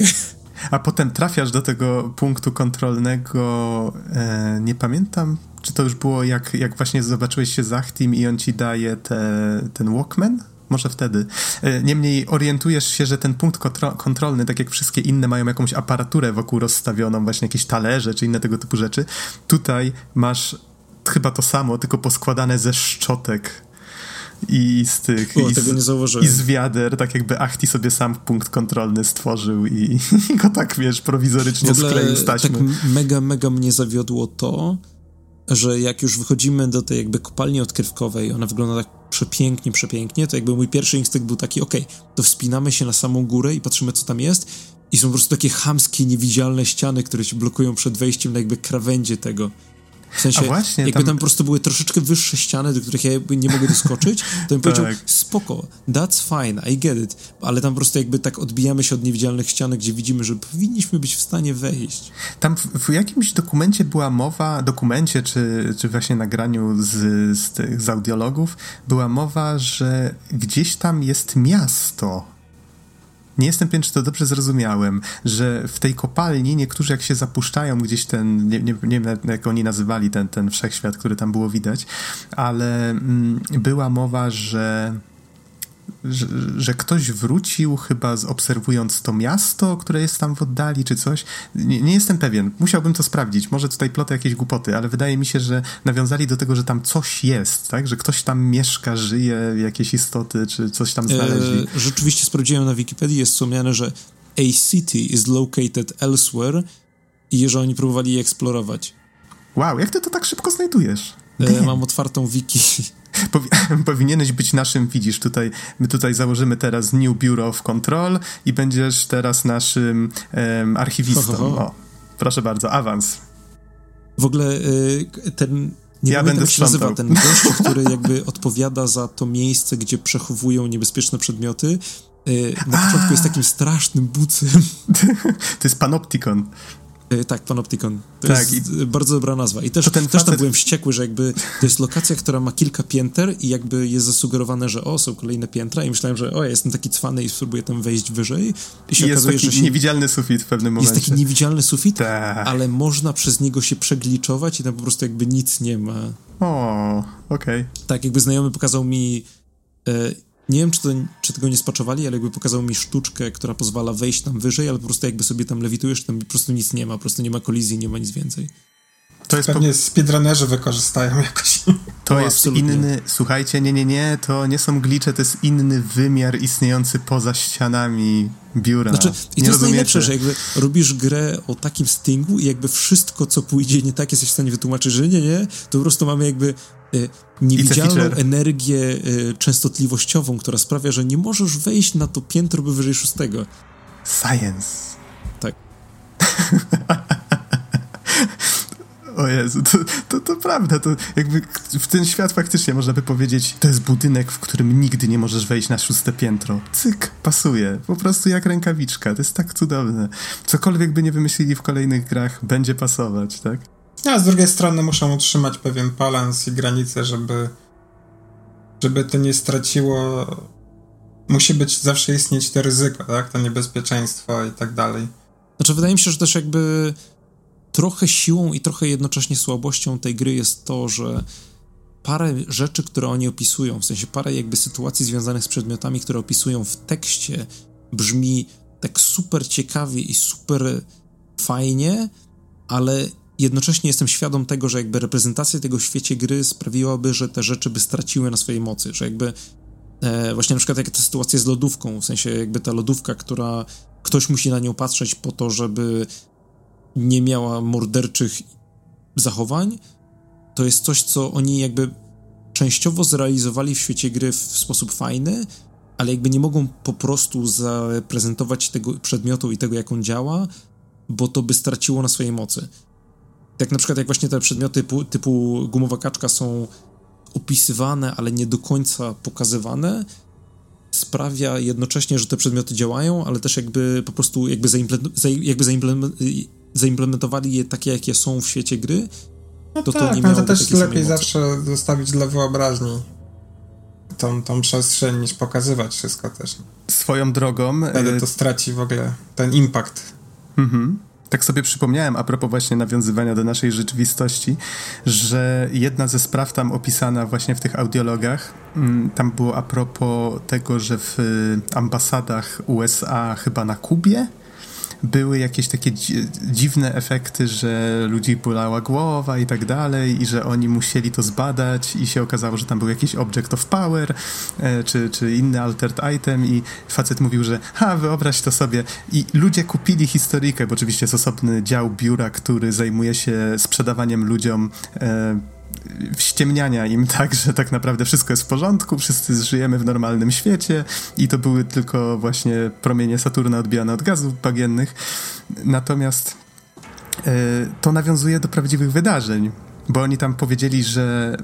A potem trafiasz do tego punktu kontrolnego, e, nie pamiętam, czy to już było jak, jak właśnie zobaczyłeś się z Achtim i on ci daje te, ten Walkman? Może wtedy. E, niemniej orientujesz się, że ten punkt kontrolny, tak jak wszystkie inne, mają jakąś aparaturę wokół rozstawioną, właśnie jakieś talerze czy inne tego typu rzeczy. Tutaj masz chyba to samo, tylko poskładane ze szczotek i z tych.
O,
i,
tego
nie I z wiader, tak jakby Achti sobie sam punkt kontrolny stworzył i, i go tak wiesz, prowizorycznie skleił z taśmy. Tak
mega, mega mnie zawiodło to, że jak już wychodzimy do tej jakby kopalni odkrywkowej, ona wygląda tak przepięknie, przepięknie, to jakby mój pierwszy instynkt był taki, ok, to wspinamy się na samą górę i patrzymy, co tam jest i są po prostu takie chamskie, niewidzialne ściany, które ci blokują przed wejściem na jakby krawędzie tego. W sensie, właśnie, jakby tam... tam... po prostu były troszeczkę wyższe ściany, do których ja nie mogę doskoczyć, to bym powiedział, tak. spoko, that's fine, I get it, ale tam po prostu jakby tak odbijamy się od niewidzialnych ścian, gdzie widzimy, że powinniśmy być w stanie wejść.
Tam w, w jakimś dokumencie była mowa, dokumencie, czy, czy właśnie nagraniu z, z, z audiologów, była mowa, że gdzieś tam jest miasto, nie jestem pewien, czy to dobrze zrozumiałem, że w tej kopalni niektórzy jak się zapuszczają gdzieś ten, nie, nie, nie wiem jak oni nazywali ten, ten wszechświat, który tam było widać, ale mm, była mowa, że że, że, ktoś wrócił chyba obserwując to miasto, które jest tam w oddali, czy coś. Nie, nie, jestem pewien. Musiałbym to sprawdzić. Może tutaj plotę jakieś głupoty, ale wydaje mi się, że nawiązali do tego, że tam coś jest, tak? Że ktoś tam mieszka, żyje, jakieś istoty, czy coś tam znaleźli.
E, rzeczywiście sprawdziłem na Wikipedii, jest wspomniane, że a city is located elsewhere i że oni próbowali je eksplorować.
Wow, jak ty to tak szybko znajdujesz?
E, mam otwartą wiki.
Powi *laughs* powinieneś być naszym, widzisz, tutaj, my tutaj założymy teraz New Bureau of Control i będziesz teraz naszym um, archiwistą. Ho, ho, ho. O, proszę bardzo, awans.
W ogóle y, ten nie ja będę jak się nazywa ten gość, który jakby odpowiada za to miejsce, gdzie przechowują niebezpieczne przedmioty. Y, na początku jest takim strasznym bucem. *laughs*
To jest Panopticon.
E, tak, Panopticon. To tak, jest i... bardzo dobra nazwa. I też, też facet... tam byłem wściekły, że jakby to jest lokacja, która ma kilka pięter i jakby jest zasugerowane, że o, są kolejne piętra i myślałem, że o, ja jestem taki cwany i spróbuję tam wejść wyżej.
I się I okazuje, jest taki że się... niewidzialny sufit w pewnym momencie.
Jest taki niewidzialny sufit, tak. ale można przez niego się przegliczować i tam po prostu jakby nic nie ma.
O, okej. Okay.
Tak, jakby znajomy pokazał mi e, nie wiem, czy, to, czy tego nie spaczowali, ale jakby pokazał mi sztuczkę, która pozwala wejść tam wyżej, ale po prostu jakby sobie tam lewitujesz, tam po prostu nic nie ma, po prostu nie ma kolizji, nie ma nic więcej.
To jest Pewnie po... speedrunnerzy wykorzystają *laughs* jakoś.
To o, jest absolutnie. inny, słuchajcie, nie, nie, nie, to nie są glicze, to jest inny wymiar istniejący poza ścianami biura. Znaczy,
I to jest najlepsze, że jakby robisz grę o takim stingu i jakby wszystko, co pójdzie nie tak, jesteś w stanie wytłumaczyć, że nie, nie, to po prostu mamy jakby niewidzialną energię y, częstotliwościową, która sprawia, że nie możesz wejść na to piętro wyżej szóstego.
Science.
Tak. *laughs*
O Jezu, to, to, to prawda, to jakby w ten świat faktycznie można by powiedzieć, to jest budynek, w którym nigdy nie możesz wejść na szóste piętro. Cyk, pasuje, po prostu jak rękawiczka, to jest tak cudowne. Cokolwiek by nie wymyślili w kolejnych grach, będzie pasować, tak?
A z drugiej strony muszą utrzymać pewien balans i granice, żeby żeby to nie straciło musi być, zawsze istnieć to ryzyko, tak? To niebezpieczeństwo i tak dalej.
Znaczy wydaje mi się, że też jakby trochę siłą i trochę jednocześnie słabością tej gry jest to, że parę rzeczy, które oni opisują, w sensie parę jakby sytuacji związanych z przedmiotami, które opisują w tekście, brzmi tak super ciekawie i super fajnie, ale jednocześnie jestem świadom tego, że jakby reprezentacja tego w świecie gry sprawiłaby, że te rzeczy by straciły na swojej mocy, że jakby e, właśnie na przykład jak ta sytuacja z lodówką, w sensie jakby ta lodówka, która ktoś musi na nią patrzeć po to, żeby nie miała morderczych zachowań, to jest coś, co oni jakby częściowo zrealizowali w świecie gry w sposób fajny, ale jakby nie mogą po prostu zaprezentować tego przedmiotu i tego, jak on działa, bo to by straciło na swojej mocy. Tak na przykład jak właśnie te przedmioty typu, typu gumowa kaczka są opisywane, ale nie do końca pokazywane, sprawia jednocześnie, że te przedmioty działają, ale też jakby po prostu jakby, jakby zaimplementowali je takie, jakie są w świecie gry,
no to tak, to nie no to też lepiej zawsze zostawić dla wyobraźni tą, tą przestrzeń, niż pokazywać wszystko też.
Swoją drogą...
Wtedy y, to straci w ogóle ten impact.
Mhm. Tak sobie przypomniałem, a propos właśnie nawiązywania do naszej rzeczywistości, że jedna ze spraw tam opisana właśnie w tych audiologach, mm, tam było a propos tego, że w ambasadach USA chyba na Kubie, były jakieś takie dziwne efekty, że ludzi bolała głowa i tak dalej i że oni musieli to zbadać i się okazało, że tam był jakiś object of power e, czy, czy inny altered item i facet mówił, że ha, wyobraź to sobie. I ludzie kupili historykę, bo oczywiście jest osobny dział biura, który zajmuje się sprzedawaniem ludziom e, ściemniania im *laughs* tak, że tak naprawdę wszystko jest w porządku, wszyscy żyjemy w normalnym świecie i to były tylko właśnie promienie Saturna odbijane od gazów bagiennych. Natomiast e, to nawiązuje do prawdziwych wydarzeń, bo oni tam powiedzieli, że,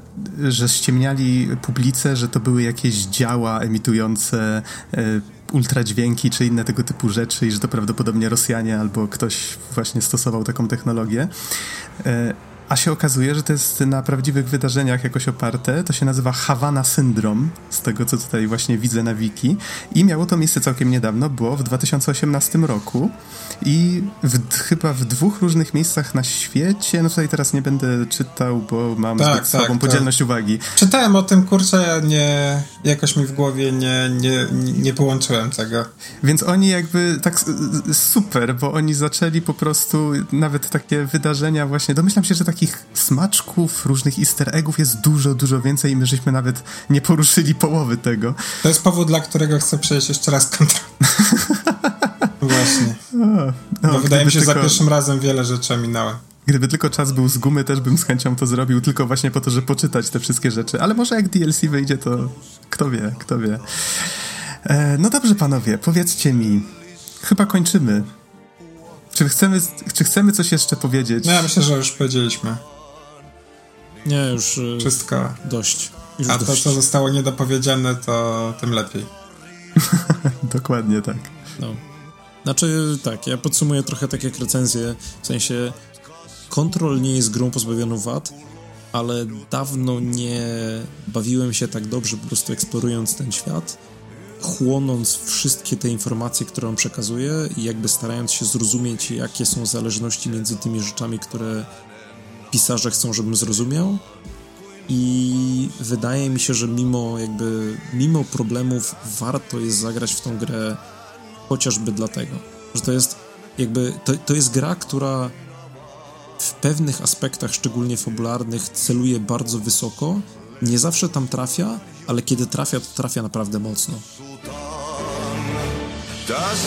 że ściemniali publicę, że to były jakieś działa emitujące e, ultradźwięki czy inne tego typu rzeczy i że to prawdopodobnie Rosjanie albo ktoś właśnie stosował taką technologię. E, a się okazuje, że to jest na prawdziwych wydarzeniach jakoś oparte. To się nazywa Havana Syndrom, z tego co tutaj właśnie widzę na wiki. I miało to miejsce całkiem niedawno, było w 2018 roku. I w, chyba w dwóch różnych miejscach na świecie, no tutaj teraz nie będę czytał, bo mam tak, zbyt słabą tak, podzielność tak. uwagi.
Czytałem o tym, kurczę, nie, jakoś mi w głowie nie, nie, nie połączyłem tego.
Więc oni jakby tak super, bo oni zaczęli po prostu nawet takie wydarzenia właśnie, domyślam się, że takich smaczków, różnych easter eggów jest dużo, dużo więcej i my żeśmy nawet nie poruszyli połowy tego.
To jest powód, dla którego chcę przejść jeszcze raz kontrolę. *laughs* Właśnie. no, no wydaje mi się, że tylko... za pierwszym razem wiele rzeczy minąłem.
Gdyby tylko czas był z gumy, też bym z chęcią to zrobił, tylko właśnie po to, żeby poczytać te wszystkie rzeczy. Ale może jak DLC wyjdzie, to kto wie, kto wie. E, no dobrze, panowie, powiedzcie mi, chyba kończymy. Czy chcemy, czy chcemy coś jeszcze powiedzieć?
No ja myślę, że już powiedzieliśmy.
Nie, już.
Y, Wszystko.
Dość.
Już A dość. to, co zostało niedopowiedziane, to tym lepiej. *laughs*
Dokładnie tak.
No. Znaczy, tak, ja podsumuję trochę tak jak recenzję, w sensie Control nie jest grą pozbawioną wad, ale dawno nie bawiłem się tak dobrze po prostu eksplorując ten świat, chłonąc wszystkie te informacje, które on przekazuje i jakby starając się zrozumieć, jakie są zależności między tymi rzeczami, które pisarze chcą, żebym zrozumiał. I wydaje mi się, że mimo jakby, mimo problemów warto jest zagrać w tą grę chociażby dlatego, że to jest jakby, to, to jest gra, która w pewnych aspektach, szczególnie fabularnych, celuje bardzo wysoko. Nie zawsze tam trafia, ale kiedy trafia, to trafia naprawdę mocno. Das